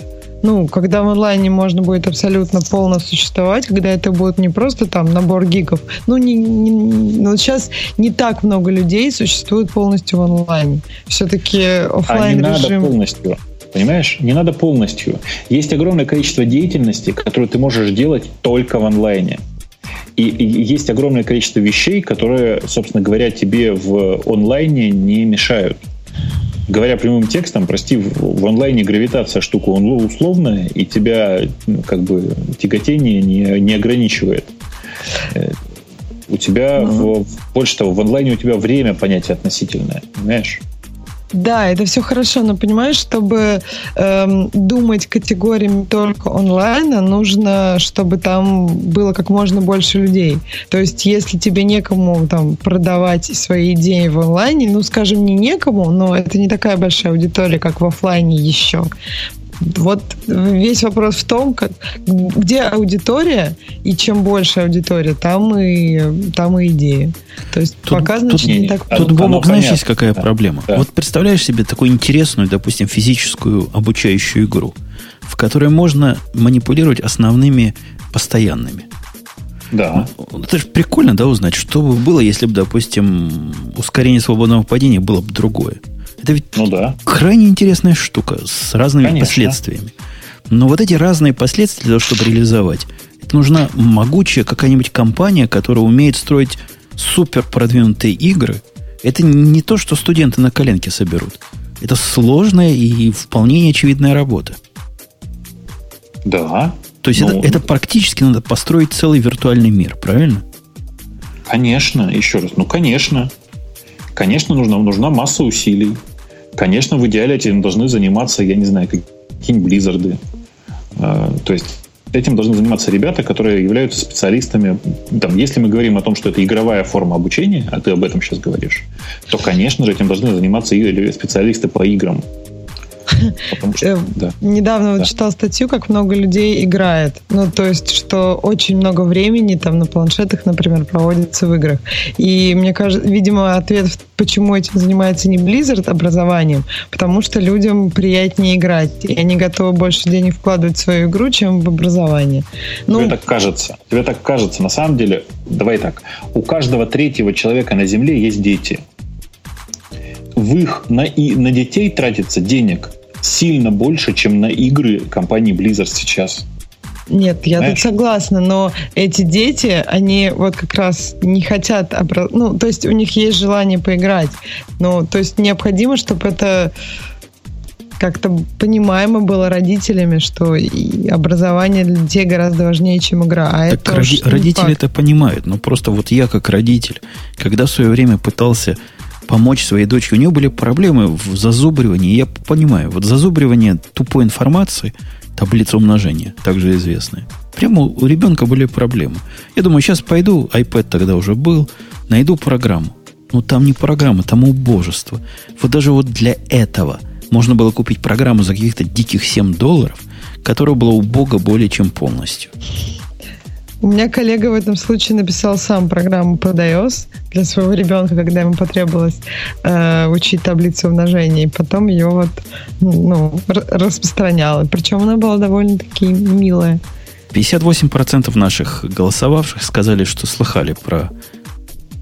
ну, когда в онлайне можно будет абсолютно полно существовать, когда это будет не просто там набор гигов, ну, не, не, ну сейчас не так много людей существует полностью в онлайне. Все-таки офлайн а не режим... надо полностью. Понимаешь? Не надо полностью. Есть огромное количество деятельности, которую ты можешь делать только в онлайне. И, и есть огромное количество вещей, которые, собственно говоря, тебе в онлайне не мешают. Говоря прямым текстом, прости, в, в онлайне гравитация штука условная, и тебя как бы тяготение не, не ограничивает. Э, у тебя mm-hmm. в, больше того, в онлайне у тебя время понятие относительное, понимаешь? Да, это все хорошо, но понимаешь, чтобы эм, думать категориями только онлайна, нужно, чтобы там было как можно больше людей. То есть, если тебе некому там продавать свои идеи в онлайне, ну, скажем, не некому, но это не такая большая аудитория, как в офлайне еще. Вот весь вопрос в том, как, где аудитория, и чем больше аудитория, там и, там и идеи. То есть тут, пока, значит, тут, не, не так Тут, Бобок, знаешь, есть какая да. проблема? Да. Вот представляешь себе такую интересную, допустим, физическую обучающую игру, в которой можно манипулировать основными постоянными. Да. Это же прикольно, да, узнать, что бы было, если бы, допустим, ускорение свободного падения было бы другое. Это ведь ну, да. крайне интересная штука с разными Конечно. последствиями. Но вот эти разные последствия для того, чтобы реализовать, это нужна могучая какая-нибудь компания, которая умеет строить супер продвинутые игры. Это не то, что студенты на коленке соберут. Это сложная и вполне неочевидная работа. Да. То есть ну, это, это практически надо построить целый виртуальный мир, правильно? Конечно, еще раз, ну конечно. Конечно, нужна, нужна масса усилий. Конечно, в идеале этим должны заниматься, я не знаю, какие-нибудь Близзарды. А, то есть этим должны заниматься ребята, которые являются специалистами. Там, если мы говорим о том, что это игровая форма обучения, а ты об этом сейчас говоришь, то, конечно же, этим должны заниматься специалисты по играм. Что, э, да. Недавно вот читал статью, как много людей играет. Ну, то есть, что очень много времени там на планшетах, например, проводится в играх. И мне кажется, видимо, ответ, почему этим занимается не Blizzard образованием, потому что людям приятнее играть, и они готовы больше денег вкладывать в свою игру, чем в образование. Ну, Тебе так кажется. Тебе так кажется. На самом деле, давай так, у каждого третьего человека на Земле есть дети в их на, и, на детей тратится денег сильно больше, чем на игры компании Blizzard сейчас. Нет, я Знаешь? тут согласна, но эти дети, они вот как раз не хотят, обра... ну, то есть у них есть желание поиграть, ну, то есть необходимо, чтобы это как-то понимаемо было родителями, что и образование для детей гораздо важнее, чем игра. А так это роди- родители это понимают, но просто вот я как родитель, когда в свое время пытался помочь своей дочке. У нее были проблемы в зазубривании. Я понимаю, вот зазубривание тупой информации, таблица умножения, также известная. Прямо у ребенка были проблемы. Я думаю, сейчас пойду, iPad тогда уже был, найду программу. Ну, там не программа, там убожество. Вот даже вот для этого можно было купить программу за каких-то диких 7 долларов, которая была у Бога более чем полностью. У меня коллега в этом случае написал сам программу под iOS для своего ребенка, когда ему потребовалось э, учить таблицу умножения, и потом ее вот ну, распространял. Причем она была довольно-таки милая. 58% наших голосовавших сказали, что слыхали про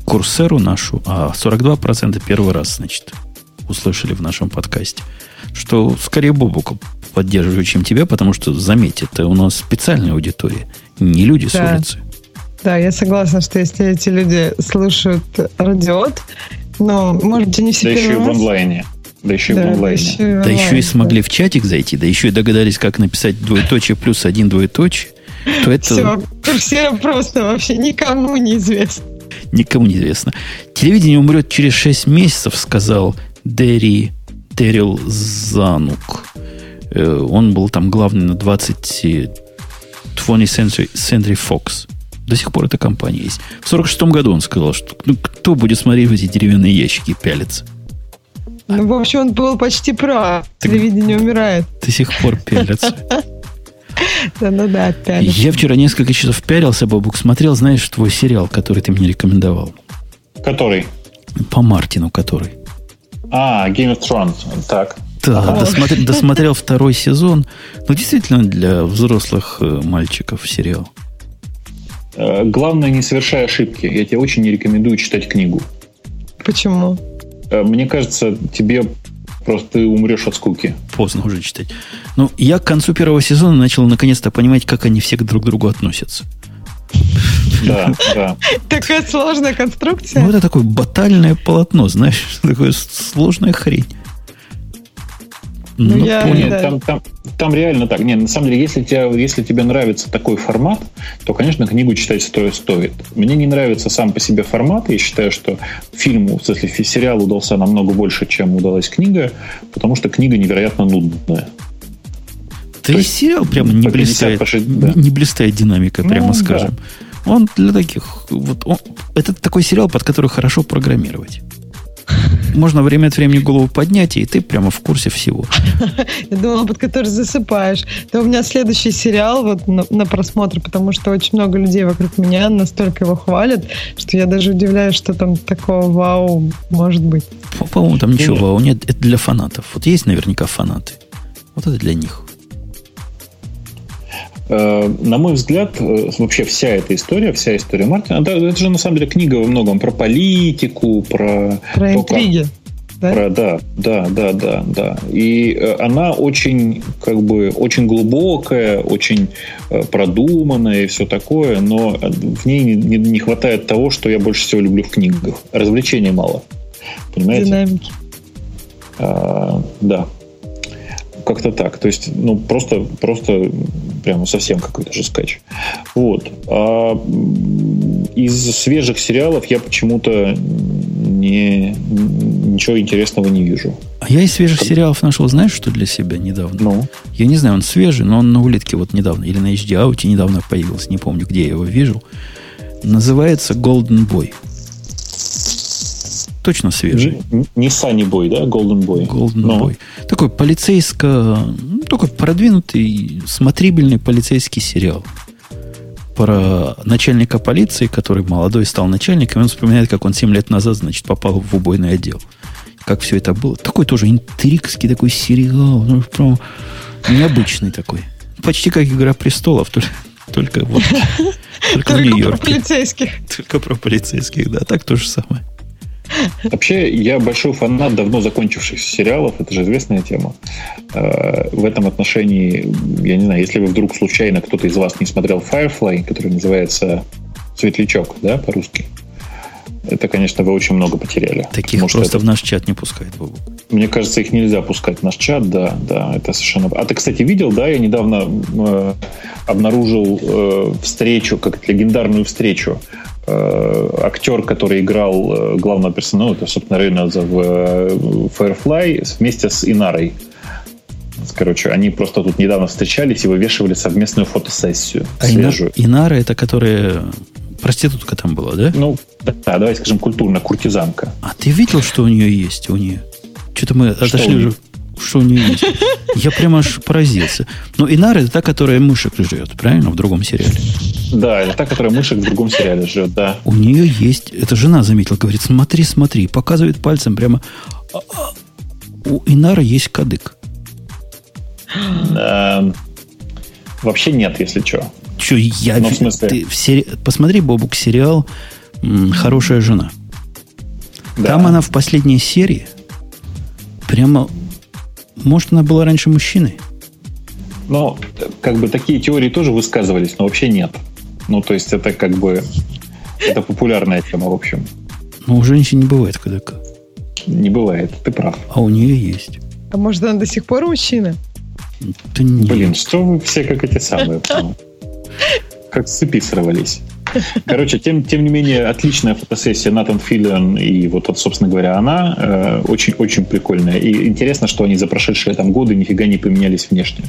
курсеру нашу, а 42% первый раз, значит, услышали в нашем подкасте. Что скорее Бобука поддерживаю, чем тебя, потому что, заметь, это у нас специальная аудитория, не люди да. с улицы. Да, я согласна, что если эти люди слушают радиот, но, может не все Да еще и в онлайне. Да еще да, и в онлайне. Еще и да еще и смогли в чатик зайти, да еще и догадались, как написать двоеточие плюс один двоеточие, то это... Все, курсера просто вообще никому не известно. Никому не известно. Телевидение умрет через 6 месяцев, сказал Дерри Терил Занук. Э, он был там главный на 20 20th Century, Century Fox. До сих пор эта компания есть. В 46 году он сказал, что ну, кто будет смотреть в эти деревянные ящики пялиться. Ну, в общем, он был почти прав. Телевидение умирает. До сих пор пялятся. Да, ну да, пялятся. Я вчера несколько часов пялился, Бабук, смотрел, знаешь, твой сериал, который ты мне рекомендовал. Который? По Мартину, который. А, Game of Thrones. Так. Да, ага. досмотрел, досмотрел второй сезон. Ну, действительно, для взрослых э, мальчиков сериал. Э, главное, не совершай ошибки. Я тебе очень не рекомендую читать книгу. Почему? Э, мне кажется, тебе просто ты умрешь от скуки. Поздно уже читать. Ну, я к концу первого сезона начал наконец-то понимать, как они все друг к другу относятся. Да, да. Такая сложная конструкция. Ну, это такое батальное полотно, знаешь, такое сложная хрень. Ну, ну я, нет, да. там, там, там реально так. Нет, на самом деле, если, тебе, если тебе нравится такой формат, то, конечно, книгу читать стоит. стоит. Мне не нравится сам по себе формат. Я считаю, что фильму, в смысле, сериал удался намного больше, чем удалась книга, потому что книга невероятно нудная. Да и сериал прямо не блистает, да. не блистает динамикой, прямо ну, скажем. Да. Он для таких... Вот он, это такой сериал, под который хорошо программировать. Можно время от времени голову поднять, и ты прямо в курсе всего. Я думала, под который засыпаешь. Да у меня следующий сериал вот на, на просмотр, потому что очень много людей вокруг меня настолько его хвалят, что я даже удивляюсь, что там такого вау может быть. По-моему, там ничего вау нет. Это для фанатов. Вот есть наверняка фанаты. Вот это для них. Э, на мой взгляд, э, вообще вся эта история, вся история Мартина, это, же на самом деле книга во многом про политику, про... Про то, интриги. Да? Про, да, да, да, да, да. И э, она очень, как бы, очень глубокая, очень продуманная и все такое, но в ней не, не, не хватает того, что я больше всего люблю в книгах. Развлечений мало. Понимаете? Динамики. А, да как-то так. То есть, ну, просто, просто прямо совсем какой-то же скач. Вот. А из свежих сериалов я почему-то не, ничего интересного не вижу. А я из свежих как... сериалов нашел, знаешь, что для себя недавно? Ну? Я не знаю, он свежий, но он на улитке вот недавно, или на HD Out недавно появился, не помню, где я его вижу. Называется Golden Boy точно свежий. Не Sunny Boy, да? Golden Boy. Golden Но. Boy. Такой полицейско... Ну, такой продвинутый, смотрибельный полицейский сериал. Про начальника полиции, который молодой стал начальником, и он вспоминает, как он 7 лет назад, значит, попал в убойный отдел. Как все это было. Такой тоже интригский такой сериал. Ну, прям необычный такой. Почти как «Игра престолов», только, только вот только, только в Нью-Йорке. про полицейских. Только про полицейских, да. Так то же самое. Вообще, я большой фанат давно закончившихся сериалов, это же известная тема. Э, в этом отношении, я не знаю, если вы вдруг случайно кто-то из вас не смотрел Firefly, который называется «Светлячок», да, по-русски, это, конечно, вы очень много потеряли. Таких просто это... в наш чат не пускает, Бобу. Мне кажется, их нельзя пускать в наш чат, да, да, это совершенно... А ты, кстати, видел, да, я недавно э, обнаружил э, встречу, как легендарную встречу актер, который играл э, главного персонажа, это, собственно, Рейнольдса в э, Firefly, вместе с Инарой. Короче, они просто тут недавно встречались и вывешивали совместную фотосессию. А свежую. Инара это которая проститутка там была, да? Ну, да, давайте скажем, культурная куртизанка. А ты видел, что у нее есть? У нее? Что-то мы что отошли уже Что у нее есть? Я прямо аж поразился. Но Инара это та, которая мышек жрет, правильно, в другом сериале? Да, это та, которая мышек в другом сериале жрет, да. У нее есть... Это жена заметила, говорит, смотри, смотри. Показывает пальцем прямо... «А, а, у Инара есть кадык. Эм, вообще нет, если что. Че, я... Ну, в смысле? Ты в сери... Посмотри, Бобук, сериал «Хорошая жена». Да. Там она в последней серии прямо... Может, она была раньше мужчиной? Но как бы такие теории тоже высказывались, но вообще нет. Ну, то есть это как бы... Это популярная тема, в общем. Но у женщин не бывает КДК. Не бывает, ты прав. А у нее есть. А может, она до сих пор мужчина? Да нет. Блин, что вы все как эти самые? Как с цепи сорвались. Короче, тем, тем не менее, отличная фотосессия Натан Филлиан и вот, вот собственно говоря, она э, очень-очень прикольная. И интересно, что они за прошедшие там годы нифига не поменялись внешне.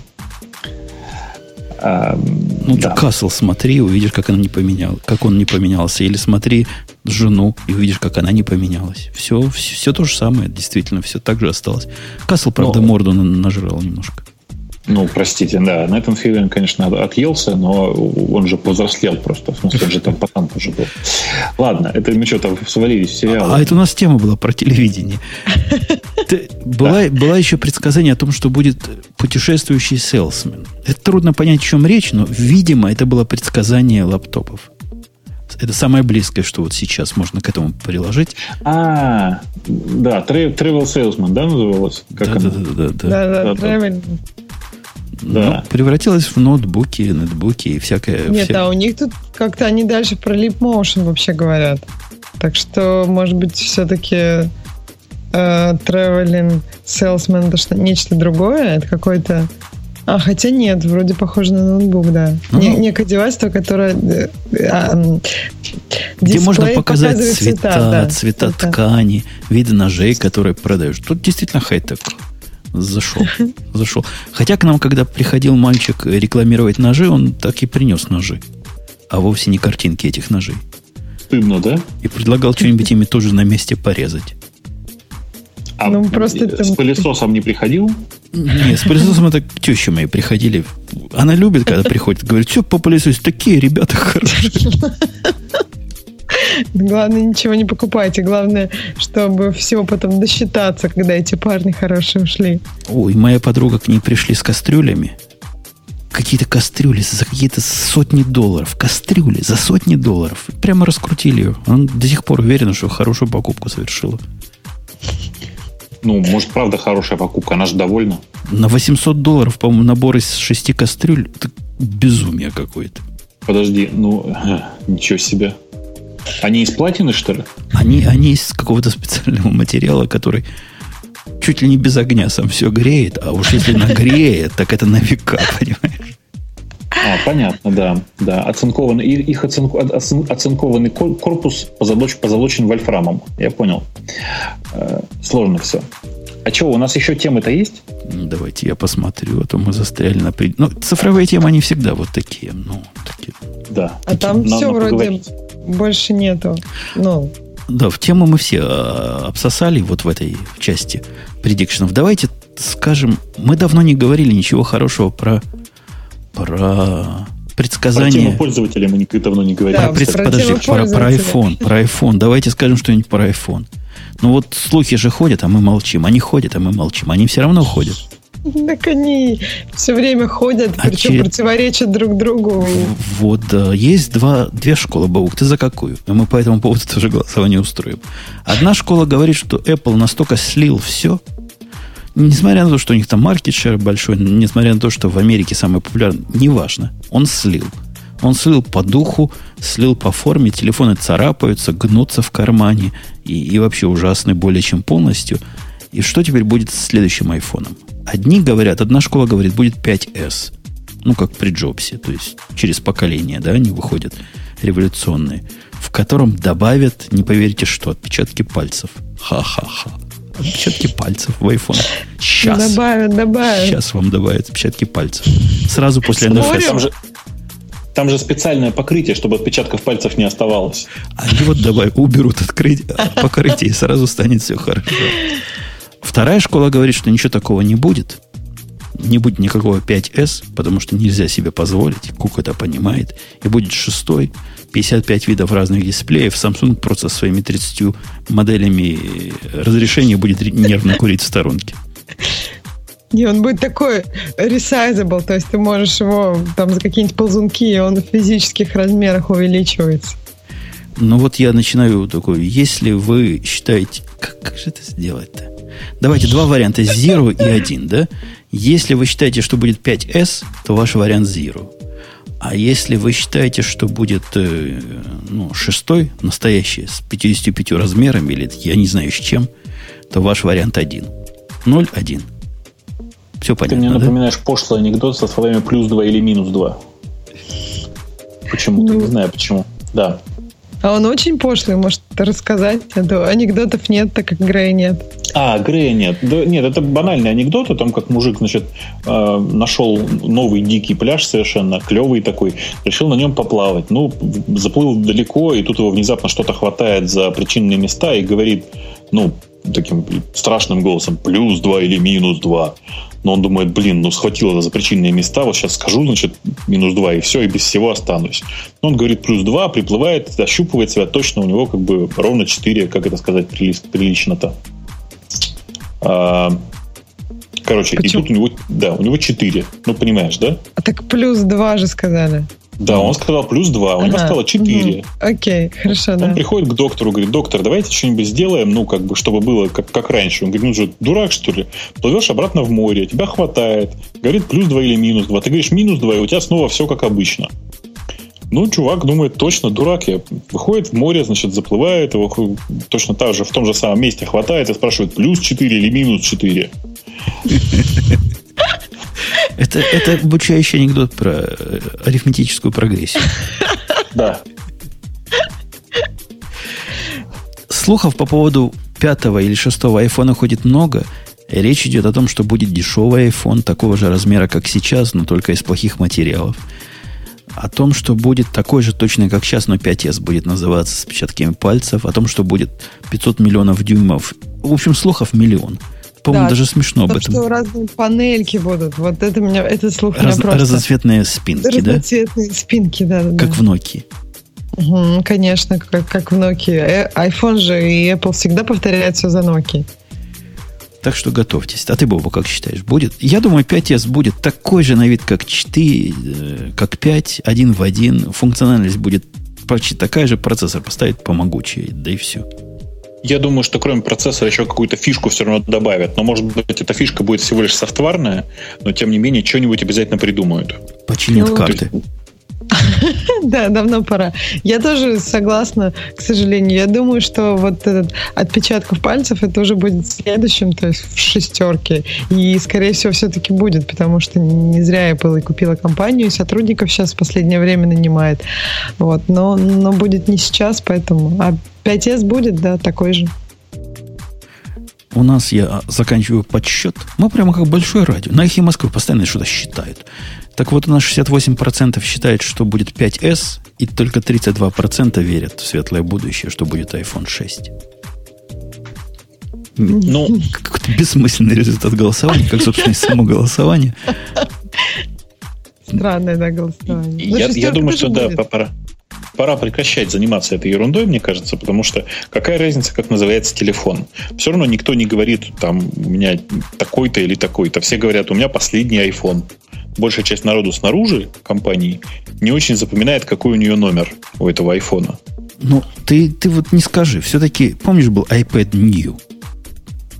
А, Ну, да. Касл смотри, увидишь, как, она не поменял, как он не поменялся. Или смотри жену и увидишь, как она не поменялась. Все, все, все то же самое, действительно, все так же осталось. Касл, правда, Ну, морду на- нажрал немножко. Ну, простите, да, Натан Филлиан, конечно, отъелся, но он же повзрослел просто. В смысле, он же там пацан тоже был. Ладно, это мы что-то свалились в сериал. А это у нас тема была про телевидение. Была, была еще предсказание о том, что будет путешествующий селсмен. Это трудно понять, о чем речь, но, видимо, это было предсказание лаптопов. Это самое близкое, что вот сейчас можно к этому приложить. А, да, Tra- Travel Salesman, да, называлось? Как Да, оно? да, да, да, да. Да-да, Да-да. Да. Ну, превратилось в ноутбуки, нетбуки и всякое. Нет, вся- а у них тут как-то они дальше про Leap Motion вообще говорят. Так что, может быть, все-таки э, Traveling Salesman это что, нечто другое? Это какой-то... А, хотя нет, вроде похоже на ноутбук, да. Ну, Не- некое девайство, которое... э, а, Где можно показать показывает цвета, да, цвета ткани, виды ножей, которые продаешь. Тут действительно хай-тек. Зашел. Зашел. Хотя к нам, когда приходил мальчик рекламировать ножи, он так и принес ножи. А вовсе не картинки этих ножей. Стыдно, да? И предлагал что-нибудь ими тоже на месте порезать. А Ну, просто с там- пылесосом не приходил? Не, с пылесосом это тещи мои приходили. Она любит, когда приходит. Говорит, все по пылесосу. Такие ребята хорошие. Главное, ничего не покупайте. Главное, чтобы все потом досчитаться, когда эти парни хорошие ушли. Ой, моя подруга к ней пришли с кастрюлями. Какие-то кастрюли за какие-то сотни долларов. Кастрюли за сотни долларов. Прямо раскрутили ее. Она до сих пор уверена, что хорошую покупку совершила. Ну, может, правда хорошая покупка, она же довольна. На 800 долларов, по-моему, набор из шести кастрюль. Это безумие какое-то. Подожди, ну, ничего себе. Они из платины, что ли? Они, они из какого-то специального материала, который чуть ли не без огня сам все греет. А уж если нагреет, так это на века, понимаешь? А, понятно, да. да. Оцинкованный, и- их оцинку- оцин- оцинкованный кор- корпус позолоч- позолочен вольфрамом. Я понял. Э, Сложно все. А что, у нас еще темы-то есть? Ну, Давайте я посмотрю, а то мы застряли на... пред- Ну, цифровые темы, они всегда вот такие. Ну, такие. Да. А там Надо все вроде поговорить. Больше нету. Ну, Да, в тему мы все а, обсосали вот в этой части предикшенов. Давайте скажем, мы давно не говорили ничего хорошего про, про Про предсказание. тему пользователя мы никогда давно не говорили. Да, Про пред- про подожди, про, про iPhone, про iPhone. Давайте скажем что-нибудь про iPhone. Ну вот слухи же ходят, а мы молчим. Они ходят, а мы молчим. Они все равно ходят. так они все время ходят, А причем че- противоречат друг другу. Вот, есть два, две школы, Баук. Ты за какую? И мы по этому поводу тоже голосование устроим. Одна школа говорит, что Apple настолько слил все, несмотря на то, что у них там маркет-шер большой, несмотря на то, что в Америке самый популярный, неважно, он слил. Он слил по духу, слил по форме, телефоны царапаются, гнутся в кармане и, и вообще ужасны более чем полностью. И что теперь будет с следующим айфоном? Одни говорят, одна школа говорит, будет 5S. Ну, как при Джобсе, то есть через поколение, да, они выходят революционные, в котором добавят, не поверите, что, отпечатки пальцев. Ха-ха-ха. Отпечатки пальцев в iPhone. Сейчас. Добавят, добавят. Сейчас вам добавят отпечатки пальцев. Сразу после? NFC. Там же, там же специальное покрытие, чтобы отпечатков пальцев не они Они вот давай уберут открыть, покрытие, и сразу станет все хорошо. Вторая школа говорит, что ничего такого не будет. Не будет никакого 5S, потому что нельзя себе позволить. Кук это понимает. И будет шестой. 55 видов разных дисплеев. Samsung просто своими 30 моделями разрешения будет нервно курить в сторонке. Не, он будет такой resizable, то есть ты можешь его там за какие-нибудь ползунки, и он в физических размерах увеличивается. Ну вот я начинаю такой, если вы считаете... Как, как же это сделать-то? Давайте два варианта, Zero и 1, да? Если вы считаете, что будет 5S, то ваш вариант Zero. А если вы считаете, что будет э, ну, шестой, настоящий, с 55 размерами, или я не знаю с чем, то ваш вариант 1. 0, 1. Все понятно, Ты мне напоминаешь да? пошлый анекдот со словами плюс 2 или минус 2. Почему? Ну, не знаю почему. Да. А он очень пошлый, может рассказать. А то анекдотов нет, так как Грея нет. А, Грея нет. Да, нет, это банальный анекдот о том, как мужик, значит, э, нашел новый дикий пляж совершенно, клевый такой, решил на нем поплавать. Ну, заплыл далеко, и тут его внезапно что-то хватает за причинные места и говорит, ну, таким страшным голосом, плюс два или минус два но он думает, блин, ну схватил за причинные места, вот сейчас скажу, значит, минус 2, и все, и без всего останусь. Но он говорит плюс 2, приплывает, ощупывает себя, точно у него как бы ровно 4, как это сказать прилично-то. А, короче, Почему? и тут у него, да, у него 4, ну понимаешь, да? А так плюс 2 же сказали. Да, он сказал плюс 2, у него стало 4. Угу. Окей, хорошо, он да. Он приходит к доктору, говорит, доктор, давайте что-нибудь сделаем, ну, как бы, чтобы было как, как раньше. Он говорит, ну же, дурак, что ли? Плывешь обратно в море, тебя хватает. Говорит, плюс 2 или минус 2. Ты говоришь, минус 2, и у тебя снова все как обычно. Ну, чувак думает, точно, дурак я. Выходит в море, значит, заплывает, его точно так же в том же самом месте хватает и спрашивает, плюс 4 или минус 4. Это, это обучающий анекдот про э, арифметическую прогрессию. Да. Слухов по поводу пятого или шестого айфона ходит много. Речь идет о том, что будет дешевый iPhone такого же размера, как сейчас, но только из плохих материалов. О том, что будет такой же точно, как сейчас, но 5S будет называться с печатками пальцев. О том, что будет 500 миллионов дюймов. В общем, слухов миллион. По-моему, да, даже смешно об этом. что разные панельки будут. Вот это меня, этот слух Раз, меня просто... Разноцветные спинки, разноцветные да? Разноцветные спинки, да. да как да. в Nokia. Угу, конечно, как, как в Nokia. Э, iPhone же и Apple всегда повторяют все за Nokia. Так что готовьтесь. А ты, Боба, как считаешь, будет? Я думаю, 5S будет такой же на вид, как 4, э, как 5, один в один. Функциональность будет почти такая же. Процессор поставить помогучий, да и все. Я думаю, что кроме процессора еще какую-то фишку все равно добавят. Но, может быть, эта фишка будет всего лишь софтварная, но, тем не менее, что-нибудь обязательно придумают. Починят ну, карты. Да, давно пора. Я тоже согласна, к сожалению. Я думаю, что вот этот отпечатков пальцев это уже будет следующим, то есть в шестерке. И, скорее всего, все-таки будет, потому что не зря Apple и купила компанию, и сотрудников сейчас в последнее время нанимает. Вот. Но, но будет не сейчас, поэтому... А 5S будет, да, такой же. У нас я заканчиваю подсчет. Мы прямо как большое радио. На эхе Москвы постоянно что-то считают. Так вот, у нас 68% считает, что будет 5S, и только 32% верят в светлое будущее, что будет iPhone 6. Ну, какой-то бессмысленный результат голосования, как, собственно, и само голосование. Странное, да, голосование. Я, ну, я думаю, что да, пора пора прекращать заниматься этой ерундой, мне кажется, потому что какая разница, как называется телефон? Все равно никто не говорит, там, у меня такой-то или такой-то. Все говорят, у меня последний iPhone. Большая часть народу снаружи компании не очень запоминает, какой у нее номер у этого айфона. Ну, ты, ты вот не скажи. Все-таки, помнишь, был iPad New?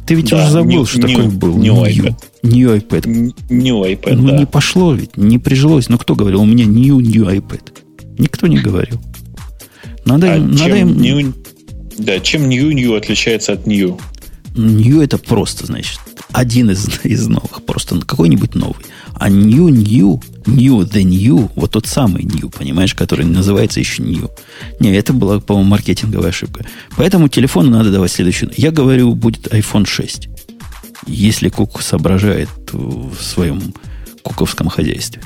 Ты ведь да, уже забыл, new, что new, такое был. New, new iPad. New iPad. New iPad, Ну, да. не пошло ведь, не прижилось. Ну, кто говорил, у меня new, new iPad? Никто не говорил. Надо, а им, чем надо им... New, да, чем New New отличается от New? New это просто, значит, один из, из новых, просто какой-нибудь новый. А New New, New the New, вот тот самый New, понимаешь, который называется еще New. Не, это была, по-моему, маркетинговая ошибка. Поэтому телефону надо давать следующую. Я говорю, будет iPhone 6. Если Кук соображает в своем куковском хозяйстве.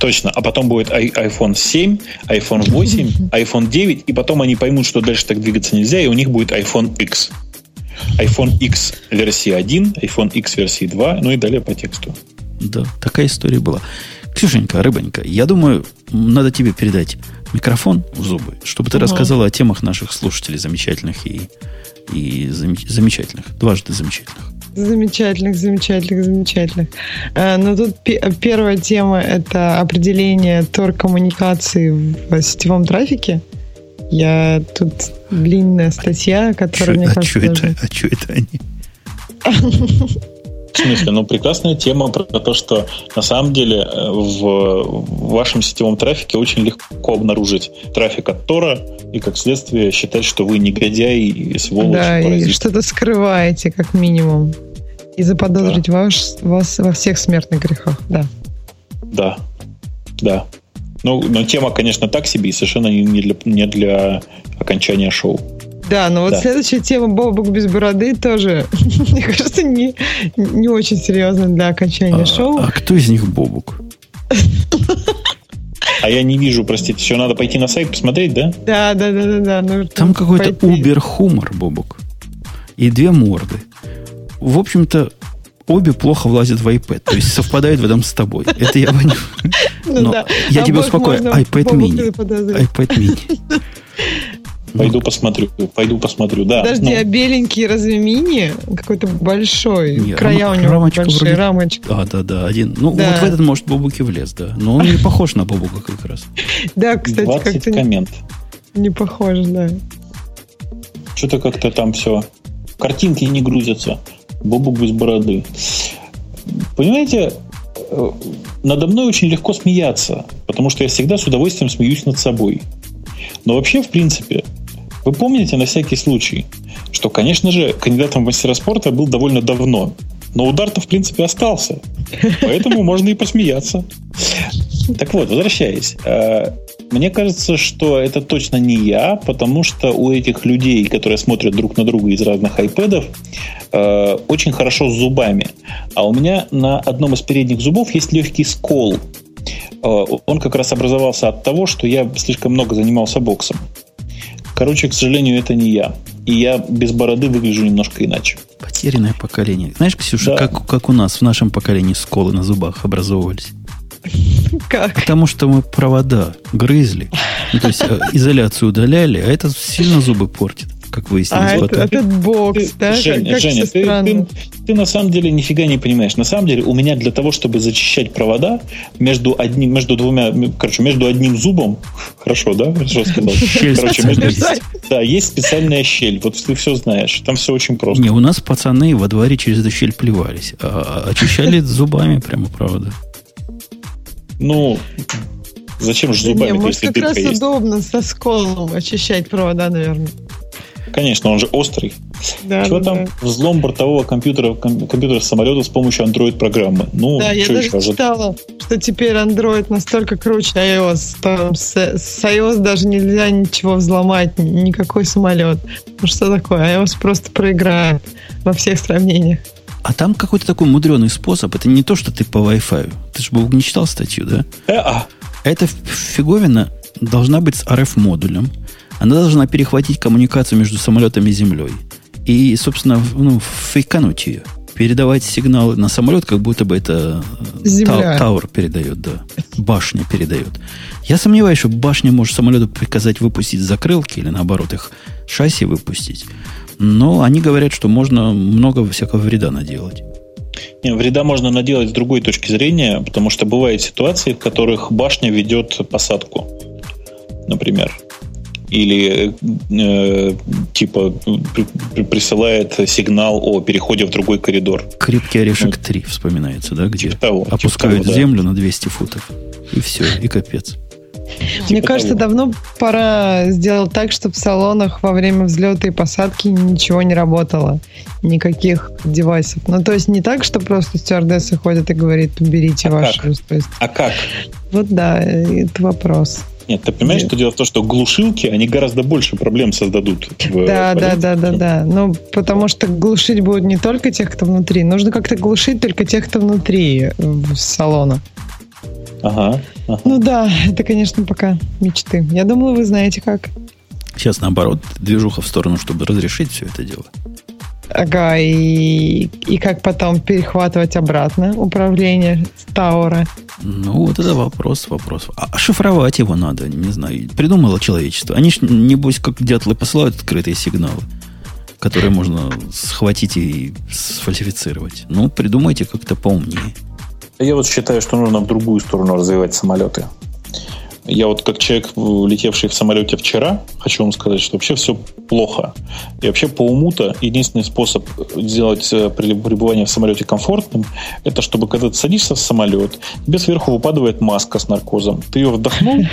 Точно. А потом будет iPhone 7, iPhone 8, iPhone 9, и потом они поймут, что дальше так двигаться нельзя, и у них будет iPhone X. iPhone X версии 1, iPhone X версии 2, ну и далее по тексту. Да, такая история была. Ксюшенька, рыбонька, я думаю, надо тебе передать микрофон в зубы, чтобы ты угу. рассказала о темах наших слушателей замечательных и, и замечательных, дважды замечательных. Замечательных, замечательных, замечательных. А, ну, тут первая тема – это определение тор-коммуникации в сетевом трафике. Я тут длинная статья, которая, а мне а кажется... Что это, а что это они? В смысле? Ну, прекрасная тема про то, что на самом деле э, в вашем сетевом трафике очень легко обнаружить трафик от Тора и, как следствие, считать, что вы негодяй и сволочь. Да, и что-то скрываете, как минимум. И заподозрить да. ваш, вас во всех смертных грехах, да. Да, да. Ну, но тема, конечно, так себе и совершенно не для, не для окончания шоу. Да, но вот да. следующая тема Бобок без бороды тоже, мне кажется, не, не очень серьезная для окончания а, шоу. А кто из них Бобук? А я не вижу, простите, все, надо пойти на сайт посмотреть, да? Да, да, да, да, да. Там какой-то убер-хумор, Бобук. И две морды. В общем-то, обе плохо влазят в iPad. То есть совпадают в этом с тобой. Это я понимаю. Ну Но я тебя успокою. iPad mini. iPad mini. Пойду посмотрю, пойду посмотрю, да. Подожди, ну. а беленький разве мини? Какой-то большой. Не, Края рам, у него рамочка большие, вроде... рамочка. А, да, да, один. Ну, да. вот в этот, может, Бобуки влез, да. Но он не похож на Бобука как раз. Да, кстати, как-то... коммент. Не похож, да. Что-то как-то там все... Картинки не грузятся. Бобук без бороды. Понимаете, э, надо мной очень легко смеяться, потому что я всегда с удовольствием смеюсь над собой. Но вообще, в принципе, вы помните на всякий случай, что, конечно же, кандидатом в мастера спорта был довольно давно, но удар-то, в принципе, остался. Поэтому можно и посмеяться. Так вот, возвращаясь. Мне кажется, что это точно не я, потому что у этих людей, которые смотрят друг на друга из разных айпэдов, э, очень хорошо с зубами. А у меня на одном из передних зубов есть легкий скол. Э, он как раз образовался от того, что я слишком много занимался боксом. Короче, к сожалению, это не я. И я без бороды выгляжу немножко иначе. Потерянное поколение. Знаешь, Ксюша, да. как, как у нас в нашем поколении сколы на зубах образовывались? Как? Потому что мы провода грызли. Ну, то есть э, изоляцию удаляли, а это сильно зубы портит как выяснилось а потом. Это, этот бокс, да? Женя, как, Женя ты, ты, ты на самом деле нифига не понимаешь. На самом деле у меня для того, чтобы зачищать провода между одним, между двумя, короче, между одним зубом, хорошо, да? Хорошо сказал. Короче, между, да, есть специальная щель. Вот ты все знаешь. Там все очень просто. Не, у нас пацаны во дворе через эту щель плевались, а, а очищали зубами прямо провода. Ну, Зачем же зубами, не, может, как раз есть? удобно со сколом очищать провода, наверное. Конечно, он же острый. Да, Чего да, там да. взлом бортового компьютера, компьютера самолета с помощью Android-программы? Ну, да, я даже еще? читала, что теперь Android настолько круче iOS. Там с, с iOS даже нельзя ничего взломать, никакой самолет. Ну что такое? iOS просто проиграет во всех сравнениях. А там какой-то такой мудреный способ. Это не то, что ты по Wi-Fi. Ты же не читал статью, да? Э-а. Эта фиговина должна быть с RF-модулем она должна перехватить коммуникацию между самолетом и землей. И, собственно, ну, фейкануть ее. Передавать сигналы на самолет, как будто бы это Земля. Тауэр передает, да. Башня передает. Я сомневаюсь, что башня может самолету приказать выпустить закрылки или наоборот их шасси выпустить. Но они говорят, что можно много всякого вреда наделать. Не, вреда можно наделать с другой точки зрения, потому что бывают ситуации, в которых башня ведет посадку, например или э, типа при, присылает сигнал о переходе в другой коридор. Крепкий орешек 3 вспоминается, да, где типа того, опускают типа того, землю да. на 200 футов. И все, и капец. Типа Мне кажется, того. давно пора сделать так, чтобы в салонах во время взлета и посадки ничего не работало. Никаких девайсов. Ну, то есть не так, что просто стюардессы ходят и говорят, уберите а ваше как? устройство. А как? Вот да, это вопрос. Нет, ты понимаешь, Нет. что дело в том, что глушилки, они гораздо больше проблем создадут. В да, да, да, да, да. Ну, потому что глушить будут не только тех, кто внутри. Нужно как-то глушить только тех, кто внутри салона. Ага, ага. Ну да, это, конечно, пока мечты. Я думала, вы знаете как. Сейчас, наоборот, движуха в сторону, чтобы разрешить все это дело. Ага, и, и как потом перехватывать обратно управление с Таура? Ну, вот это вопрос, вопрос. А шифровать его надо, не знаю. Придумало человечество. Они ж, небось, как дятлы посылают открытые сигналы, которые можно схватить и сфальсифицировать. Ну, придумайте как-то поумнее. Я вот считаю, что нужно в другую сторону развивать самолеты. Я вот как человек, летевший в самолете вчера, хочу вам сказать, что вообще все плохо. И вообще по уму-то единственный способ сделать э, пребывание в самолете комфортным, это чтобы когда ты садишься в самолет, тебе сверху выпадывает маска с наркозом. Ты ее вдохнул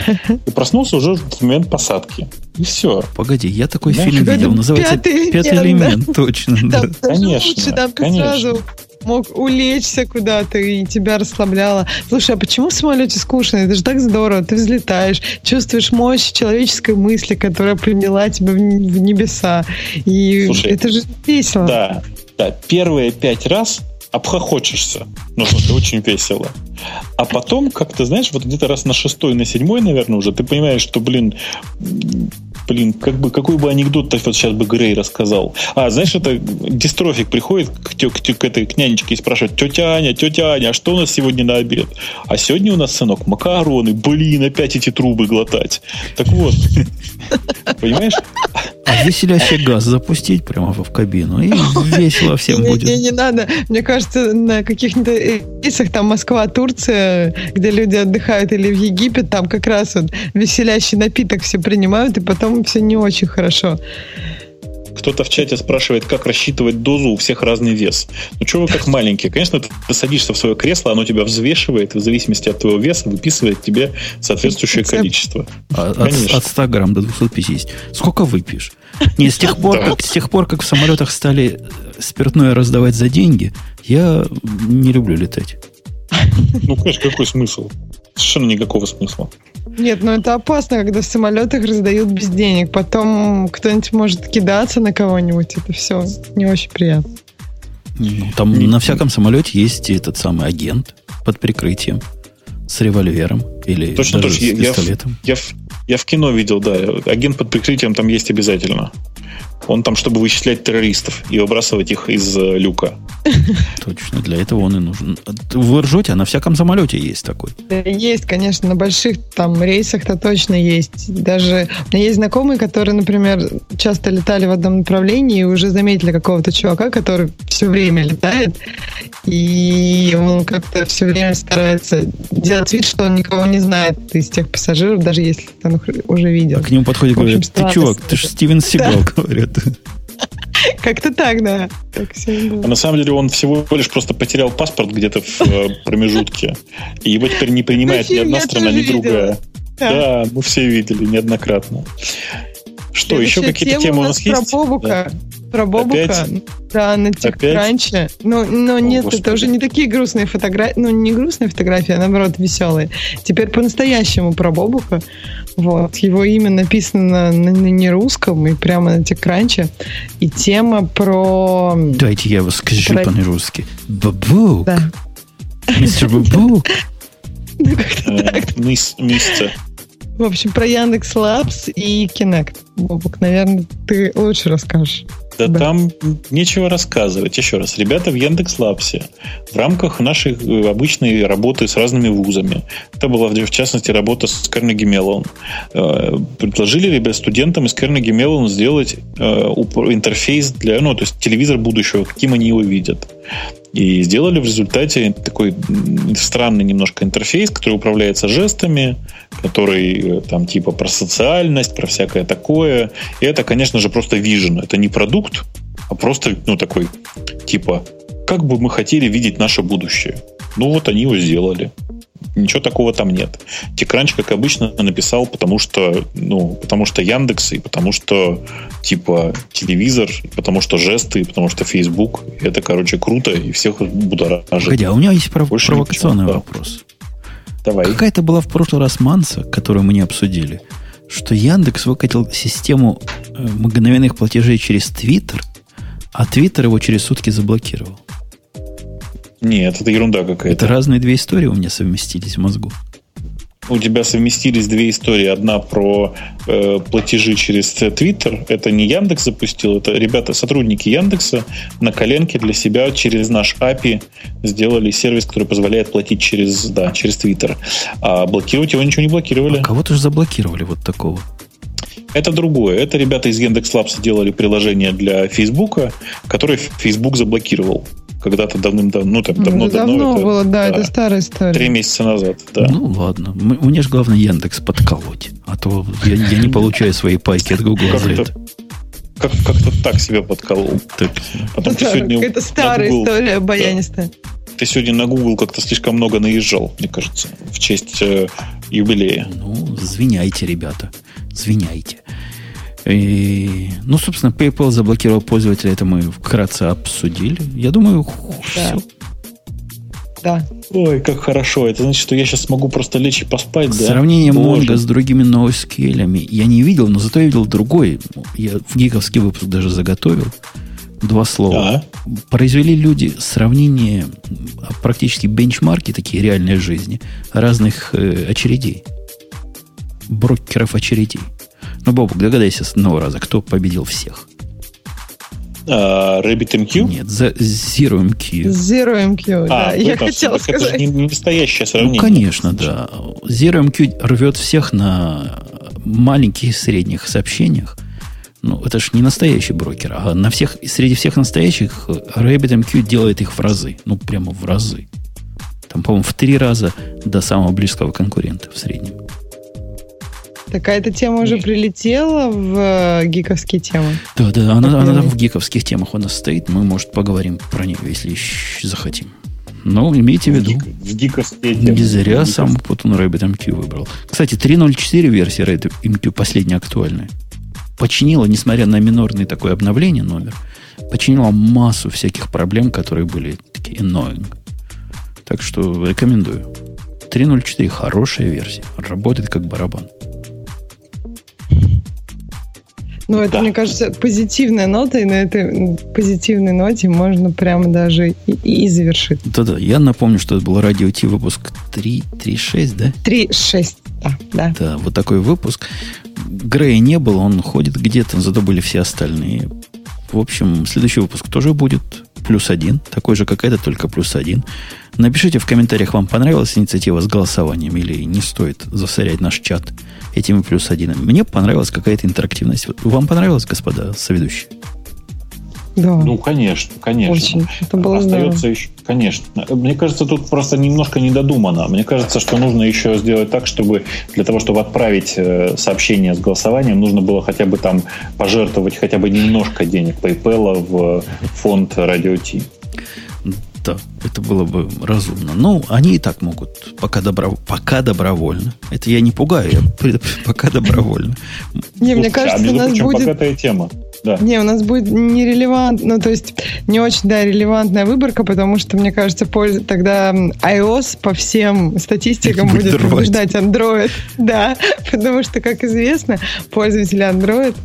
и проснулся уже в момент посадки. И все. Погоди, я такой Знаешь, фильм видел, называется «Пятый, пятый элемент», точно. Там да. Конечно, лучше, там конечно. сразу мог улечься куда-то, и тебя расслабляло. Слушай, а почему в самолете скучно? Это же так здорово. Ты взлетаешь, чувствуешь мощь человеческой мысли, которая приняла тебя в небеса. И Слушай, это же весело. Да, да. Первые пять раз обхохочешься. Ну, это очень весело. А потом, как ты знаешь, вот где-то раз на шестой, на седьмой, наверное, уже ты понимаешь, что, блин, блин, как бы, какой бы анекдот вот сейчас бы Грей рассказал. А, знаешь, это дистрофик приходит к, к, к, к этой к нянечке и спрашивает, тетя Аня, тетя Аня, а что у нас сегодня на обед? А сегодня у нас, сынок, макароны. Блин, опять эти трубы глотать. Так вот, понимаешь? А веселящий газ запустить прямо в кабину, и весело всем будет. Не, не надо. Мне кажется, на каких-нибудь рейсах, там Москва, Турция, где люди отдыхают, или в Египет, там как раз вот веселящий напиток все принимают, и потом все не очень хорошо. Кто-то в чате спрашивает, как рассчитывать дозу, у всех разный вес. Ну, что вы как маленькие? Конечно, ты садишься в свое кресло, оно тебя взвешивает, и в зависимости от твоего веса выписывает тебе соответствующее количество. А, от, от 100 грамм до 250. Сколько выпьешь? Не, с тех пор, как, с тех пор, как в самолетах стали спиртное раздавать за деньги, я не люблю летать. Ну, конечно, какой смысл? Совершенно никакого смысла. Нет, ну это опасно, когда в самолетах раздают без денег. Потом кто-нибудь может кидаться на кого-нибудь. Это все не очень приятно. Ну, там на всяком самолете есть этот самый агент под прикрытием с револьвером или точно, даже точно. с пистолетом. Я, я, я в кино видел, да. Агент под прикрытием там есть обязательно. Он там, чтобы вычислять террористов и выбрасывать их из э, люка. Точно, для этого он и нужен. Вы ржете, а на всяком самолете есть такой. Да, есть, конечно, на больших там рейсах-то точно есть. Даже у меня есть знакомые, которые, например, часто летали в одном направлении и уже заметили какого-то чувака, который все время летает, и он как-то все время старается делать вид, что он никого не знает из тех пассажиров, даже если он их уже видел. А к нему подходит и говорит, ты чувак, ты же Стивен Сигал, да. говорят. Как-то так, да. Так а на самом деле он всего лишь просто потерял паспорт где-то в э, промежутке. И его теперь не принимает ни одна страна, ни другая. Да. мы все видели неоднократно. Что, еще какие-то темы у нас есть? Про Бобука. Про Бобука. Да, на TechCrunch. Но, но нет, это уже не такие грустные фотографии. Ну, не грустные фотографии, а наоборот веселые. Теперь по-настоящему про Бобука. Вот. Его имя написано на, на, на нерусском и прямо на TechCrunch. И тема про... Дайте я его скажу про... по-русски. Бабук. Да. Мистер Бабук. Ну, как-то так. Мистер. В общем, про Яндекс Лабс и Kinect. Бобок, наверное, ты лучше расскажешь. Да, да там нечего рассказывать. Еще раз, ребята в Яндекс Лабсе в рамках нашей э, обычной работы с разными вузами, это была в частности работа с Carnegie Mellon, э, предложили ребят студентам из Carnegie Mellon сделать э, интерфейс для, ну, то есть телевизор будущего, каким они его видят. И сделали в результате такой странный немножко интерфейс, который управляется жестами, который там типа про социальность, про всякое такое. И это, конечно же, просто vision. Это не продукт, а просто, ну, такой, типа, как бы мы хотели видеть наше будущее. Ну, вот они его сделали. Ничего такого там нет. Текранч, как обычно, написал, потому что, ну, потому что Яндекс, и потому что, типа, телевизор, и потому что жесты, и потому что Facebook. Это, короче, круто, и всех будоражит. Погоди, а у меня есть пров- провокационный ничего, вопрос. Давай. Какая-то была в прошлый раз манса, которую мы не обсудили, что Яндекс выкатил систему э, мгновенных платежей через Твиттер, а Твиттер его через сутки заблокировал. Нет, это ерунда какая-то. Это разные две истории у меня совместились в мозгу. у тебя совместились две истории. Одна про э, платежи через Твиттер. Это не Яндекс запустил, это ребята, сотрудники Яндекса на коленке для себя через наш API сделали сервис, который позволяет платить через, да, через Твиттер. А блокировать его ничего не блокировали. А кого-то же заблокировали вот такого. Это другое. Это ребята из Яндекс Labs делали приложение для Фейсбука, которое Facebook заблокировал когда-то давным-давно, ну там давно, давно, давно это, было, да, да, это старая история. Три месяца назад, да. Ну ладно, мне же главное Яндекс подколоть, а то я, я не получаю свои пайки от Google за это. Как, как-то так себя подколол. Так. Потом это сегодня это старая Google, история, баянистая. Да, ты сегодня на Google как-то слишком много наезжал, мне кажется, в честь э, юбилея. Ну, звеняйте, ребята, звеняйте. И, ну, собственно, PayPal заблокировал пользователя, это мы вкратце обсудили. Я думаю, да. все. Да. Ой, как хорошо. Это значит, что я сейчас смогу просто лечь и поспать, да? Сравнение Монго с другими NoSQL я не видел, но зато я видел другой. Я в гиковский выпуск даже заготовил. Два слова. А? Произвели люди сравнение, практически бенчмарки, такие реальной жизни, разных э, очередей. Брокеров очередей. Ну, Бобок, догадайся с одного раза, кто победил всех. Uh, RabbitMQ? Нет, ZeroMQ. ZeroMQ, а, да. Я хотел сказать. Это же не, не настоящее сравнение. Ну, конечно, да. ZeroMQ рвет всех на маленьких и средних сообщениях. Ну, это же не настоящий брокер. А на всех, среди всех настоящих RabbitMQ делает их в разы. Ну, прямо в разы. Там, по-моему, в три раза до самого близкого конкурента в среднем. Такая эта тема уже прилетела в э, гиковские темы. Да, да, она, она там в гиковских темах у нас стоит. Мы, может, поговорим про нее, если захотим. Но имейте в виду. В гиковские темы. Не зря сам Путун RabbitMQ выбрал. Кстати, 3.0.4 версия RabbitMQ последняя актуальная. Починила, несмотря на минорное такое обновление номер, починила массу всяких проблем, которые были такие annoying. Так что рекомендую. 3.0.4 хорошая версия. Работает как барабан. Ну, это, да. мне кажется, позитивная нота, и на этой позитивной ноте можно прямо даже и, и завершить. Да-да, я напомню, что это был радио Ти выпуск 3.3.6, да? 3.6, да, да. Да, вот такой выпуск. Грея не было, он ходит где-то, зато были все остальные. В общем, следующий выпуск тоже будет плюс один, такой же, как этот, только плюс один. Напишите в комментариях, вам понравилась инициатива с голосованием или не стоит засорять наш чат этими плюс один. Мне понравилась какая-то интерактивность. Вам понравилось, господа соведущие? Да. Ну, конечно, конечно. Очень. Это было Остается здорово. еще, конечно. Мне кажется, тут просто немножко недодумано. Мне кажется, что нужно еще сделать так, чтобы для того, чтобы отправить э, сообщение с голосованием, нужно было хотя бы там пожертвовать хотя бы немножко денег PayPal в фонд Radio T. Да, это было бы разумно. Ну, они и так могут, пока, добро, пока добровольно. Это я не пугаю, я пока добровольно. Не, мне кажется, а у нас будет... тема. Да. Не, у нас будет нерелевантно, ну, то есть не очень, да, релевантная выборка, потому что, мне кажется, польза, тогда iOS по всем статистикам будет, будет побеждать Android. Да, потому что, как известно, пользователи Android,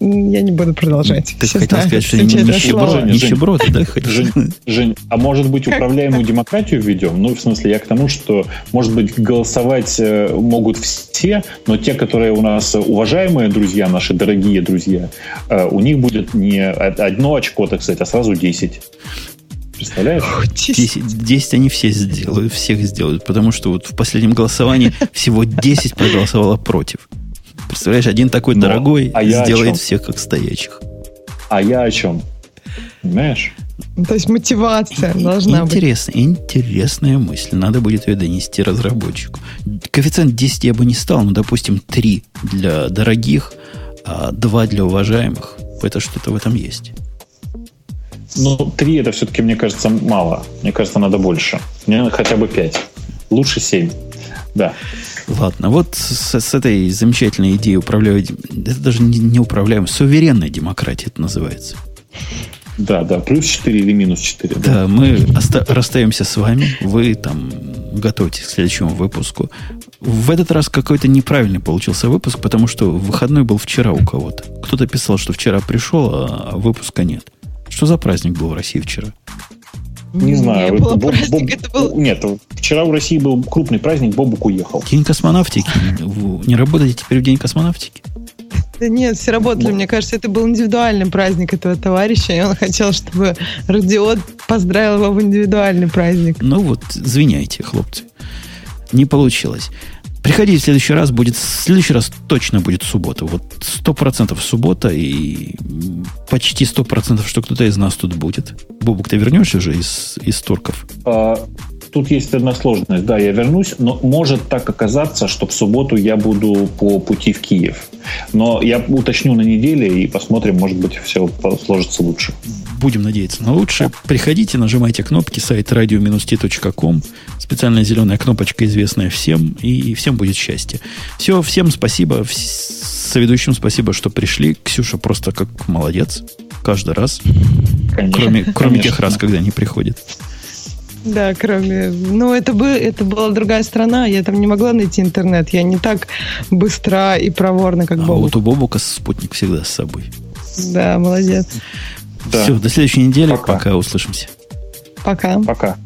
я не буду продолжать. Ты хотел знают, сказать, что нищеброд, нищеброд, да? Жень, Жень, а может быть управляемую демократию введем? Ну, в смысле, я к тому, что, может быть, голосовать э, могут все, но те, которые у нас уважаемые друзья, наши дорогие друзья, э, у них будет не одно очко, так сказать, а сразу 10. Представляешь? 10, 10 они все сделают, всех сделают, потому что вот в последнем голосовании всего 10 проголосовало против. Представляешь, один такой Но, дорогой а сделает всех как стоячих. А я о чем? Понимаешь? То есть мотивация должна Интересно, быть. Интересная мысль. Надо будет ее донести разработчику. Коэффициент 10 я бы не стал, но, допустим, 3 для дорогих, а два для уважаемых. Это что-то в этом есть. Ну, три это все-таки, мне кажется, мало. Мне кажется, надо больше. Мне хотя бы пять. Лучше семь. Да. Ладно, вот с, с этой замечательной идеей управлять, это даже не, не управляем, суверенная демократия это называется. Да, да, плюс 4 или минус 4. Да, да мы оста- расстаемся с вами. Вы там готовьтесь к следующему выпуску. В этот раз какой-то неправильный получился выпуск, потому что выходной был вчера у кого-то. Кто-то писал, что вчера пришел, а выпуска нет. Что за праздник был в России вчера? Не знаю. Не было Боб- Боб- это был- Нет, вчера в России был крупный праздник, Бобук уехал. День космонавтики. Вы Не работаете теперь в день космонавтики? Да нет, все работали. Ну. Мне кажется, это был индивидуальный праздник этого товарища, и он хотел, чтобы Радиот поздравил его в индивидуальный праздник. Ну вот, извиняйте, хлопцы. Не получилось. Приходите в следующий раз, будет, в следующий раз точно будет суббота. Вот сто процентов суббота и почти сто процентов, что кто-то из нас тут будет. Бобук, ты вернешься уже из, из турков? А, Тут есть одна сложность. Да, я вернусь, но может так оказаться, что в субботу я буду по пути в Киев. Но я уточню на неделе и посмотрим, может быть, все сложится лучше. Будем надеяться на лучшее. Приходите, нажимайте кнопки, сайт radio-t.com. Специальная зеленая кнопочка, известная всем, и всем будет счастье. Все, всем спасибо. Соведущим спасибо, что пришли. Ксюша просто как молодец. Каждый раз. Конечно. Кроме, кроме Конечно. тех раз, когда не приходит. Да, кроме... Ну, это, бы, это была другая страна, я там не могла найти интернет. Я не так быстра и проворна, как А Бобук. вот у Бобука спутник всегда с собой. Да, молодец. Да. Все, до следующей недели. Пока. Пока услышимся. Пока. Пока.